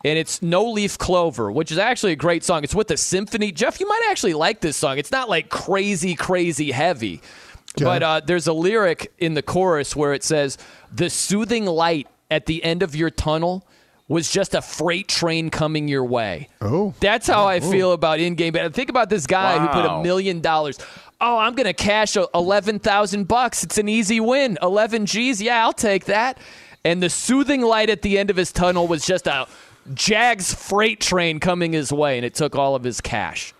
and it's No Leaf Clover, which is actually a great song. It's with the symphony. Geoff, you might actually like this song. It's not like crazy, crazy heavy, but uh, there's a lyric in the chorus where it says, "The soothing light at the end of your tunnel." Was just a freight train coming your way. Oh. That's how I oh. feel about in-game betting. Think about this guy who put a million dollars. Oh, I'm gonna cash eleven thousand bucks. It's an easy win. Eleven G's. Yeah, I'll take that. And the soothing light at the end of his tunnel was just a Jags freight train coming his way, and it took all of his cash.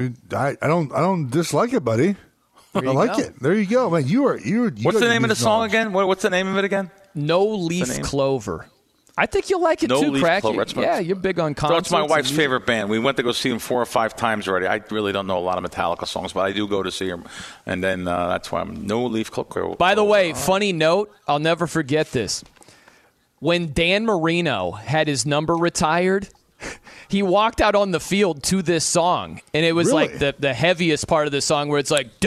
I, I don't I don't dislike it, buddy. I you like go. it. There you go, man. You are you. are- you What's the name of the news song again? What, what's the name of it again? No leaf clover. I think you'll like it No too, Leaf Crack. Clover. My- yeah, you're big on concerts. it's my wife's favorite band. We went to go see them four or five times already. I really don't know a lot of Metallica songs, but I do go to see them, and then uh, that's why I'm no leaf clover. By the way, funny note, I'll never forget this. When Dan Marino had his number retired, he walked out on the field to this song, and it was really? like the, the heaviest part of the song where it's like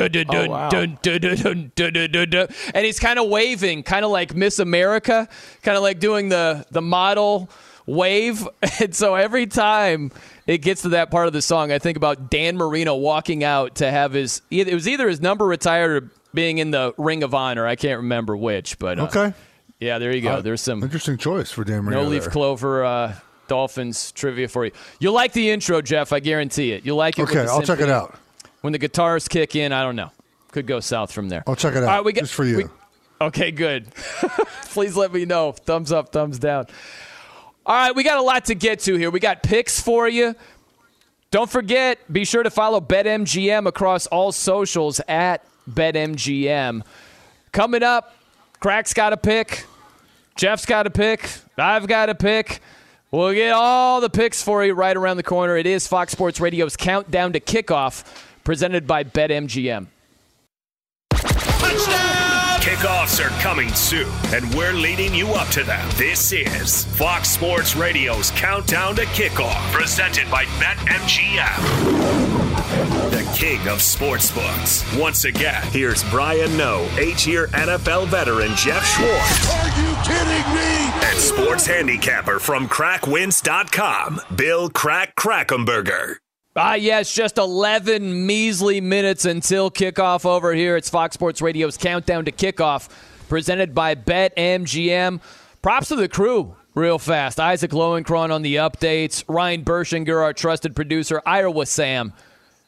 and he's kind of waving, kind of like Miss America, kind of like doing the the model wave. And so every time it gets to that part of the song, I think about Dan Marino walking out to have his. It was either his number retired or being in the Ring of Honor. I can't remember which, but uh, okay. Yeah, there you go. Uh, There's some interesting choice for Dan Marino. No leaf clover. Uh, Dolphins trivia for you. You'll like the intro, Geoff. I guarantee it. You'll like it. Okay, I'll check it out. When the guitars kick in, I don't know. Could go south from there. I'll check it out. All right, we get, just for you. we- okay, good. Please let me know. Thumbs up, thumbs down. All right, we got a lot to get to here. We got picks for you. Don't forget, be sure to follow BetMGM across all socials at BetMGM. Coming up, Crack's got a pick. Geoff's got a pick. I've got a pick. We'll get all the picks for you right around the corner. It is Fox Sports Radio's Countdown to Kickoff, presented by BetMGM. Kickoffs are coming soon, and we're leading you up to them. This is Fox Sports Radio's Countdown to Kickoff, presented by BetMGM. The king of sportsbooks. Once again, here's Brian Noe, eight-year NFL veteran Geoff Schwartz. Are you kidding me? And sports handicapper from KrackWins.com, Bill Crack Krackomberger. Ah, yes, just 11 measly minutes until kickoff over here. It's Fox Sports Radio's Countdown to Kickoff, presented by BetMGM. Props to the crew, real fast. Isaac Lowenkron on the updates. Ryan Bershinger, our trusted producer. Iowa Sam,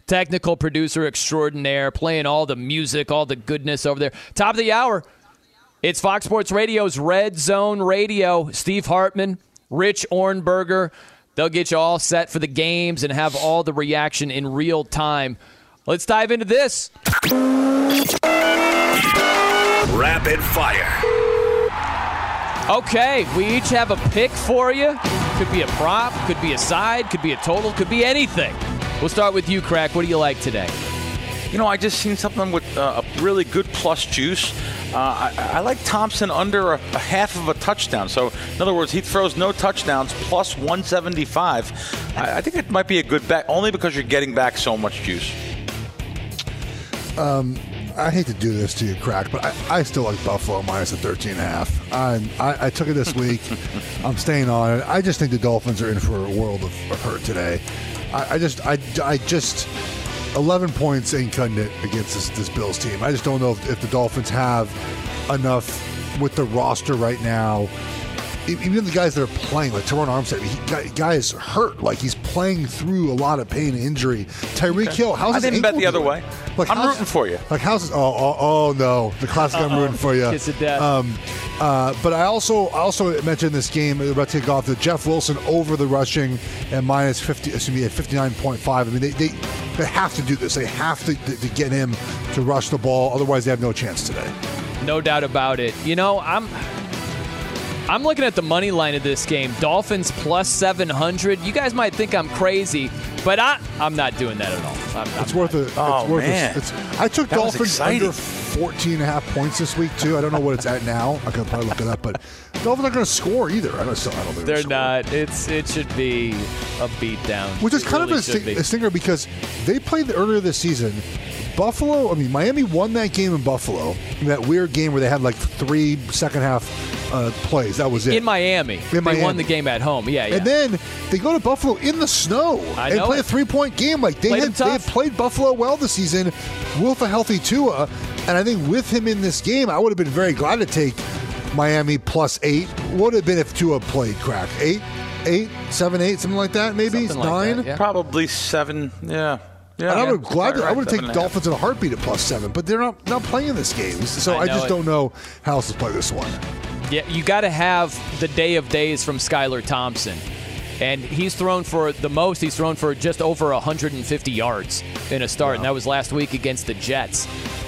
technical producer extraordinaire, playing all the music, all the goodness over there. Top of the hour, it's Fox Sports Radio's Red Zone Radio. Steve Hartman, Rich Ohrnberger. They'll get you all set for the games and have all the reaction in real time. Let's dive into this. Rapid fire. Okay, we each have a pick for you. Could be a prop, could be a side, could be a total, could be anything. We'll start with you, Crack. What do you like today? You know, I just seen something with uh, a really good plus juice. Uh, I, I like Thompson under a, a half of a touchdown. So, in other words, he throws no touchdowns plus 175. I, I think it might be a good bet, only because you're getting back so much juice. Um, I hate to do this to you, Crack, but I, I still like Buffalo minus a 13 and a half. I, I, I took it this week. I'm staying on it. I just think the Dolphins are in for a world of, of hurt today. I, I just, I, I just, 11 points ain't cutting it against this, this Bills team. I just don't know if, if the Dolphins have enough with the roster right now. Even the guys that are playing, like Terron Armstead, he guy, guy is hurt. Like he's playing through a lot of pain and injury. Tyreek Okay. Hill, how's I his didn't bet ankle the other doing? way. Like, I'm rooting for you. Like how's oh oh, oh no the classic I'm rooting for you. Kiss of death. Um, uh, but I also also mentioned this game about to take off the Jeff Wilson over the rushing and minus fifty excuse me at fifty nine point five. I mean they, they they have to do this. They have to, to to get him to rush the ball. Otherwise they have no chance today. No doubt about it. You know, I'm I'm looking at the money line of this game. Dolphins plus 700. You guys might think I'm crazy, but I I'm not doing that at all. I'm, I'm It's worth it. Oh, worth man. it. It's, I took That Dolphins under 14 and a half points this week too. I don't know what it's at now. I could probably look it up, but Dolphins aren't going to score either. I don't, still, I don't think They're score. not. It's it should be a beatdown. Which is It kind really of a, should a stinger because they played earlier this season. Buffalo, I mean, Miami won that game in Buffalo. In that weird game where they had like three second half uh, plays. That was it. in Miami. they Miami. won the game at home. Yeah, yeah. And then they go to Buffalo in the snow I and know play it. a three point game. Like they Played had, they had played Buffalo well this season with a healthy Tua. And I think with him in this game, I would have been very glad to take Miami plus eight. Would have been if Tua played crack. Eight, eight, seven, eight, something like that, maybe Something like nine. that, yeah. Probably seven. Yeah. Yeah. And I would glad Right, I would take. Dolphins in a heartbeat at plus seven, but they're not not playing this game, so I I, just it. don't know how else to play this one. Yeah, you got to have the day of days from Skylar Thompson. And he's thrown for the most, he's thrown for just over 150 yards in a start, and that was last week against the Jets.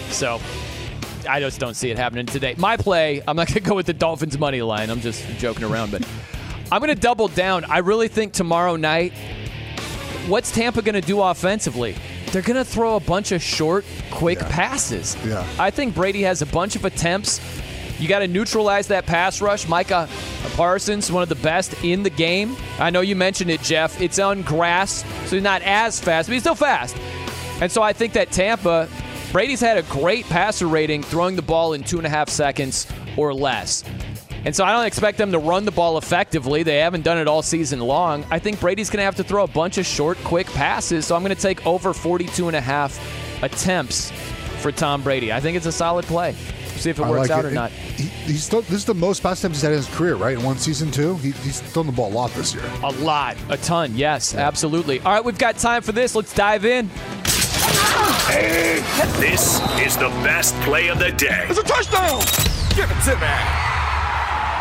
So I just don't see it happening today. My play, I'm not going to go with the Dolphins money line. I'm just joking around, but I'm going to double down. I really think tomorrow night, what's Tampa going to do offensively? They're going to throw a bunch of short, quick Yeah. passes. Yeah. I think Brady has a bunch of attempts. You got to neutralize that pass rush. Micah Parsons, one of the best in the game. I know you mentioned it, Geoff. It's on grass, so he's not as fast, but he's still fast. And so I think that Tampa, Brady's had a great passer rating throwing the ball in two and a half seconds or less. And so I don't expect them to run the ball effectively. They haven't done it all season long. I think Brady's going to have to throw a bunch of short, quick passes. So I'm going to take over 42 and a half attempts for Tom Brady. I think it's a solid play. See if it I works like out it. or not. He, he's still, this is the most pass attempts he's had in his career, right? In one season, too. He, he's thrown the ball a lot this year. A lot. A ton. Yes, absolutely. All right, we've got time for this. Let's dive in. This is the best play of the day. It's a touchdown. Give it to me.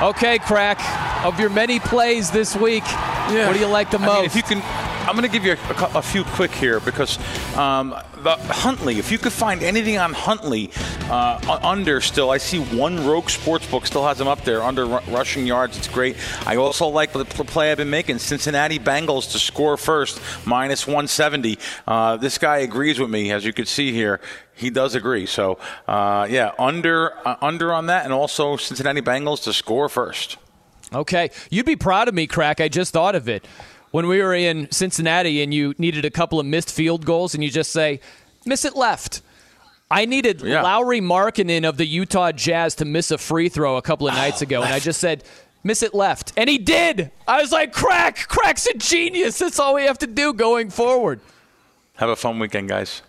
Okay, crack. Of your many plays this week, what do you like the I most? mean, if you can, I'm going to give you a, a few quick here because um, the Huntley. If you could find anything on Huntley uh, under still, I see one Rogue Sportsbook still has him up there under ru- rushing yards. It's great. I also like the pl- play I've been making. Cincinnati Bengals to score first, minus 170. Uh, this guy agrees with me, as you can see here. He does agree. So, uh, yeah, under uh, under on that, and also Cincinnati Bengals to score first. Okay. You'd be proud of me, Crack. I just thought of it. When we were in Cincinnati and you needed a couple of missed field goals and you just say, miss it left. I needed Yeah. Lauri Markkanen of the Utah Jazz to miss a free throw a couple of nights ah, ago, and I just said, miss it left. And he did. I was like, Crack, Crack's a genius. That's all we have to do going forward. Have a fun weekend, guys.